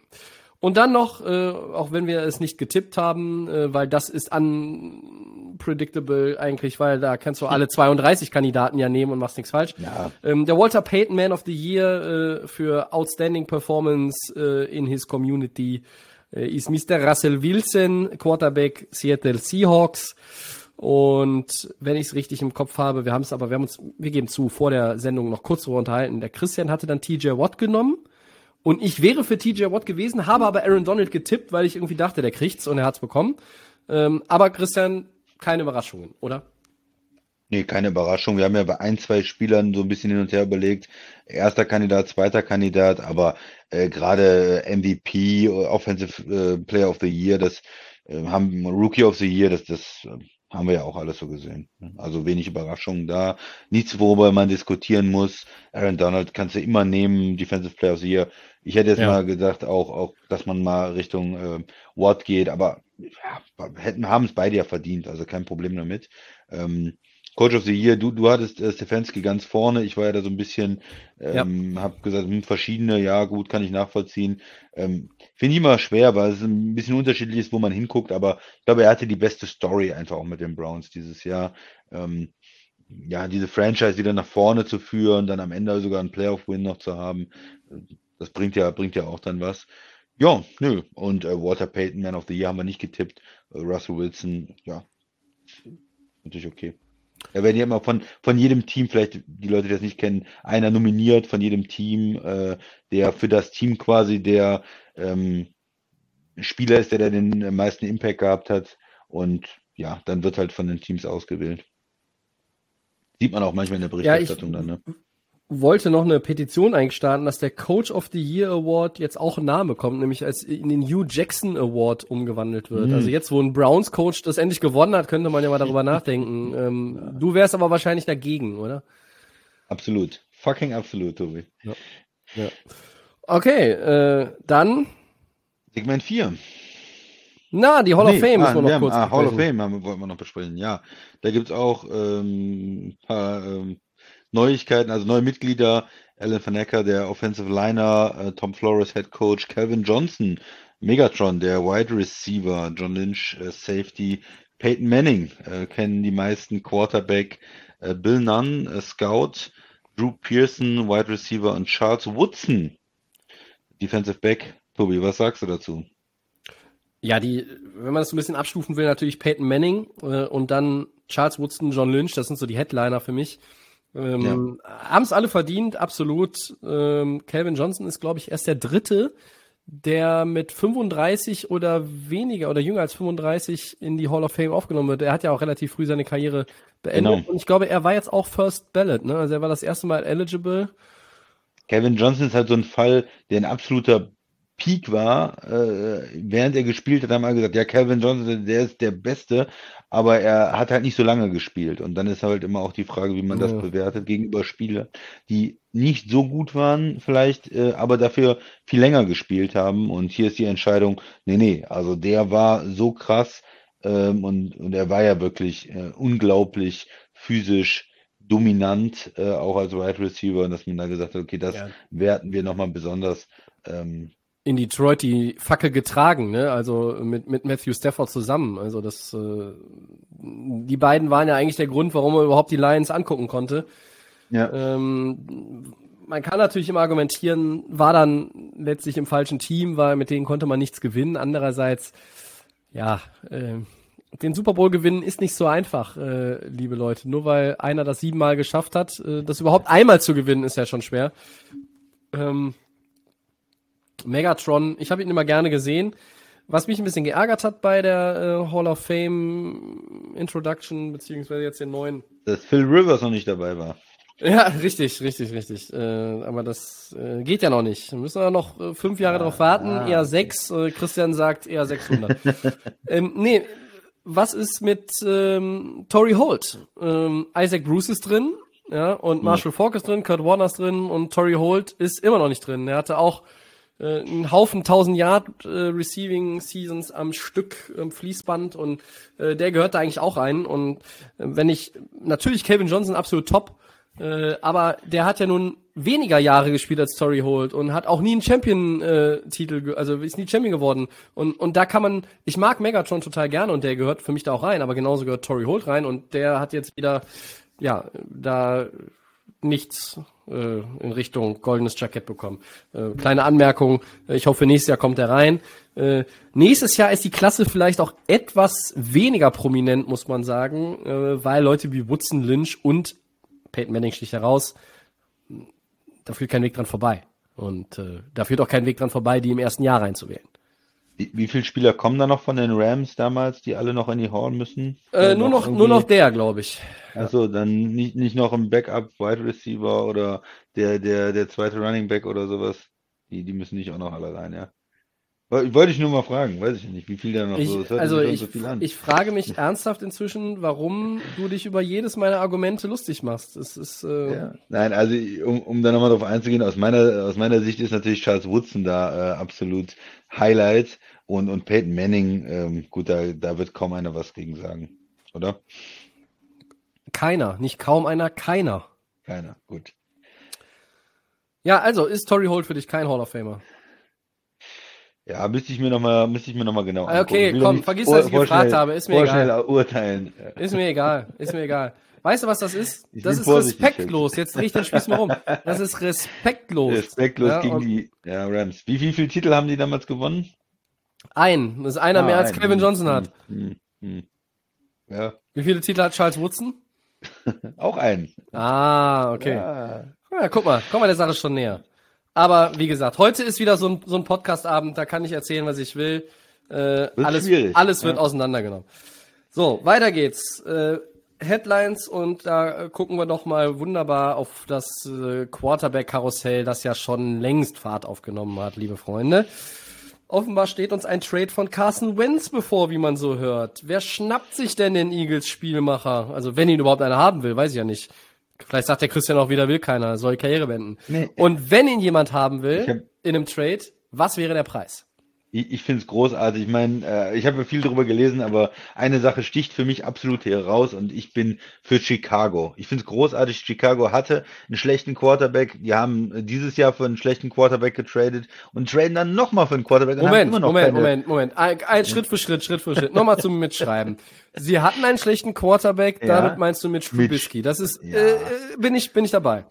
Und dann noch, äh, auch wenn wir es nicht getippt haben, äh, weil das ist unpredictable eigentlich, weil da kannst du alle 32 Kandidaten ja nehmen und machst nichts falsch. Ja. Ähm, der Walter Payton Man of the Year äh, für Outstanding Performance äh, in his Community äh, ist Mr. Russell Wilson, Quarterback Seattle Seahawks. Und wenn ich es richtig im Kopf habe, wir haben es aber, wir haben uns, wir geben zu, vor der Sendung noch kurz darüber unterhalten. Der Christian hatte dann TJ Watt genommen und ich wäre für TJ Watt gewesen, habe aber Aaron Donald getippt, weil ich irgendwie dachte, der kriegt's und er hat's bekommen. Ähm, aber Christian, keine Überraschungen, oder? Nee, keine Überraschung. Wir haben ja bei ein, zwei Spielern so ein bisschen hin und her überlegt. Erster Kandidat, zweiter Kandidat, aber äh, gerade MVP, Offensive äh, Player of the Year, das äh, haben Rookie of the Year, das, das äh, haben wir ja auch alles so gesehen. Also wenig Überraschungen da. Nichts, worüber man diskutieren muss. Aaron Donald kannst du immer nehmen, Defensive Player of the Year. Ich hätte jetzt ja. mal gesagt, auch, auch, dass man mal Richtung äh, Watt geht, aber ja, hätten, haben es beide ja verdient, also kein Problem damit. Ähm, Coach of the Year, du, du hattest äh, Stefanski ganz vorne. Ich war ja da so ein bisschen, ähm, ja. habe gesagt, hm, verschiedene, ja gut, kann ich nachvollziehen. Ähm, Finde ich immer schwer, weil es ein bisschen unterschiedlich ist, wo man hinguckt, aber ich glaube, er hatte die beste Story einfach auch mit den Browns dieses Jahr. Ähm, ja, diese Franchise wieder nach vorne zu führen, dann am Ende sogar einen Playoff-Win noch zu haben, das bringt ja, bringt ja auch dann was. Ja, nö. Und äh, Walter Payton, Man of the Year, haben wir nicht getippt. Äh, Russell Wilson, ja, natürlich okay. Da werden ja immer von, von jedem Team, vielleicht die Leute, die das nicht kennen, einer nominiert von jedem Team, äh, der für das Team quasi der ähm, Spieler ist, der da den meisten Impact gehabt hat. Und ja, dann wird halt von den Teams ausgewählt. Sieht man auch manchmal in der Berichterstattung ja, ich, dann, ne? Wollte noch eine Petition eingestarten, dass der Coach of the Year Award jetzt auch ein Name kommt, nämlich als in den Hugh Jackson Award umgewandelt wird. Mhm. Also jetzt, wo ein Browns Coach das endlich gewonnen hat, könnte man ja mal darüber (laughs) nachdenken. Ähm, ja. Du wärst aber wahrscheinlich dagegen, oder? Absolut. Fucking absolut, Tobi. Ja. ja. Okay, äh, dann. Segment 4. Na, die Hall nee, of Fame ah, müssen wir noch kurz ah, Hall of Fame haben, wollten wir noch besprechen, ja. Da gibt's auch ähm, paar ähm, Neuigkeiten, also neue Mitglieder, Alan Fanecker, der Offensive Liner, äh, Tom Flores, Head Coach, Calvin Johnson, Megatron, der Wide Receiver, John Lynch, äh, Safety, Peyton Manning, äh, kennen die meisten Quarterback, äh, Bill Nunn, äh, Scout, Drew Pearson, Wide Receiver und Charles Woodson, Defensive Back. Tobi, was sagst du dazu? Ja, die, wenn man das ein bisschen abstufen will, natürlich Peyton Manning äh, und dann Charles Woodson, John Lynch, das sind so die Headliner für mich. Ähm, ja. Haben es alle verdient, absolut. Ähm, Calvin Johnson ist, glaube ich, erst der dritte, der mit 35 oder weniger oder jünger als 35 in die Hall of Fame aufgenommen wird. Er hat ja auch relativ früh seine Karriere beendet. Genau. Und ich glaube, er war jetzt auch First Ballot, ne? Also er war das erste Mal eligible. Kevin Johnson ist halt so ein Fall, der ein absoluter Peak war, äh, während er gespielt hat, haben wir gesagt, ja, Calvin Johnson, der ist der Beste, aber er hat halt nicht so lange gespielt. Und dann ist halt immer auch die Frage, wie man das bewertet gegenüber Spielern, die nicht so gut waren, vielleicht, äh, aber dafür viel länger gespielt haben. Und hier ist die Entscheidung, nee, nee, also der war so krass, Ähm, und, und er war ja wirklich äh, unglaublich physisch dominant, äh, auch als Wide Receiver, und dass man da gesagt hat, okay, das Ja. werten wir nochmal besonders. Ähm, in Detroit die Fackel getragen, ne? Also mit, mit Matthew Stafford zusammen. Also das, äh, die beiden waren ja eigentlich der Grund, warum man überhaupt die Lions angucken konnte. ja. Ähm, man kann natürlich immer argumentieren, war dann letztlich im falschen Team, weil mit denen konnte man nichts gewinnen. Andererseits, ja, äh, den Super Bowl gewinnen ist nicht so einfach, äh, liebe Leute. Nur weil einer das siebenmal geschafft hat, äh, das überhaupt einmal zu gewinnen, ist ja schon schwer. Ähm, Megatron, ich habe ihn immer gerne gesehen. Was mich ein bisschen geärgert hat bei der äh, Hall of Fame Introduction, beziehungsweise jetzt den neuen Dass Phil Rivers noch nicht dabei war. ja, richtig, richtig, richtig. Äh, aber das äh, geht ja noch nicht. Wir müssen ja noch äh, fünf Jahre drauf warten, ah, eher okay. sechs. Äh, Christian sagt eher 600. (laughs) ähm, nee, was ist mit ähm, Tory Holt? Ähm, Isaac Bruce ist drin, ja, und Marshall Falk ist drin, Kurt Warner ist drin und Tory Holt ist immer noch nicht drin. Er hatte auch äh, einen Haufen 1000 Yard äh, Receiving Seasons am Stück im Fließband und äh, der gehört da eigentlich auch rein. Und äh, wenn ich natürlich Calvin Johnson absolut top, äh, aber der hat ja nun weniger Jahre gespielt als Tory Holt und hat auch nie einen Champion-Titel, ge- also ist nie Champion geworden. Und, und da kann man, ich mag Megatron total gerne und der gehört für mich da auch rein, aber genauso gehört Tory Holt rein und der hat jetzt wieder, ja, da nichts äh, in Richtung goldenes Jackett bekommen. Äh, kleine Anmerkung, äh, ich hoffe, nächstes Jahr kommt er rein. Äh, nächstes Jahr ist die Klasse vielleicht auch etwas weniger prominent, muss man sagen, äh, weil Leute wie Woodson Lynch und Peyton Manning sticht heraus, da führt kein Weg dran vorbei. Und äh, da führt auch kein Weg dran vorbei, die im ersten Jahr reinzuwählen. Wie, wie viele Spieler kommen da noch von den Rams damals, die alle noch in die Hall müssen? Äh, nur noch, nur noch der, glaube ich. Achso, dann nicht, nicht noch ein Backup Wide Receiver oder der, der, der zweite Running Back oder sowas. Die, die müssen nicht auch noch alle rein, ja. Woll- Wollte ich nur mal fragen, weiß ich nicht, wie viel da noch Ich, so ist. Also ich, so ich frage mich ernsthaft inzwischen, warum du dich über jedes meiner Argumente lustig machst. Es ist äh, Ja. Nein, also um, um da nochmal drauf einzugehen, aus meiner, aus meiner Sicht ist natürlich Charles Woodson da äh, absolut Highlight und, und Peyton Manning, ähm, gut, da, da wird kaum einer was gegen sagen, oder? keiner, nicht kaum einer, keiner. Keiner, gut. Ja, also ist Tory Holt für dich kein Hall of Famer. Ja, müsste ich mir nochmal, müsste ich mir noch mal genau Ah, okay, angucken. doch komm, vergiss, dass ich gefragt habe, ist mir egal. urteilen. Ist mir egal, ist mir egal. Weißt du, was das ist? Ich Das ist respektlos. Jetzt dreh ich den Spieß mal um. Das ist respektlos. Respektlos Ja, gegen die ja, Rams. Wie, wie viele Titel haben die damals gewonnen? Ein. Das ist einer mehr Ah, als ein. Kevin Johnson Hm, hat. hm, hm. Ja, Wie viele Titel hat Charles Woodson? (laughs) auch ein. Ah, okay. Ja. Ja, guck mal, kommen wir der Sache schon näher. Aber wie gesagt, heute ist wieder so ein, so ein Podcast-Abend, da kann ich erzählen, was ich will. Äh, alles schwierig, alles wird ja. auseinandergenommen. So, weiter geht's. Äh, Headlines und da gucken wir doch mal wunderbar auf das äh, Quarterback-Karussell, das ja schon längst Fahrt aufgenommen hat, liebe Freunde. Offenbar steht uns ein Trade von Carson Wentz bevor, wie man so hört. Wer schnappt sich denn den Eagles Spielmacher? Also, wenn ihn überhaupt einer haben will, weiß ich ja nicht. Vielleicht sagt der Christian auch wieder, will keiner, soll Karriere beenden. Nee. Und wenn ihn jemand haben will, in einem Trade, was wäre der Preis? Ich, ich finde es großartig. Ich meine, äh, ich habe ja viel darüber gelesen, aber eine Sache sticht für mich absolut heraus und ich bin für Chicago. Ich finde es großartig. Chicago hatte einen schlechten Quarterback. Die haben äh, dieses Jahr für einen schlechten Quarterback getradet und traden dann nochmal für einen Quarterback. Moment, Moment, Moment, Moment. Ein, ein Schritt für Schritt, Schritt für Schritt. Nochmal zum Mitschreiben. Sie hatten einen schlechten Quarterback, Ja. damit meinst du mit. Trubisky. Das ist, Ja. äh, bin ich, bin ich dabei.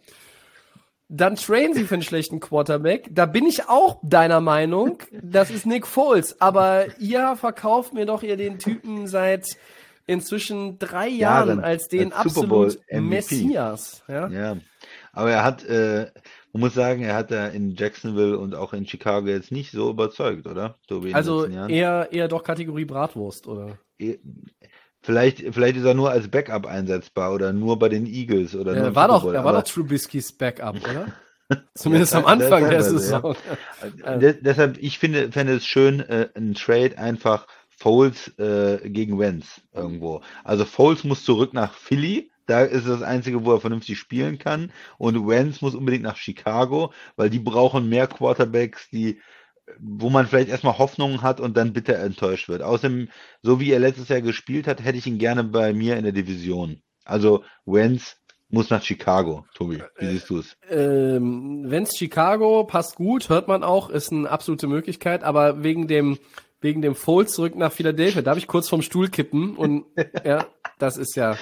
Dann trainen sie für einen schlechten Quarterback. Da bin ich auch deiner Meinung. Das ist Nick Foles. Aber ihr verkauft mir doch ihr den Typen seit inzwischen drei Jahren Jahren als den als absolut. Messias. Ja? Ja, aber er hat, äh, man muss sagen, er hat da in Jacksonville und auch in Chicago jetzt nicht so überzeugt, oder? Den Also eher, eher doch Kategorie Bratwurst, oder? Vielleicht, vielleicht ist er nur als Backup einsetzbar oder nur bei den Eagles oder nur Er im war doch, er war doch Trubiskys Backup, oder? (laughs) Zumindest Ja, am Anfang der Saison. ja. De deshalb, ich finde, fände es schön, äh, ein Trade einfach Foles äh, gegen Wentz irgendwo. Also Foles muss zurück nach Philly. Da ist das Einzige, wo er vernünftig spielen kann. Und Wentz muss unbedingt nach Chicago, weil die brauchen mehr Quarterbacks, die wo man vielleicht erstmal Hoffnungen hat und dann bitter enttäuscht wird. Außerdem, so wie er letztes Jahr gespielt hat, hätte ich ihn gerne bei mir in der Division. Also Wentz muss nach Chicago, Tobi. Wie siehst du es? Ähm, Wenn's Chicago passt gut, hört man auch, ist eine absolute Möglichkeit, aber wegen dem wegen dem Fold zurück nach Philadelphia, da habe ich kurz vom Stuhl kippen und (laughs) ja, das ist ja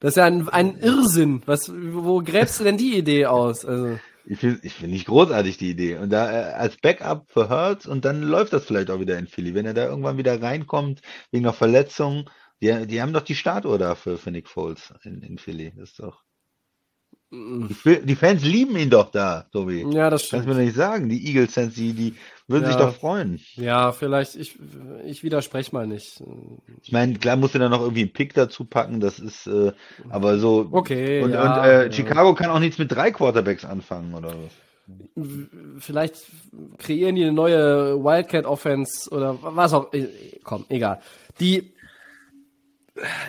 das ist ja ein, ein Irrsinn. Was wo gräbst du denn die Idee aus? Also Ich finde ich find nicht großartig die Idee. Und da äh, als Backup für Hurts und dann läuft das vielleicht auch wieder in Philly. Wenn er da irgendwann wieder reinkommt, wegen einer Verletzung, die, die haben doch die Startuhr da für, Nick Foles in, in Philly. Das ist doch. Will, die Fans lieben ihn doch da, Tobi. ja, das Kannst stimmt. du mir doch nicht sagen. Die Eagles-Fans, die, die würden sich Ja. doch freuen. Ja, vielleicht ich ich widerspreche mal nicht. Ich meine, klar musst du dann noch irgendwie einen Pick dazu packen, das ist, äh, aber so. Okay, Und, ja, und äh, ja. Chicago kann auch nichts mit drei Quarterbacks anfangen, oder was? Vielleicht kreieren die eine neue Wildcat Offense oder was auch. äh, Komm, egal. Die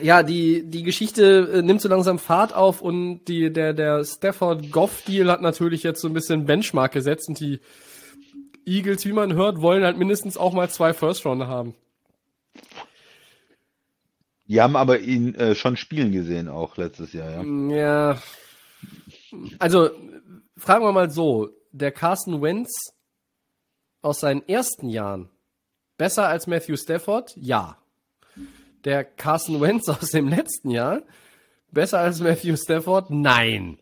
ja, die, die Geschichte äh, nimmt so langsam Fahrt auf und die, der, der Stafford Goff Deal hat natürlich jetzt so ein bisschen Benchmark gesetzt und die Eagles, wie man hört, wollen halt mindestens auch mal zwei First Rounder haben. Die haben aber ihn äh, schon spielen gesehen, auch letztes Jahr, ja. Ja. Also, fragen wir mal so, der Carson Wentz aus seinen ersten Jahren besser als Matthew Stafford? Ja. Der Carson Wentz aus dem letzten Jahr besser als Matthew Stafford? Nein.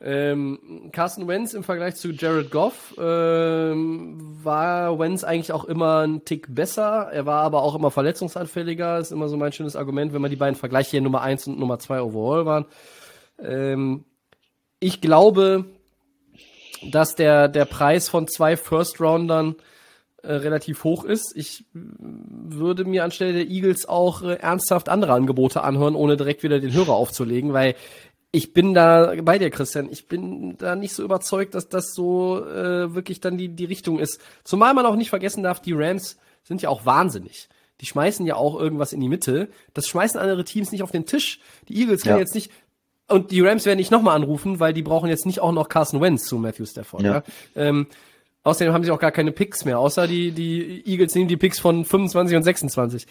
Ähm, Carson Wentz im Vergleich zu Jared Goff ähm, war Wentz eigentlich auch immer ein Tick besser. Er war aber auch immer verletzungsanfälliger. Ist immer so mein schönes Argument, wenn man die beiden vergleicht, hier Nummer 1 und Nummer 2 overall waren. Ähm, ich glaube, dass der, der Preis von zwei First-Roundern äh, relativ hoch ist. Ich mm, würde mir anstelle der Eagles auch äh, ernsthaft andere Angebote anhören, ohne direkt wieder den Hörer aufzulegen, weil ich bin da bei dir, Christian. Ich bin da nicht so überzeugt, dass das so äh, wirklich dann die, die Richtung ist. Zumal man auch nicht vergessen darf, die Rams sind ja auch wahnsinnig. Die schmeißen ja auch irgendwas in die Mitte. Das schmeißen andere Teams nicht auf den Tisch. Die Eagles können Ja. jetzt nicht und die Rams werden nicht nochmal anrufen, weil die brauchen jetzt nicht auch noch Carson Wentz zu Matthew Stafford. Ja. Ja. Ähm, außerdem haben sie auch gar keine Picks mehr, außer die, die Eagles nehmen die Picks von 25 und 26.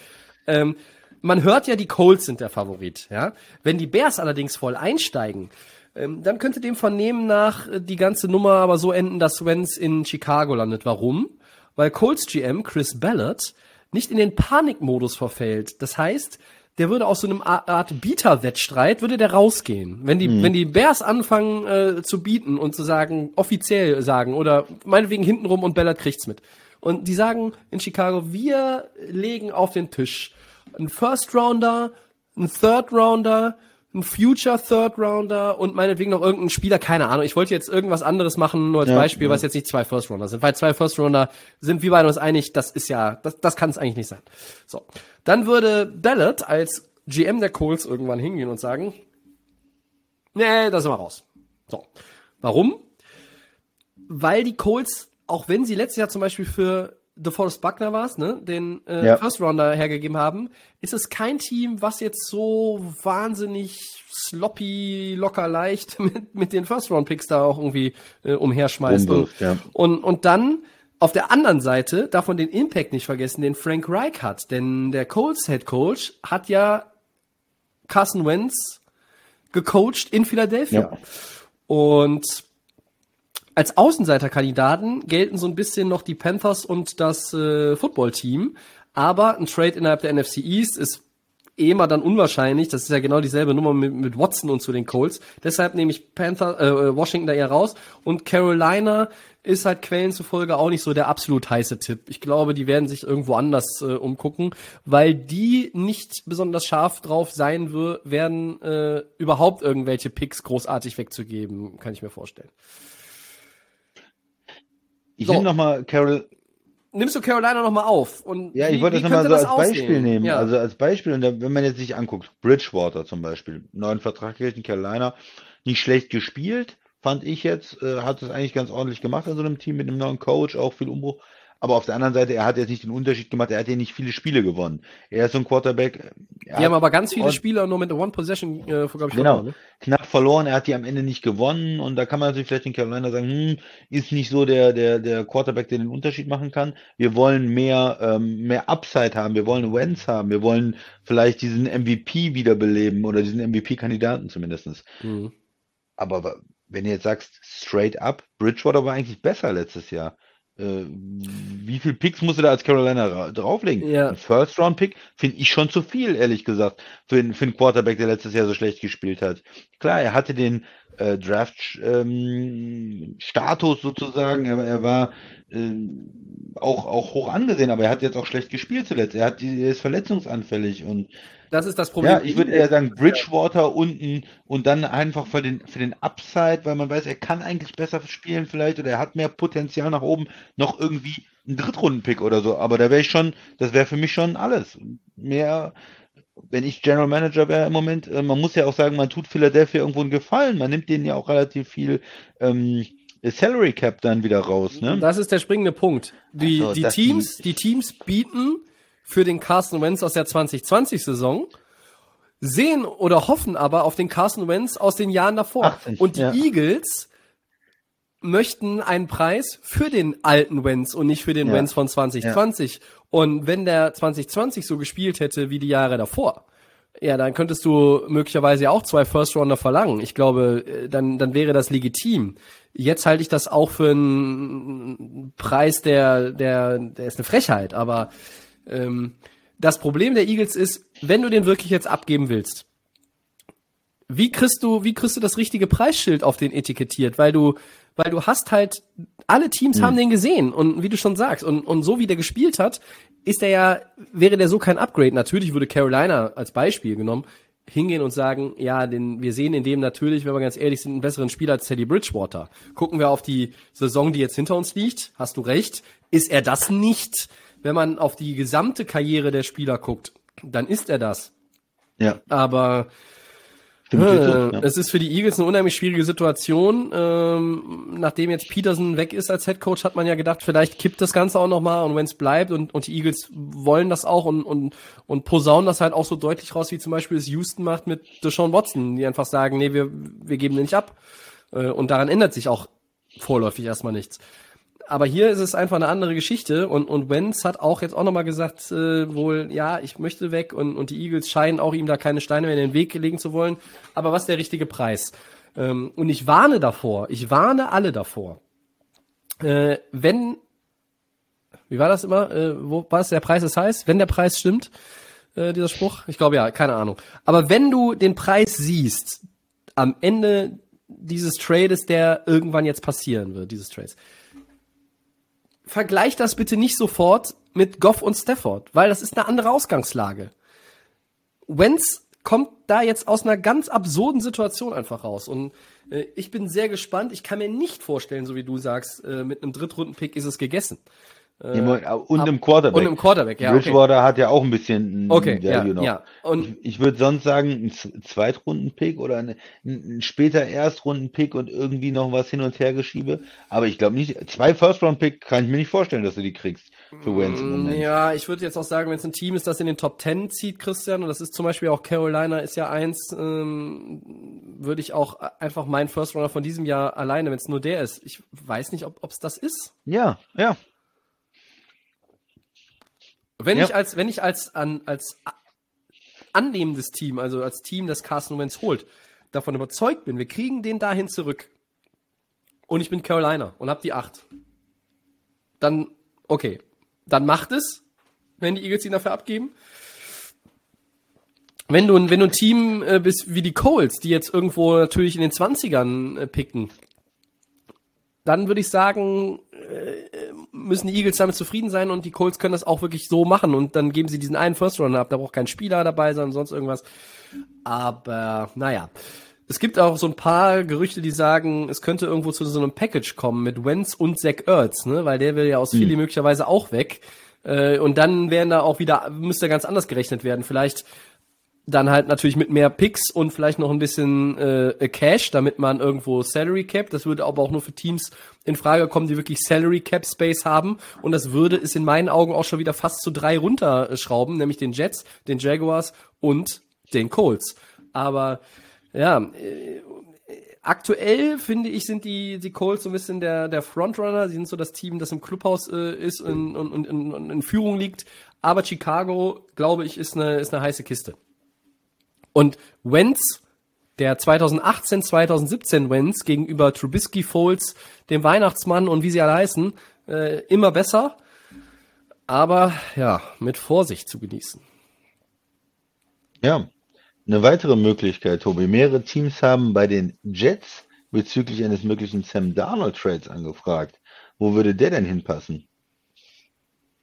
Ähm, man hört ja, die Colts sind der Favorit. Ja? Wenn die Bears allerdings voll einsteigen, ähm, dann könnte dem Vernehmen nach äh, die ganze Nummer aber so enden, dass Wentz in Chicago landet. Warum? Weil Colts GM Chris Ballard nicht in den Panikmodus verfällt. Das heißt, der würde aus so einem Art Bieterwettstreit würde der rausgehen. Wenn die, wenn die Bears anfangen äh, zu bieten und zu sagen, offiziell sagen, oder meinetwegen hintenrum und Ballard kriegt's mit. Und die sagen in Chicago, wir legen auf den Tisch einen First Rounder, einen Third Rounder, einen Future Third Rounder und meinetwegen noch irgendeinen Spieler, keine Ahnung. Ich wollte jetzt irgendwas anderes machen, nur als Ja, Beispiel, ja. was jetzt nicht zwei First Rounder sind. Weil zwei First Rounder sind wir beide uns einig, das ist ja, das, das kann es eigentlich nicht sein. So. Dann würde Ballard als GM der Colts irgendwann hingehen und sagen, nee, da sind wir raus. So. Warum? Weil die Colts, auch wenn sie letztes Jahr zum Beispiel für DeForest Buckner war es, ne, den äh, Ja. First Rounder hergegeben haben, ist es kein Team, was jetzt so wahnsinnig sloppy, locker leicht (laughs) mit, mit den First Round Picks da auch irgendwie äh, umherschmeißt. Und, Umwirft, ja. und, und dann auf der anderen Seite darf man den Impact nicht vergessen, den Frank Reich hat, denn der Colts Head Coach hat ja Carson Wentz gecoacht in Philadelphia. Ja. Und als Außenseiterkandidaten gelten so ein bisschen noch die Panthers und das äh, Footballteam. Aber ein Trade innerhalb der NFC East ist eh immer dann unwahrscheinlich. Das ist ja genau dieselbe Nummer mit, mit Watson und zu den Colts. Deshalb nehme ich Panther, äh, Washington da eher raus. Und Carolina ist halt Quellen zufolge auch nicht so der absolut heiße Tipp. Ich glaube, die werden sich irgendwo anders äh, umgucken, weil die nicht besonders scharf drauf sein werden, äh, überhaupt irgendwelche Picks großartig wegzugeben, kann ich mir vorstellen. Ich So. nehme nochmal Carol. Nimmst du Carolina noch mal auf? Und Ja, wie- ich wollte wie das nochmal so als Beispiel aussehen? nehmen. Ja. Also als Beispiel, und da, wenn man jetzt sich anguckt, Bridgewater zum Beispiel, neuen Vertrag in Carolina, nicht schlecht gespielt, fand ich jetzt, äh, hat es eigentlich ganz ordentlich gemacht in so einem Team mit einem neuen Coach, auch viel Umbruch. Aber auf der anderen Seite, er hat jetzt nicht den Unterschied gemacht, er hat ja nicht viele Spiele gewonnen. Er ist so ein Quarterback. Die haben aber ganz viele Spieler nur mit One Possession, äh, glaube ich, genau, verloren, ne? knapp verloren, er hat die am Ende nicht gewonnen und da kann man natürlich vielleicht in Carolina sagen, hm, ist nicht so der, der, der Quarterback, der den Unterschied machen kann. Wir wollen mehr, ähm, mehr Upside haben, wir wollen Wentz haben, wir wollen vielleicht diesen MVP wiederbeleben oder diesen MVP-Kandidaten zumindestens. Mhm. Aber wenn du jetzt sagst, straight up, Bridgewater war eigentlich besser letztes Jahr. Äh, wie viel Picks musst du da als Carolina drauflegen? Ja. Ein First-Round-Pick finde ich schon zu viel, ehrlich gesagt, für, für einen Quarterback, der letztes Jahr so schlecht gespielt hat. Klar, er hatte den äh, Draft-Status ähm, sozusagen, er, er war äh, auch, auch hoch angesehen, aber er hat jetzt auch schlecht gespielt zuletzt. Er, hat er ist verletzungsanfällig und das ist das Problem. Ja, ich würde eher sagen Bridgewater unten und dann einfach für den, für den Upside, weil man weiß, er kann eigentlich besser spielen vielleicht oder er hat mehr Potenzial nach oben, noch irgendwie ein Drittrunden-Pick oder so. Aber da wäre ich schon, das wäre für mich schon alles. Mehr, wenn ich General Manager wäre im Moment, äh, man muss ja auch sagen, man tut Philadelphia irgendwo einen Gefallen. Man nimmt denen ja auch relativ viel ähm, Salary Cap dann wieder raus. Ne? Das ist der springende Punkt. Die, also, die Teams, die Teams bieten für den Carson Wentz aus der 2020-Saison, sehen oder hoffen aber auf den Carson Wentz aus den Jahren davor. 80, und die ja. Eagles möchten einen Preis für den alten Wentz und nicht für den ja. Wentz von 2020. Ja. Und wenn der 2020 so gespielt hätte wie die Jahre davor, ja, dann könntest du möglicherweise auch zwei First Rounder verlangen. Ich glaube, äh, dann, dann wäre das legitim. Jetzt halte ich das auch für einen Preis, der, der, der ist eine Frechheit, aber ähm, das Problem der Eagles ist, wenn du den wirklich jetzt abgeben willst, wie kriegst du, wie kriegst du das richtige Preisschild auf den etikettiert? Weil du, weil du hast halt, alle Teams mhm. haben den gesehen und wie du schon sagst, und, und so wie der gespielt hat, ist er ja, wäre der so kein Upgrade. Natürlich würde Carolina als Beispiel genommen hingehen und sagen, ja, den, wir sehen in dem natürlich, wenn wir ganz ehrlich sind, einen besseren Spieler als Teddy Bridgewater. Gucken wir auf die Saison, die jetzt hinter uns liegt, hast du recht, ist er das nicht? Wenn man auf die gesamte Karriere der Spieler guckt, dann ist er das. Ja. Aber äh, ja. es ist für die Eagles eine unheimlich schwierige Situation. Ähm, nachdem jetzt Peterson weg ist als Head Coach, hat man ja gedacht, vielleicht kippt das Ganze auch nochmal und wenn es bleibt und, und die Eagles wollen das auch und, und, und posaunen das halt auch so deutlich raus, wie zum Beispiel es Houston macht mit Deshaun Watson, die einfach sagen, nee, wir, wir geben den nicht ab. Äh, und daran ändert sich auch vorläufig erstmal nichts aber hier ist es einfach eine andere Geschichte und, und Wenz hat auch jetzt auch nochmal gesagt, äh, wohl, ja, ich möchte weg und, und die Eagles scheinen auch ihm da keine Steine mehr in den Weg legen zu wollen. Aber was der richtige Preis? Ähm, und ich warne davor, ich warne alle davor. Äh, wenn, wie war das immer? Äh, wo was der Preis ist heiß? Wenn der Preis stimmt, äh, dieser Spruch? Ich glaube ja, keine Ahnung. Aber wenn du den Preis siehst, am Ende dieses Trades, der irgendwann jetzt passieren wird, dieses Trades, vergleich das bitte nicht sofort mit Goff und Stafford, weil das ist eine andere Ausgangslage. Wenz kommt da jetzt aus einer ganz absurden Situation einfach raus und äh, ich bin sehr gespannt. Ich kann mir nicht vorstellen, so wie du sagst, äh, mit einem Drittrunden-Pick ist es gegessen. Äh, und im Quarterback. Und im Quarterback, ja. Bridgewater okay. hat ja auch ein bisschen okay, ja, noch. Ja. Und ich, ich würde sonst sagen, ein Zweitrunden-Pick oder ein, ein später Erstrunden-Pick und irgendwie noch was hin und her geschiebe. Aber ich glaube nicht, zwei First-Round-Pick kann ich mir nicht vorstellen, dass du die kriegst für Wentz im Moment. Ja, ich würde jetzt auch sagen, wenn es ein Team ist, das in den Top 10 zieht, Christian, und das ist zum Beispiel auch Carolina, ist ja eins, ähm, würde ich auch einfach meinen First-Runner von diesem Jahr alleine, wenn es nur der ist. Ich weiß nicht, ob es das ist. Ja, ja. Wenn ja. ich als, wenn ich als, an, als annehmendes Team, also als Team, das Carson Wentz holt, davon überzeugt bin, wir kriegen den dahin zurück. Und ich bin Carolina und hab die acht. Dann, okay. Dann macht es, wenn die Eagles ihn dafür abgeben. Wenn du, wenn du ein Team äh, bist wie die Colts, die jetzt irgendwo natürlich in den 20ern äh, picken, dann würde ich sagen, äh, müssen die Eagles damit zufrieden sein und die Colts können das auch wirklich so machen und dann geben sie diesen einen First Runner ab. Da braucht kein Spieler dabei sein, sonst irgendwas. Aber naja. Es gibt auch so ein paar Gerüchte, die sagen, es könnte irgendwo zu so einem Package kommen mit Wentz und Zach Ertz, ne? Weil der will ja aus Philly mhm. möglicherweise auch weg. Äh, und dann werden da auch wieder, müsste ganz anders gerechnet werden. Vielleicht dann halt natürlich mit mehr Picks und vielleicht noch ein bisschen äh, Cash, damit man irgendwo Salary Cap, das würde aber auch nur für Teams in Frage kommen, die wirklich Salary Cap Space haben und das würde es in meinen Augen auch schon wieder fast zu drei runterschrauben, nämlich den Jets, den Jaguars und den Colts. Aber ja, äh, aktuell finde ich, sind die, die Colts so ein bisschen der, der Frontrunner. Sie sind so das Team, das im Clubhaus äh, ist und, und, und in, in Führung liegt. Aber Chicago, glaube ich, ist eine, ist eine heiße Kiste. Und Wentz, der 2018, 2017 Wentz gegenüber Trubisky, Foles, dem Weihnachtsmann und wie sie alle heißen, äh, immer besser. Aber ja, mit Vorsicht zu genießen. Ja, eine weitere Möglichkeit, Tobi. Mehrere Teams haben bei den Jets bezüglich eines möglichen Sam Darnold Trades angefragt. Wo würde der denn hinpassen?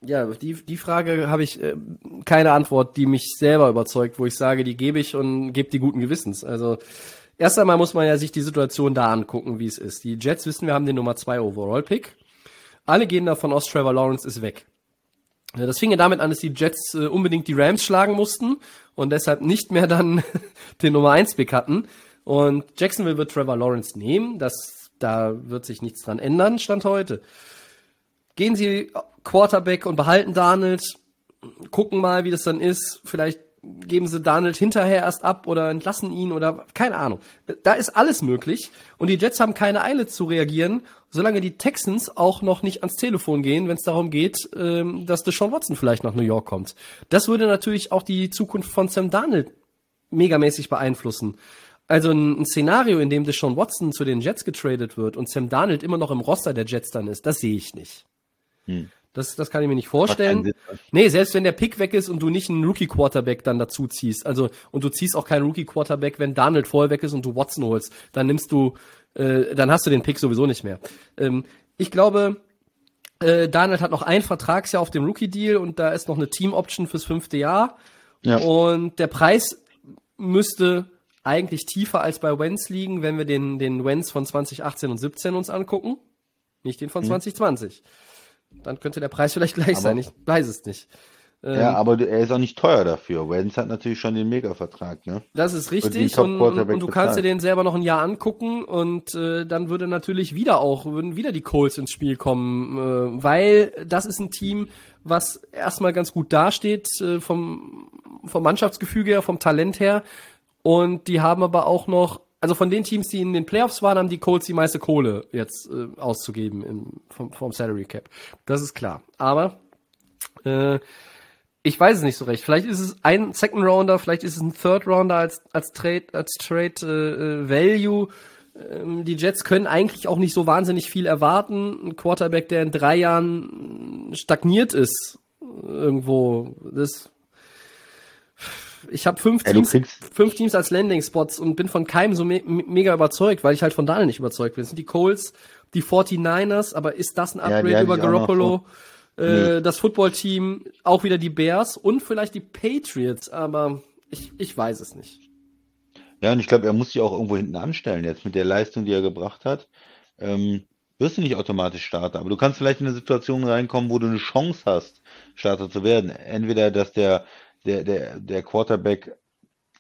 Ja, die, die Frage habe ich äh, keine Antwort, die mich selber überzeugt, wo ich sage, die gebe ich und gebe die guten Gewissens. Also erst einmal muss man ja sich die Situation da angucken, wie es ist. Die Jets wissen, wir haben den Nummer 2 Overall Pick. Alle gehen davon aus, Trevor Lawrence ist weg. Das fing ja damit an, dass die Jets äh, unbedingt die Rams schlagen mussten und deshalb nicht mehr dann (laughs) den Nummer 1 Pick hatten. Und Jacksonville wird Trevor Lawrence nehmen. Das, da wird sich nichts dran ändern, Stand heute. Gehen Sie Quarterback und behalten Darnold, gucken mal, wie das dann ist. Vielleicht geben sie Darnold hinterher erst ab oder entlassen ihn oder keine Ahnung. Da ist alles möglich und die Jets haben keine Eile zu reagieren, solange die Texans auch noch nicht ans Telefon gehen, wenn es darum geht, ähm, dass Deshaun Watson vielleicht nach New York kommt. Das würde natürlich auch die Zukunft von Sam Darnold megamäßig beeinflussen. Also ein, ein Szenario, in dem Deshaun Watson zu den Jets getradet wird und Sam Darnold immer noch im Roster der Jets dann ist, das sehe ich nicht. Hm. Das, das kann ich mir nicht vorstellen. Nee, selbst wenn der Pick weg ist und du nicht einen Rookie-Quarterback dann dazu ziehst, also und du ziehst auch keinen Rookie-Quarterback, wenn Donald vorher weg ist und du Watson holst, dann nimmst du, äh, dann hast du den Pick sowieso nicht mehr. Ähm, ich glaube, äh, Donald hat noch ein Vertragsjahr auf dem Rookie-Deal und da ist noch eine Team-Option fürs fünfte Jahr. Ja. Und der Preis müsste eigentlich tiefer als bei Wentz liegen, wenn wir den, den Wentz von 2018 und 17 uns angucken. Nicht den von hm. 2020 dann könnte der Preis vielleicht (laughs) gleich aber, sein. Ich weiß es nicht. Ja, ähm, aber er ist auch nicht teuer dafür. Wenz hat natürlich schon den Mega-Vertrag, ne? Das ist richtig. Und, und, und, du kannst dir den selber noch ein Jahr angucken und äh, dann würde natürlich wieder auch, würden wieder die Coles ins Spiel kommen, äh, weil das ist ein Team, was erstmal ganz gut dasteht, äh, vom, vom Mannschaftsgefüge her, vom Talent her. Und die haben aber auch noch also von den Teams, die in den Playoffs waren, haben die Colts die meiste Kohle jetzt äh, auszugeben im, vom, vom Salary Cap. Das ist klar. Aber äh, ich weiß es nicht so recht. Vielleicht ist es ein Second Rounder, vielleicht ist es ein Third Rounder als als Trade als Trade äh, Value. Ähm, die Jets können eigentlich auch nicht so wahnsinnig viel erwarten. Ein Quarterback, der in drei Jahren stagniert ist, irgendwo. Das ich habe fünf, Teams, fünf Teams als Landing-Spots und bin von keinem so me mega überzeugt, weil ich halt von Daniel nicht überzeugt bin. Das sind die Colts, die 49ers, aber ist das ein Upgrade ja, über Garoppolo? Äh, nee. Das Football-Team, auch wieder die Bears und vielleicht die Patriots, aber ich, ich weiß es nicht. Ja, und ich glaube, er muss sich auch irgendwo hinten anstellen jetzt mit der Leistung, die er gebracht hat. Ähm, wirst du nicht automatisch Starter, aber du kannst vielleicht in eine Situation reinkommen, wo du eine Chance hast, Starter zu werden. Entweder, dass der der, der, der Quarterback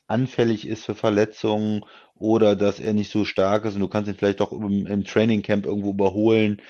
anfällig ist für Verletzungen oder dass er nicht so stark ist und du kannst ihn vielleicht auch im, im Training Camp irgendwo überholen.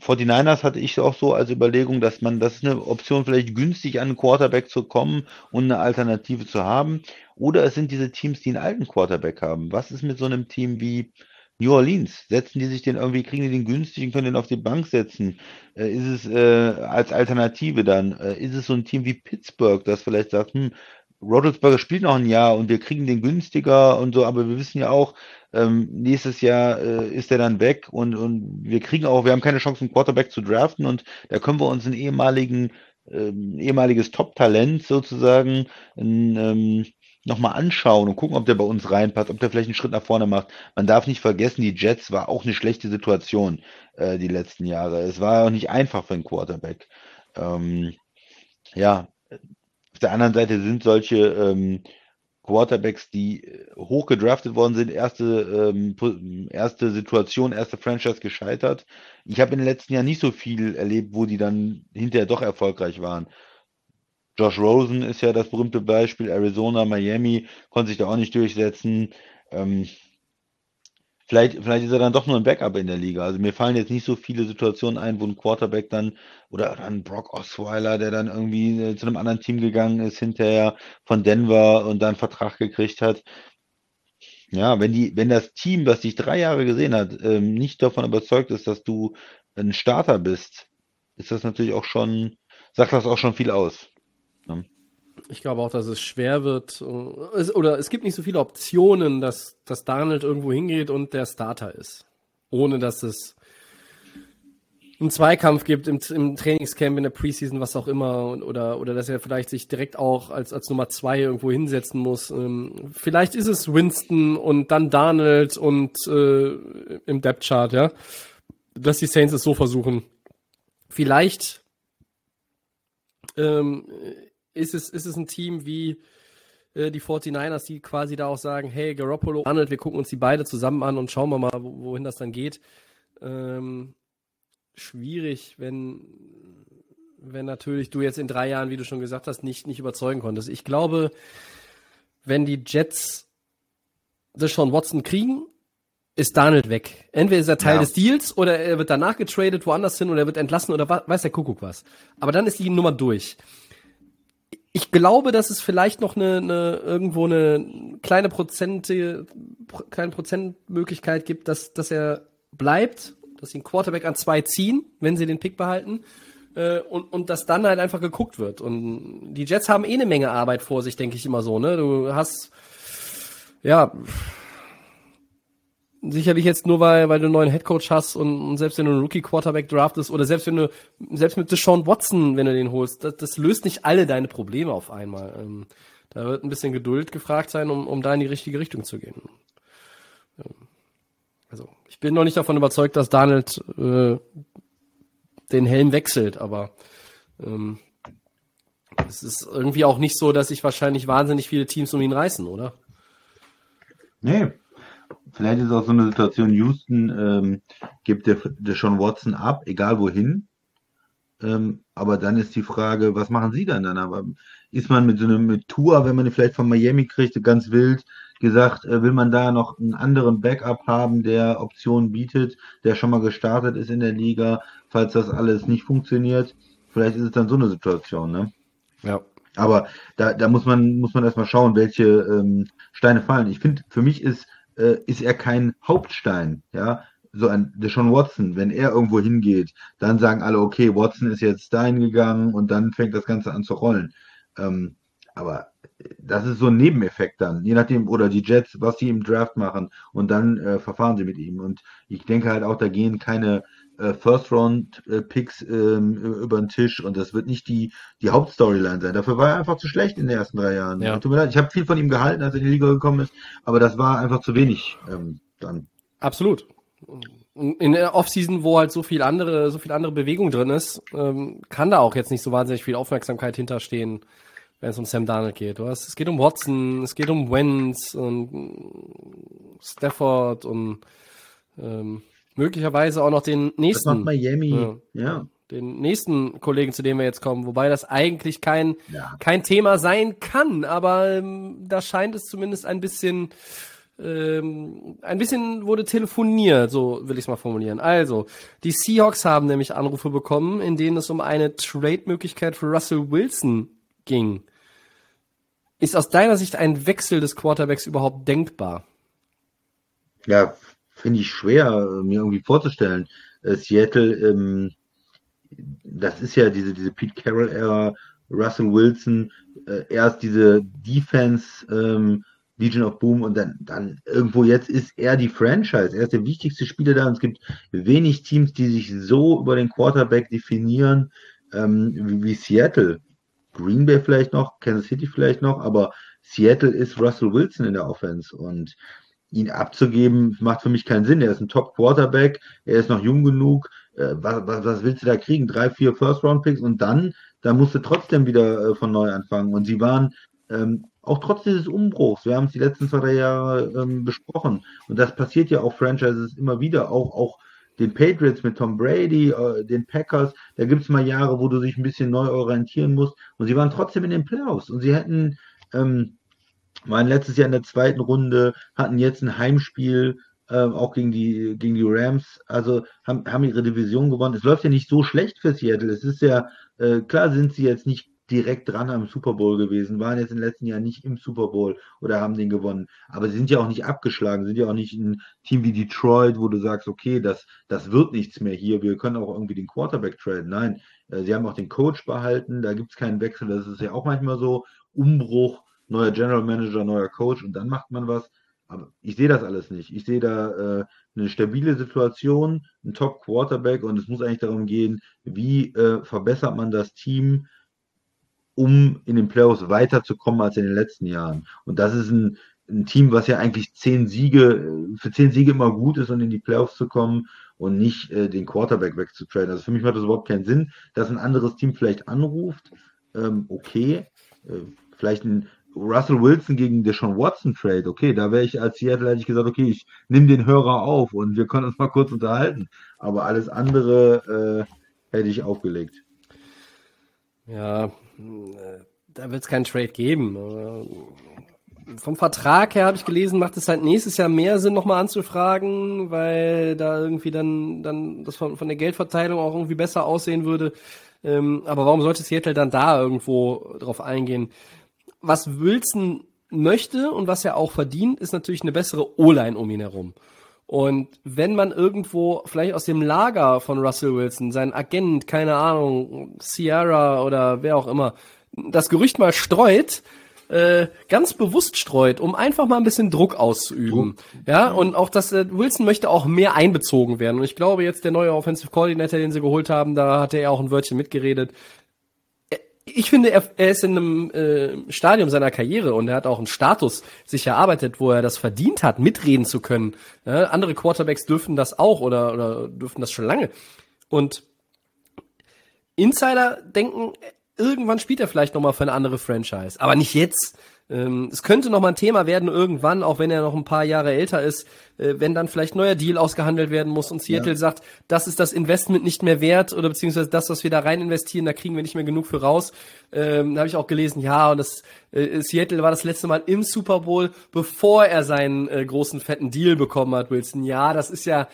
49ers hatte ich auch so als Überlegung, dass man, das ist eine Option, vielleicht günstig an einen Quarterback zu kommen und eine Alternative zu haben. Oder es sind diese Teams, die einen alten Quarterback haben. Was ist mit so einem Team wie New Orleans, setzen die sich den irgendwie, kriegen die den günstig und können den auf die Bank setzen? Äh, ist es äh, als Alternative dann? Äh, ist es so ein Team wie Pittsburgh, das vielleicht sagt, hm, Rodelsberger spielt noch ein Jahr und wir kriegen den günstiger und so, aber wir wissen ja auch, ähm, nächstes Jahr äh, ist er dann weg und, und wir kriegen auch, wir haben keine Chance, einen Quarterback zu draften und da können wir uns einen ehemaligen, ähm, ehemaliges Top-Talent sozusagen, einen, ähm, nochmal anschauen und gucken, ob der bei uns reinpasst, ob der vielleicht einen Schritt nach vorne macht. Man darf nicht vergessen, die Jets war auch eine schlechte Situation äh, die letzten Jahre. Es war auch nicht einfach für einen Quarterback. Ähm, ja, auf der anderen Seite sind solche ähm, Quarterbacks, die äh, hoch gedraftet worden sind, erste, ähm, erste Situation, erste Franchise gescheitert. Ich habe in den letzten Jahren nicht so viel erlebt, wo die dann hinterher doch erfolgreich waren. Josh Rosen ist ja das berühmte Beispiel. Arizona, Miami konnte sich da auch nicht durchsetzen. Ähm, vielleicht, vielleicht ist er dann doch nur ein Backup in der Liga. Also mir fallen jetzt nicht so viele Situationen ein, wo ein Quarterback dann oder dann Brock Osweiler, der dann irgendwie äh, zu einem anderen Team gegangen ist, hinterher von Denver und dann einen Vertrag gekriegt hat. Ja, wenn die, wenn das Team, das dich drei Jahre gesehen hat, ähm, nicht davon überzeugt ist, dass du ein Starter bist, ist das natürlich auch schon, sagt das auch schon viel aus. Ne? Ich glaube auch, dass es schwer wird, äh, oder es gibt nicht so viele Optionen, dass, dass Darnold irgendwo hingeht und der Starter ist. Ohne dass es einen Zweikampf gibt im, im Trainingscamp, in der Preseason, was auch immer, oder, oder dass er vielleicht sich direkt auch als, als Nummer zwei irgendwo hinsetzen muss. Ähm, vielleicht ist es Winston und dann Darnold und äh, im Depth Chart, ja. Dass die Saints es so versuchen. Vielleicht ähm, ist, es, ist es ein Team wie äh, die 49ers, die quasi da auch sagen, hey, Garoppolo, Arnold, wir gucken uns die beide zusammen an und schauen wir mal, wohin das dann geht. Ähm, schwierig, wenn, wenn natürlich du jetzt in drei Jahren, wie du schon gesagt hast, nicht, nicht überzeugen konntest. Ich glaube, wenn die Jets das schon Watson kriegen, ist Darnold weg. Entweder ist er Teil ja. des Deals oder er wird danach getradet woanders hin oder er wird entlassen oder weiß der Kuckuck was. Aber dann ist die Nummer durch. Ich glaube, dass es vielleicht noch eine, eine irgendwo eine kleine Prozente, kleine Prozentmöglichkeit gibt, dass, dass er bleibt dass sie einen Quarterback an zwei ziehen, wenn sie den Pick behalten. Äh, und, und dass dann halt einfach geguckt wird. Und die Jets haben eh eine Menge Arbeit vor sich, denke ich immer so. Ne? Du hast, ja, sicherlich jetzt nur weil, weil du einen neuen Headcoach hast und, und selbst wenn du einen Rookie-Quarterback draftest oder selbst wenn du, selbst mit Deshaun Watson, wenn du den holst, das, das löst nicht alle deine Probleme auf einmal. Ähm, da wird ein bisschen Geduld gefragt sein, um, um da in die richtige Richtung zu gehen. Also ich bin noch nicht davon überzeugt, dass Daniel äh, den Helm wechselt, aber ähm, es ist irgendwie auch nicht so, dass sich wahrscheinlich wahnsinnig viele Teams um ihn reißen, oder? Nee. Vielleicht ist auch so eine Situation, Houston ähm, gibt der, der schon Watson ab, egal wohin. Ähm, aber dann ist die Frage, was machen sie dann dann? Aber ist man mit so einem mit Tour, wenn man ihn vielleicht von Miami kriegt, ganz wild, gesagt, äh, will man da noch einen anderen Backup haben, der Optionen bietet, der schon mal gestartet ist in der Liga, falls das alles nicht funktioniert. Vielleicht ist es dann so eine Situation, ne? Ja. Aber da, da muss man, muss man erstmal schauen, welche ähm, Steine fallen. Ich finde, für mich ist, äh, ist er kein Hauptstein, ja. So ein Deshaun Watson, wenn er irgendwo hingeht, dann sagen alle, okay, Watson ist jetzt dahin gegangen und dann fängt das Ganze an zu rollen. Ähm, aber das ist so ein Nebeneffekt dann, je nachdem, oder die Jets, was sie im Draft machen und dann äh, verfahren sie mit ihm. Und ich denke halt auch, da gehen keine äh, First-Round-Picks ähm, über den Tisch und das wird nicht die, die Hauptstoryline sein. Dafür war er einfach zu schlecht in den ersten drei Jahren. Ja. Tut mir leid, ich habe viel von ihm gehalten, als er in die Liga gekommen ist, aber das war einfach zu wenig ähm, dann. Absolut. In der Offseason, wo halt so viel andere, so viel andere Bewegung drin ist, ähm, kann da auch jetzt nicht so wahnsinnig viel Aufmerksamkeit hinterstehen wenn es um Sam Darnold geht. Du hast, es geht um Watson, es geht um Wentz und Stafford und ähm, möglicherweise auch noch den nächsten. Das macht Miami, ja. ja. Den nächsten Kollegen, zu dem wir jetzt kommen, wobei das eigentlich kein, ja. kein Thema sein kann, aber ähm, da scheint es zumindest ein bisschen ähm, ein bisschen wurde telefoniert, so will ich es mal formulieren. Also, die Seahawks haben nämlich Anrufe bekommen, in denen es um eine Trade-Möglichkeit für Russell Wilson ging. Ist aus deiner Sicht ein Wechsel des Quarterbacks überhaupt denkbar? Ja, finde ich schwer, mir irgendwie vorzustellen. Äh, Seattle, ähm, das ist ja diese, diese Pete Carroll-Ära, Russell Wilson, äh, erst diese Defense, ähm, Legion of Boom und dann, dann irgendwo jetzt ist er die Franchise. Er ist der wichtigste Spieler da und es gibt wenig Teams, die sich so über den Quarterback definieren ähm, wie, wie Seattle. Green Bay vielleicht noch, Kansas City vielleicht noch, aber Seattle ist Russell Wilson in der Offense und ihn abzugeben macht für mich keinen Sinn. Er ist ein Top Quarterback, er ist noch jung genug. Äh, was, was, was, willst du da kriegen? Drei, vier First Round Picks und dann, da musst du trotzdem wieder äh, von neu anfangen. Und sie waren ähm, auch trotz dieses Umbruchs, wir haben es die letzten zwei, drei Jahre ähm, besprochen. Und das passiert ja auch Franchises immer wieder, auch, auch den Patriots mit Tom Brady, äh, den Packers, da gibt es mal Jahre, wo du dich ein bisschen neu orientieren musst. Und sie waren trotzdem in den Playoffs. Und sie hätten, ähm, waren letztes Jahr in der zweiten Runde, hatten jetzt ein Heimspiel, äh, auch gegen die, gegen die Rams, also haben, haben ihre Division gewonnen. Es läuft ja nicht so schlecht für Seattle. Es ist ja, äh, klar sind sie jetzt nicht direkt dran am Super Bowl gewesen, waren jetzt den letzten Jahren nicht im Super Bowl oder haben den gewonnen. Aber sie sind ja auch nicht abgeschlagen, sind ja auch nicht ein Team wie Detroit, wo du sagst, okay, das, das wird nichts mehr hier, wir können auch irgendwie den Quarterback traden. Nein, äh, sie haben auch den Coach behalten, da gibt es keinen Wechsel, das ist ja auch manchmal so, Umbruch, neuer General Manager, neuer Coach und dann macht man was. Aber ich sehe das alles nicht. Ich sehe da äh, eine stabile Situation, ein Top-Quarterback und es muss eigentlich darum gehen, wie äh, verbessert man das Team, um in den Playoffs weiterzukommen als in den letzten Jahren. Und das ist ein, ein Team, was ja eigentlich zehn Siege, für zehn Siege immer gut ist und in die Playoffs zu kommen und nicht äh, den Quarterback wegzutraden. Also für mich macht das überhaupt keinen Sinn, dass ein anderes Team vielleicht anruft. Ähm, okay, äh, vielleicht ein Russell Wilson gegen Deshaun Watson Trade. Okay, da wäre ich als Seattle hätte ich gesagt, okay, ich nehme den Hörer auf und wir können uns mal kurz unterhalten. Aber alles andere äh, hätte ich aufgelegt. Ja, da wird es keinen Trade geben. Vom Vertrag her habe ich gelesen, macht es halt nächstes Jahr mehr Sinn, nochmal anzufragen, weil da irgendwie dann, dann das von, von der Geldverteilung auch irgendwie besser aussehen würde. Ähm, aber warum sollte Seattle dann da irgendwo drauf eingehen? Was Wilson möchte und was er auch verdient, ist natürlich eine bessere O-Line um ihn herum. Und wenn man irgendwo vielleicht aus dem Lager von Russell Wilson, sein Agent, keine Ahnung, Sierra oder wer auch immer, das Gerücht mal streut, äh, ganz bewusst streut, um einfach mal ein bisschen Druck auszuüben. Druck. Ja, und auch das, äh, Wilson möchte auch mehr einbezogen werden. Und ich glaube jetzt der neue Offensive Coordinator, den sie geholt haben, da hat er auch ein Wörtchen mitgeredet ich finde, er, er ist in einem äh, Stadium seiner Karriere und er hat auch einen Status sich erarbeitet, wo er das verdient hat, mitreden zu können. Ja, andere Quarterbacks dürfen das auch oder, oder dürfen das schon lange. Und Insider denken, irgendwann spielt er vielleicht nochmal für eine andere Franchise, aber nicht jetzt. Ähm, es könnte noch mal ein Thema werden irgendwann, auch wenn er noch ein paar Jahre älter ist, äh, wenn dann vielleicht neuer Deal ausgehandelt werden muss und Seattle ja. sagt, das ist das Investment nicht mehr wert oder beziehungsweise das, was wir da rein investieren, da kriegen wir nicht mehr genug für raus. Ähm, da habe ich auch gelesen, ja, und das äh, Seattle war das letzte Mal im Super Bowl, bevor er seinen äh, großen fetten Deal bekommen hat, Wilson. Ja, das ist ja,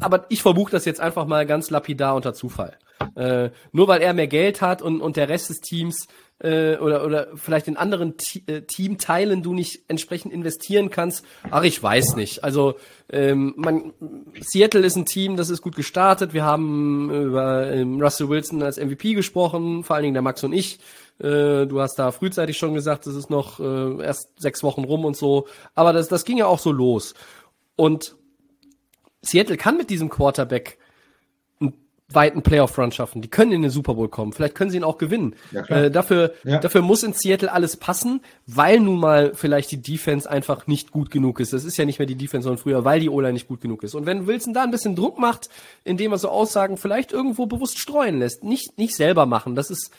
aber ich verbuche das jetzt einfach mal ganz lapidar unter Zufall. Äh, nur weil er mehr Geld hat und, und der Rest des Teams äh, oder, oder vielleicht in anderen äh, Teamteilen du nicht entsprechend investieren kannst. Ach, ich weiß nicht. Also ähm, man, Seattle ist ein Team, das ist gut gestartet. Wir haben über ähm, Russell Wilson als MVP gesprochen, vor allen Dingen der Max und ich. Äh, du hast da frühzeitig schon gesagt, das ist noch äh, erst sechs Wochen rum und so. Aber das, das ging ja auch so los. Und Seattle kann mit diesem Quarterback weiten Playoff-Run schaffen. Die können in den Super Bowl kommen. Vielleicht können sie ihn auch gewinnen. Ja, äh, dafür, ja. dafür muss in Seattle alles passen, weil nun mal vielleicht die Defense einfach nicht gut genug ist. Das ist ja nicht mehr die Defense von früher, weil die O-Line nicht gut genug ist. Und wenn Wilson da ein bisschen Druck macht, indem er so Aussagen vielleicht irgendwo bewusst streuen lässt, nicht, nicht selber machen, das ist,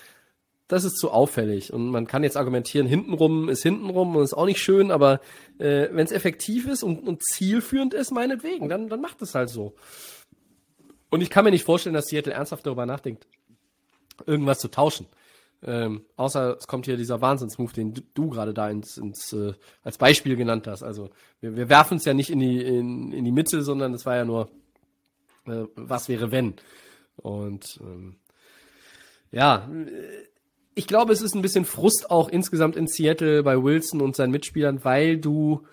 das ist zu auffällig. Und man kann jetzt argumentieren, hintenrum ist hintenrum und ist auch nicht schön, aber äh, wenn es effektiv ist und, und zielführend ist, meinetwegen, dann, dann macht es halt so. Und ich kann mir nicht vorstellen, dass Seattle ernsthaft darüber nachdenkt, irgendwas zu tauschen. Ähm, außer es kommt hier dieser Wahnsinnsmove, den du, du gerade da ins, ins äh, als Beispiel genannt hast. Also wir, wir werfen es ja nicht in die, in, in die Mitte, sondern es war ja nur, äh, was wäre wenn. Und ähm, ja, ich glaube, es ist ein bisschen Frust auch insgesamt in Seattle bei Wilson und seinen Mitspielern, weil du,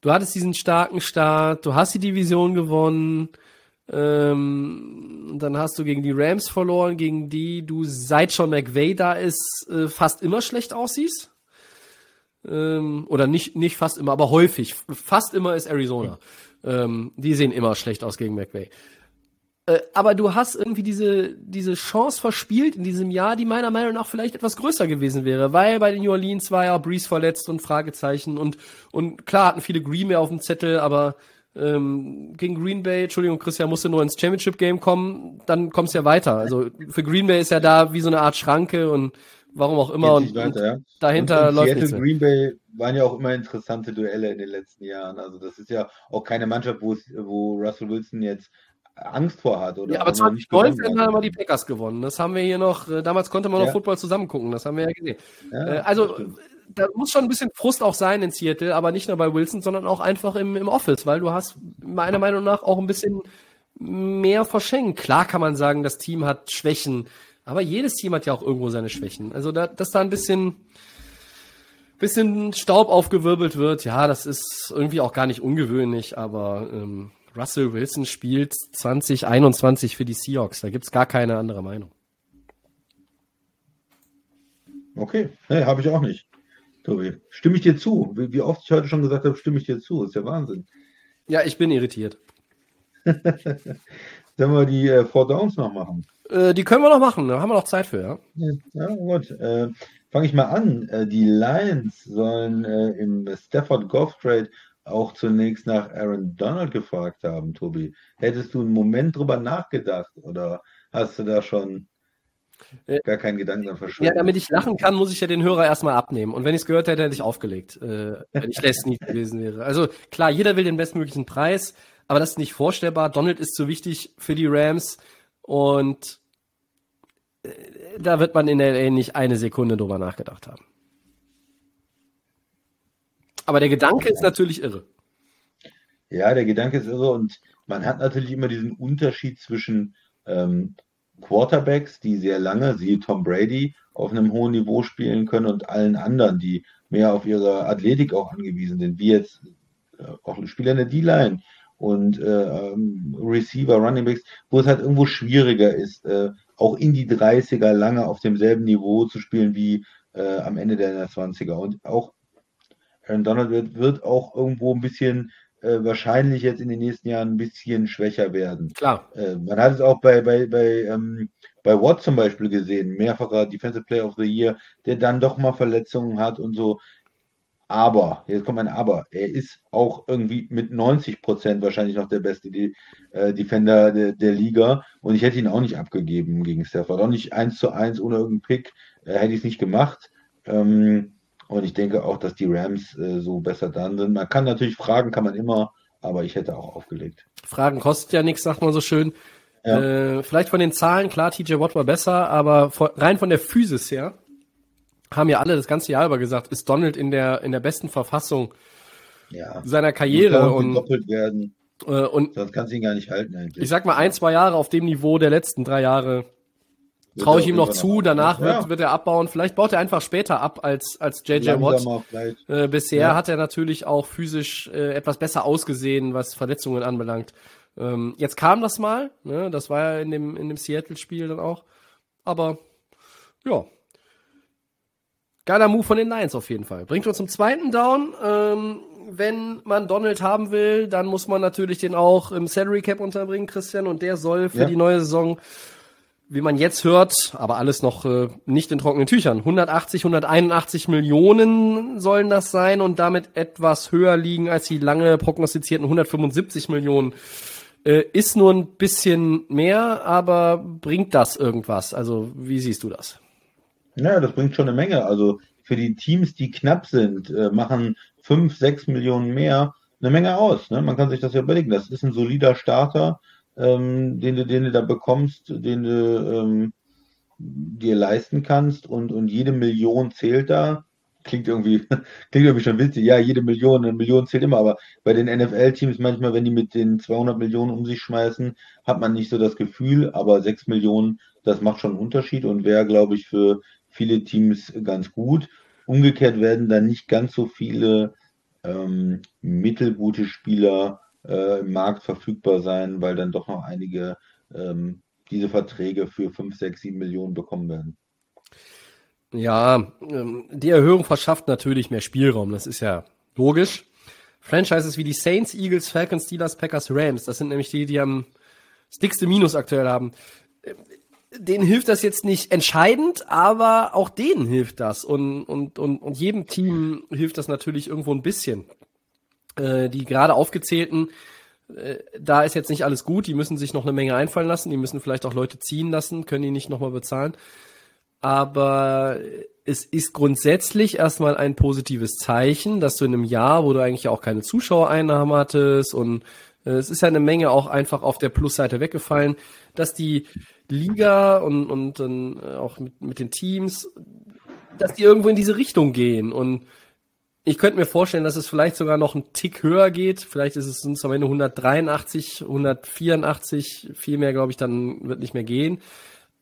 du hattest diesen starken Start, du hast die Division gewonnen, ähm, dann hast du gegen die Rams verloren, gegen die du seit schon McVay da ist, äh, fast immer schlecht aussiehst. Ähm, oder nicht, nicht fast immer, aber häufig. Fast immer ist Arizona. Ähm, die sehen immer schlecht aus gegen McVay. Äh, aber du hast irgendwie diese, diese Chance verspielt in diesem Jahr, die meiner Meinung nach vielleicht etwas größer gewesen wäre, weil bei den New Orleans war ja Breeze verletzt und Fragezeichen und, und klar hatten viele Green mehr auf dem Zettel, aber ähm, gegen Green Bay, Entschuldigung, Christian musste nur ins Championship Game kommen, dann kommst du ja weiter. Also für Green Bay ist ja da wie so eine Art Schranke und warum auch immer und, weiter, ja. dahinter und, und läuft Seattle Green Bay waren ja auch immer interessante Duelle in den letzten Jahren. Also das ist ja auch keine Mannschaft, wo, wo Russell Wilson jetzt Angst vor hat. Oder Ja, aber auch noch nicht 2019 gewonnen haben wir die Packers gewonnen. Das haben wir hier noch, äh, damals konnte man noch Ja. Football zusammen gucken, das haben wir ja gesehen. Ja, Äh, also. Da muss schon ein bisschen Frust auch sein in Seattle, aber nicht nur bei Wilson, sondern auch einfach im, im Office, weil du hast meiner Meinung nach auch ein bisschen mehr verschenkt. Klar kann man sagen, das Team hat Schwächen, aber jedes Team hat ja auch irgendwo seine Schwächen. Also, da, dass da ein bisschen, bisschen Staub aufgewirbelt wird, ja, das ist irgendwie auch gar nicht ungewöhnlich, aber ähm, Russell Wilson spielt 2021 für die Seahawks. Da gibt's gar keine andere Meinung. Okay, nee, habe ich auch nicht. Tobi, stimme ich dir zu. Wie, oft ich heute schon gesagt habe, stimme ich dir zu. Ist ja Wahnsinn. Ja, ich bin irritiert. (laughs) Sollen wir die äh, Four Downs noch machen? Äh, die können wir noch machen, da haben wir noch Zeit für, ja. Ja, gut. Äh, Fange ich mal an. Äh, die Lions sollen äh, im Stafford Golf Trade auch zunächst nach Aaron Donald gefragt haben, Tobi. Hättest du einen Moment drüber nachgedacht oder hast du da schon gar keinen Gedanken dran Ja, verschwendet? damit ich lachen kann, muss ich ja den Hörer erstmal abnehmen. Und wenn ich es gehört hätte, hätte ich aufgelegt, äh, wenn ich (laughs) Les nicht gewesen wäre. Also klar, jeder will den bestmöglichen Preis, aber das ist nicht vorstellbar. Donald ist zu wichtig für die Rams und äh, da wird man in LA nicht eine Sekunde drüber nachgedacht haben. Aber der Gedanke ist natürlich irre. Ja, der Gedanke ist irre und man hat natürlich immer diesen Unterschied zwischen ähm, Quarterbacks, die sehr lange, siehe Tom Brady, auf einem hohen Niveau spielen können und allen anderen, die mehr auf ihre Athletik auch angewiesen sind, wie jetzt äh, auch Spieler in der D-Line und äh, ähm, Receiver, Running Backs, wo es halt irgendwo schwieriger ist, äh, auch in die 30er lange auf demselben Niveau zu spielen wie äh, am Ende der 20er. Und auch Aaron Donald wird, wird auch irgendwo ein bisschen äh, wahrscheinlich jetzt in den nächsten Jahren ein bisschen schwächer werden. Klar. Äh, man hat es auch bei, bei, bei, ähm, bei Watt zum Beispiel gesehen, mehrfacher Defensive Player of the Year, der dann doch mal Verletzungen hat und so. Aber, jetzt kommt ein Aber, er ist auch irgendwie mit 90 Prozent wahrscheinlich noch der beste De äh, Defender der, der Liga und ich hätte ihn auch nicht abgegeben gegen Stafford. Auch nicht 1 zu 1 ohne irgendeinen Pick, äh, hätte ich es nicht gemacht. Ähm, und ich denke auch, dass die Rams äh, so besser dran sind. Man kann natürlich fragen, kann man immer, aber ich hätte auch aufgelegt. Fragen kostet ja nichts, sagt man so schön. Ja. Äh, vielleicht von den Zahlen, klar, TJ Watt war besser, aber von, rein von der Physis her haben ja alle das ganze Jahr über gesagt, ist Donald in der, in der besten Verfassung Ja. seiner Karriere und, doppelt werden, äh, und sonst kannst du ihn gar nicht halten eigentlich. ich sag mal ein, zwei Jahre auf dem Niveau der letzten drei Jahre traue ich ihm noch zu, danach wird, ja, wird er abbauen. Vielleicht baut er einfach später ab als, als JJ Watt. Äh, bisher Ja. hat er natürlich auch physisch äh, etwas besser ausgesehen, was Verletzungen anbelangt. Ähm, jetzt kam das mal, ne? das war ja in dem, in dem Seattle-Spiel dann auch. Aber ja, geiler Move von den Lions auf jeden Fall. Bringt uns zum zweiten Down. Ähm, wenn man Donald haben will, dann muss man natürlich den auch im Salary Cap unterbringen, Christian, und der soll für Ja. die neue Saison wie man jetzt hört, aber alles noch äh, nicht in trockenen Tüchern. 180, 181 Millionen sollen das sein und damit etwas höher liegen als die lange prognostizierten 175 Millionen. Äh, ist nur ein bisschen mehr, aber bringt das irgendwas? Also, wie siehst du das? Ja, das bringt schon eine Menge. Also für die Teams, die knapp sind, äh, machen 5, 6 Millionen mehr eine Menge aus. Ne? Man kann sich das ja überlegen. Das ist ein solider Starter, ähm, den, du, den du da bekommst, den du ähm, dir leisten kannst und, und jede Million zählt da. Klingt irgendwie, (laughs) klingt irgendwie schon witzig. Ja, jede Million, eine Million zählt immer, aber bei den NFL-Teams manchmal, wenn die mit den 200 Millionen um sich schmeißen, hat man nicht so das Gefühl, aber 6 Millionen, das macht schon einen Unterschied und wäre, glaube ich, für viele Teams ganz gut. Umgekehrt werden dann nicht ganz so viele ähm, mittelgute Spieler äh, im Markt verfügbar sein, weil dann doch noch einige ähm, diese Verträge für 5, 6, 7 Millionen bekommen werden. Ja, ähm, die Erhöhung verschafft natürlich mehr Spielraum, das ist ja logisch. Franchises wie die Saints, Eagles, Falcons, Steelers, Packers, Rams, das sind nämlich die, die am dickste Minus aktuell haben. Ähm, Denen hilft das jetzt nicht entscheidend, aber auch denen hilft das und, und, und, und jedem Team hilft das natürlich irgendwo ein bisschen. Äh, die gerade aufgezählten, äh, da ist jetzt nicht alles gut, die müssen sich noch eine Menge einfallen lassen, die müssen vielleicht auch Leute ziehen lassen, können die nicht nochmal bezahlen. Aber es ist grundsätzlich erstmal ein positives Zeichen, dass du in einem Jahr, wo du eigentlich auch keine Zuschauereinnahmen hattest und Äh, es ist ja eine Menge auch einfach auf der Plusseite weggefallen, dass die Liga und, und dann auch mit, mit den Teams, dass die irgendwo in diese Richtung gehen. Und ich könnte mir vorstellen, dass es vielleicht sogar noch einen Tick höher geht. Vielleicht ist es uns am Ende 183, 184, viel mehr, glaube ich, dann wird nicht mehr gehen.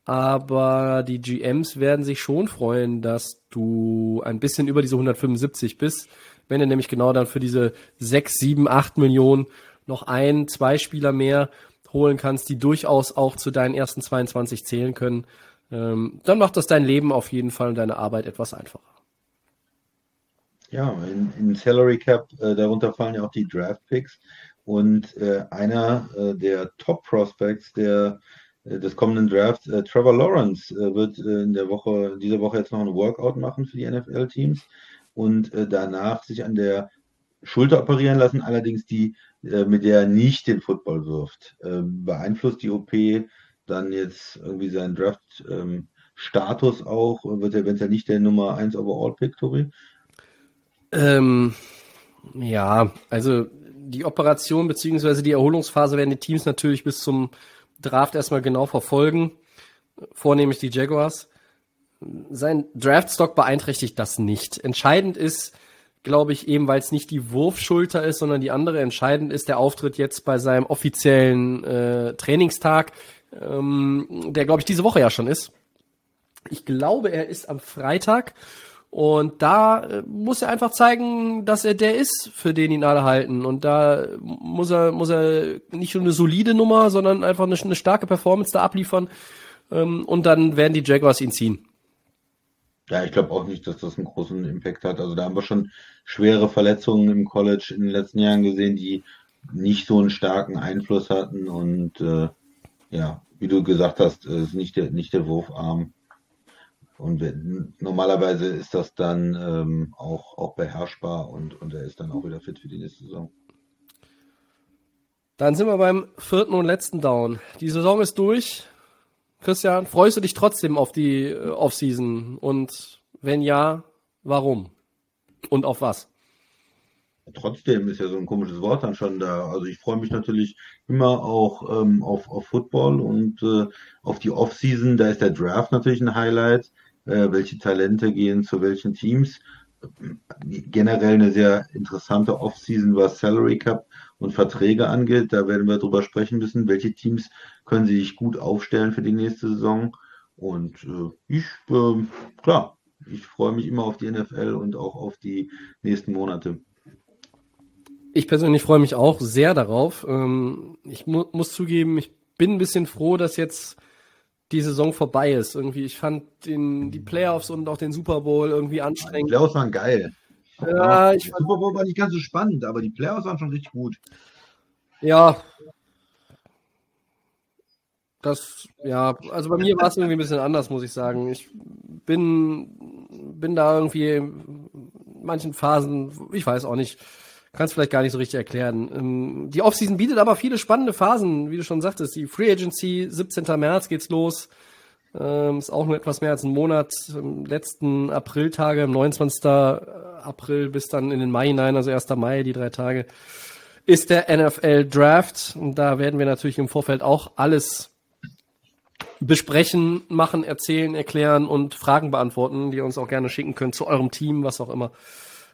Aber die GMs werden sich schon freuen, dass du ein bisschen über diese 175 bist, wenn du nämlich genau dann für diese 6, 7, 8 Millionen noch ein, zwei Spieler mehr holen kannst, die durchaus auch zu deinen ersten 22 zählen können. Ähm, dann macht das dein Leben auf jeden Fall und deine Arbeit etwas einfacher. Ja, in, in Salary Cap, äh, darunter fallen ja auch die Draft Picks. Und äh, einer äh, der Top Prospects der, äh, des kommenden Drafts, äh, Trevor Lawrence, äh, wird in der Woche, dieser Woche jetzt noch ein Workout machen für die NFL-Teams und danach sich an der Schulter operieren lassen, allerdings die, mit der er nicht den Football wirft. Ähm, beeinflusst die OP dann jetzt irgendwie seinen Draft-Status ähm, auch? Wird er, wenn es ja nicht der Nummer 1 Overall-Pick, Tobi? Ähm, ja, also die Operation bzw. die Erholungsphase werden die Teams natürlich bis zum Draft erstmal genau verfolgen, vornehmlich die Jaguars. Sein Draftstock beeinträchtigt das nicht. Entscheidend ist, glaube ich, eben weil es nicht die Wurfschulter ist, sondern die andere. Entscheidend ist der Auftritt jetzt bei seinem offiziellen äh, Trainingstag, ähm, der, glaube ich, diese Woche ja schon ist. Ich glaube, er ist am Freitag. Und da äh, muss er einfach zeigen, dass er der ist, für den ihn alle halten. Und da muss er, muss er nicht nur eine solide Nummer, sondern einfach eine, eine starke Performance da abliefern. Ähm, und dann werden die Jaguars ihn ziehen. Ja, ich glaube auch nicht, dass das einen großen Impact hat. Also da haben wir schon schwere Verletzungen im College in den letzten Jahren gesehen, die nicht so einen starken Einfluss hatten. Und äh, ja, wie du gesagt hast, ist nicht der, nicht der Wurfarm. Und normalerweise ist das dann ähm, auch, auch beherrschbar und, und er ist dann auch wieder fit für die nächste Saison. Dann sind wir beim vierten und letzten Down. Die Saison ist durch. Christian, freust du dich trotzdem auf die äh, Offseason? Und wenn ja, warum? Und auf was? Trotzdem ist ja so ein komisches Wort dann schon da. Also ich freue mich natürlich immer auch ähm, auf, auf Football und äh, auf die Offseason. Da ist der Draft natürlich ein Highlight welche Talente gehen zu welchen Teams. Generell eine sehr interessante Offseason, was Salary Cup und Verträge angeht. Da werden wir drüber sprechen müssen, welche Teams können sich gut aufstellen für die nächste Saison. Und äh, ich, äh, klar, ich freue mich immer auf die NFL und auch auf die nächsten Monate. Ich persönlich freue mich auch sehr darauf. Ähm, ich mu muss zugeben, ich bin ein bisschen froh, dass jetzt die Saison vorbei ist. Irgendwie, ich fand den, die Playoffs und auch den Super Bowl irgendwie anstrengend. Die Playoffs waren geil. Ja, ich Super Bowl war nicht ganz so spannend, aber die Playoffs waren schon richtig gut. Ja. Das, ja, also bei mir war es irgendwie ein bisschen anders, muss ich sagen. Ich bin, bin da irgendwie in manchen Phasen, ich weiß auch nicht, kann es vielleicht gar nicht so richtig erklären. Ähm, die Offseason bietet aber viele spannende Phasen, wie du schon sagtest. Die Free Agency, 17. März geht's los. Ähm, ist auch nur etwas mehr als ein Monat. Im letzten Apriltage, 29. April bis dann in den Mai hinein, also 1. Mai, die drei Tage, ist der NFL Draft. Und da werden wir natürlich im Vorfeld auch alles besprechen, machen, erzählen, erklären und Fragen beantworten, die ihr uns auch gerne schicken könnt zu eurem Team, was auch immer.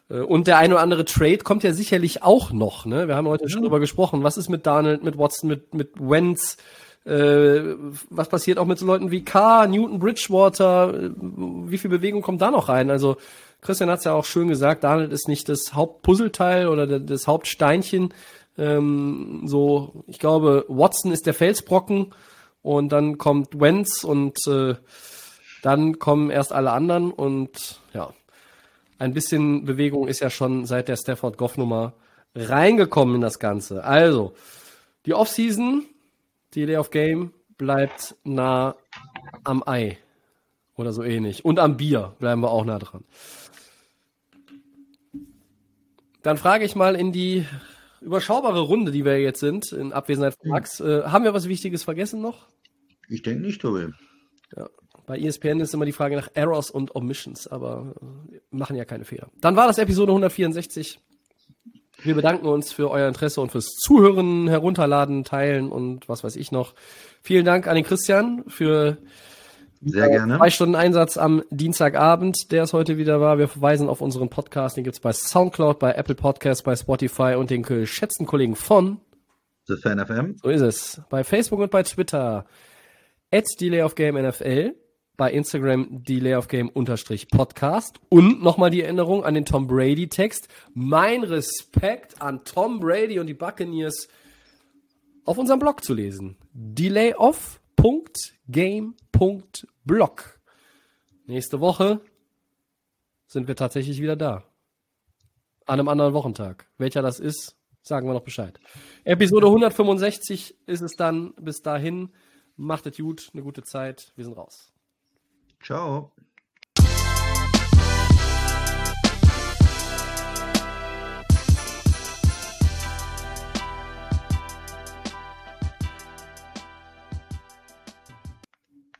Äh, und der eine oder andere Trade kommt ja sicherlich auch noch. Ne? Wir haben heute mhm. schon drüber gesprochen. Was ist mit Donald, mit Watson, mit, mit Wentz? Äh, was passiert auch mit so Leuten wie K, Newton, Bridgewater? Äh, wie viel Bewegung kommt da noch rein? Also Christian hat es ja auch schön gesagt, Donald ist nicht das Hauptpuzzleteil oder das Hauptsteinchen. Ähm, so, ich glaube, Watson ist der Felsbrocken und dann kommt Wentz und äh, dann kommen erst alle anderen und ein bisschen Bewegung ist ja schon seit der Stafford Goff Nummer reingekommen in das Ganze. Also, die Offseason, die Day of Game bleibt nah am Ei oder so ähnlich und am Bier bleiben wir auch nah dran. Dann frage ich mal in die überschaubare Runde, die wir jetzt sind, in Abwesenheit von Max. Äh, haben wir was Wichtiges vergessen noch? Ich denke nicht, Tobi. Ja. Bei ESPN ist immer die Frage nach Errors und Omissions, aber äh, machen ja keine Fehler. Dann war das Episode 164. Wir bedanken uns für euer Interesse und fürs Zuhören, Herunterladen, Teilen und was weiß ich noch. Vielen Dank an den Christian für Sehr gerne. zwei Stunden Einsatz am Dienstagabend, der es heute wieder war. Wir verweisen auf unseren Podcast. Den gibt's bei Soundcloud, bei Apple Podcasts, bei Spotify und den geschätzten Kollegen von The Fan FM. So ist es. Bei Facebook und bei Twitter at Delay of Game NFL, bei Instagram Delay of Game unterstrich Podcast und nochmal die Erinnerung an den Tom Brady Text. Mein Respekt an Tom Brady und die Buccaneers auf unserem Blog zu lesen. Delayoff.game.blog. Nächste Woche sind wir tatsächlich wieder da. An einem anderen Wochentag. Welcher das ist, sagen wir noch Bescheid. Episode 165 ist es dann. Bis dahin, macht es gut, eine gute Zeit. Wir sind raus. Ciao.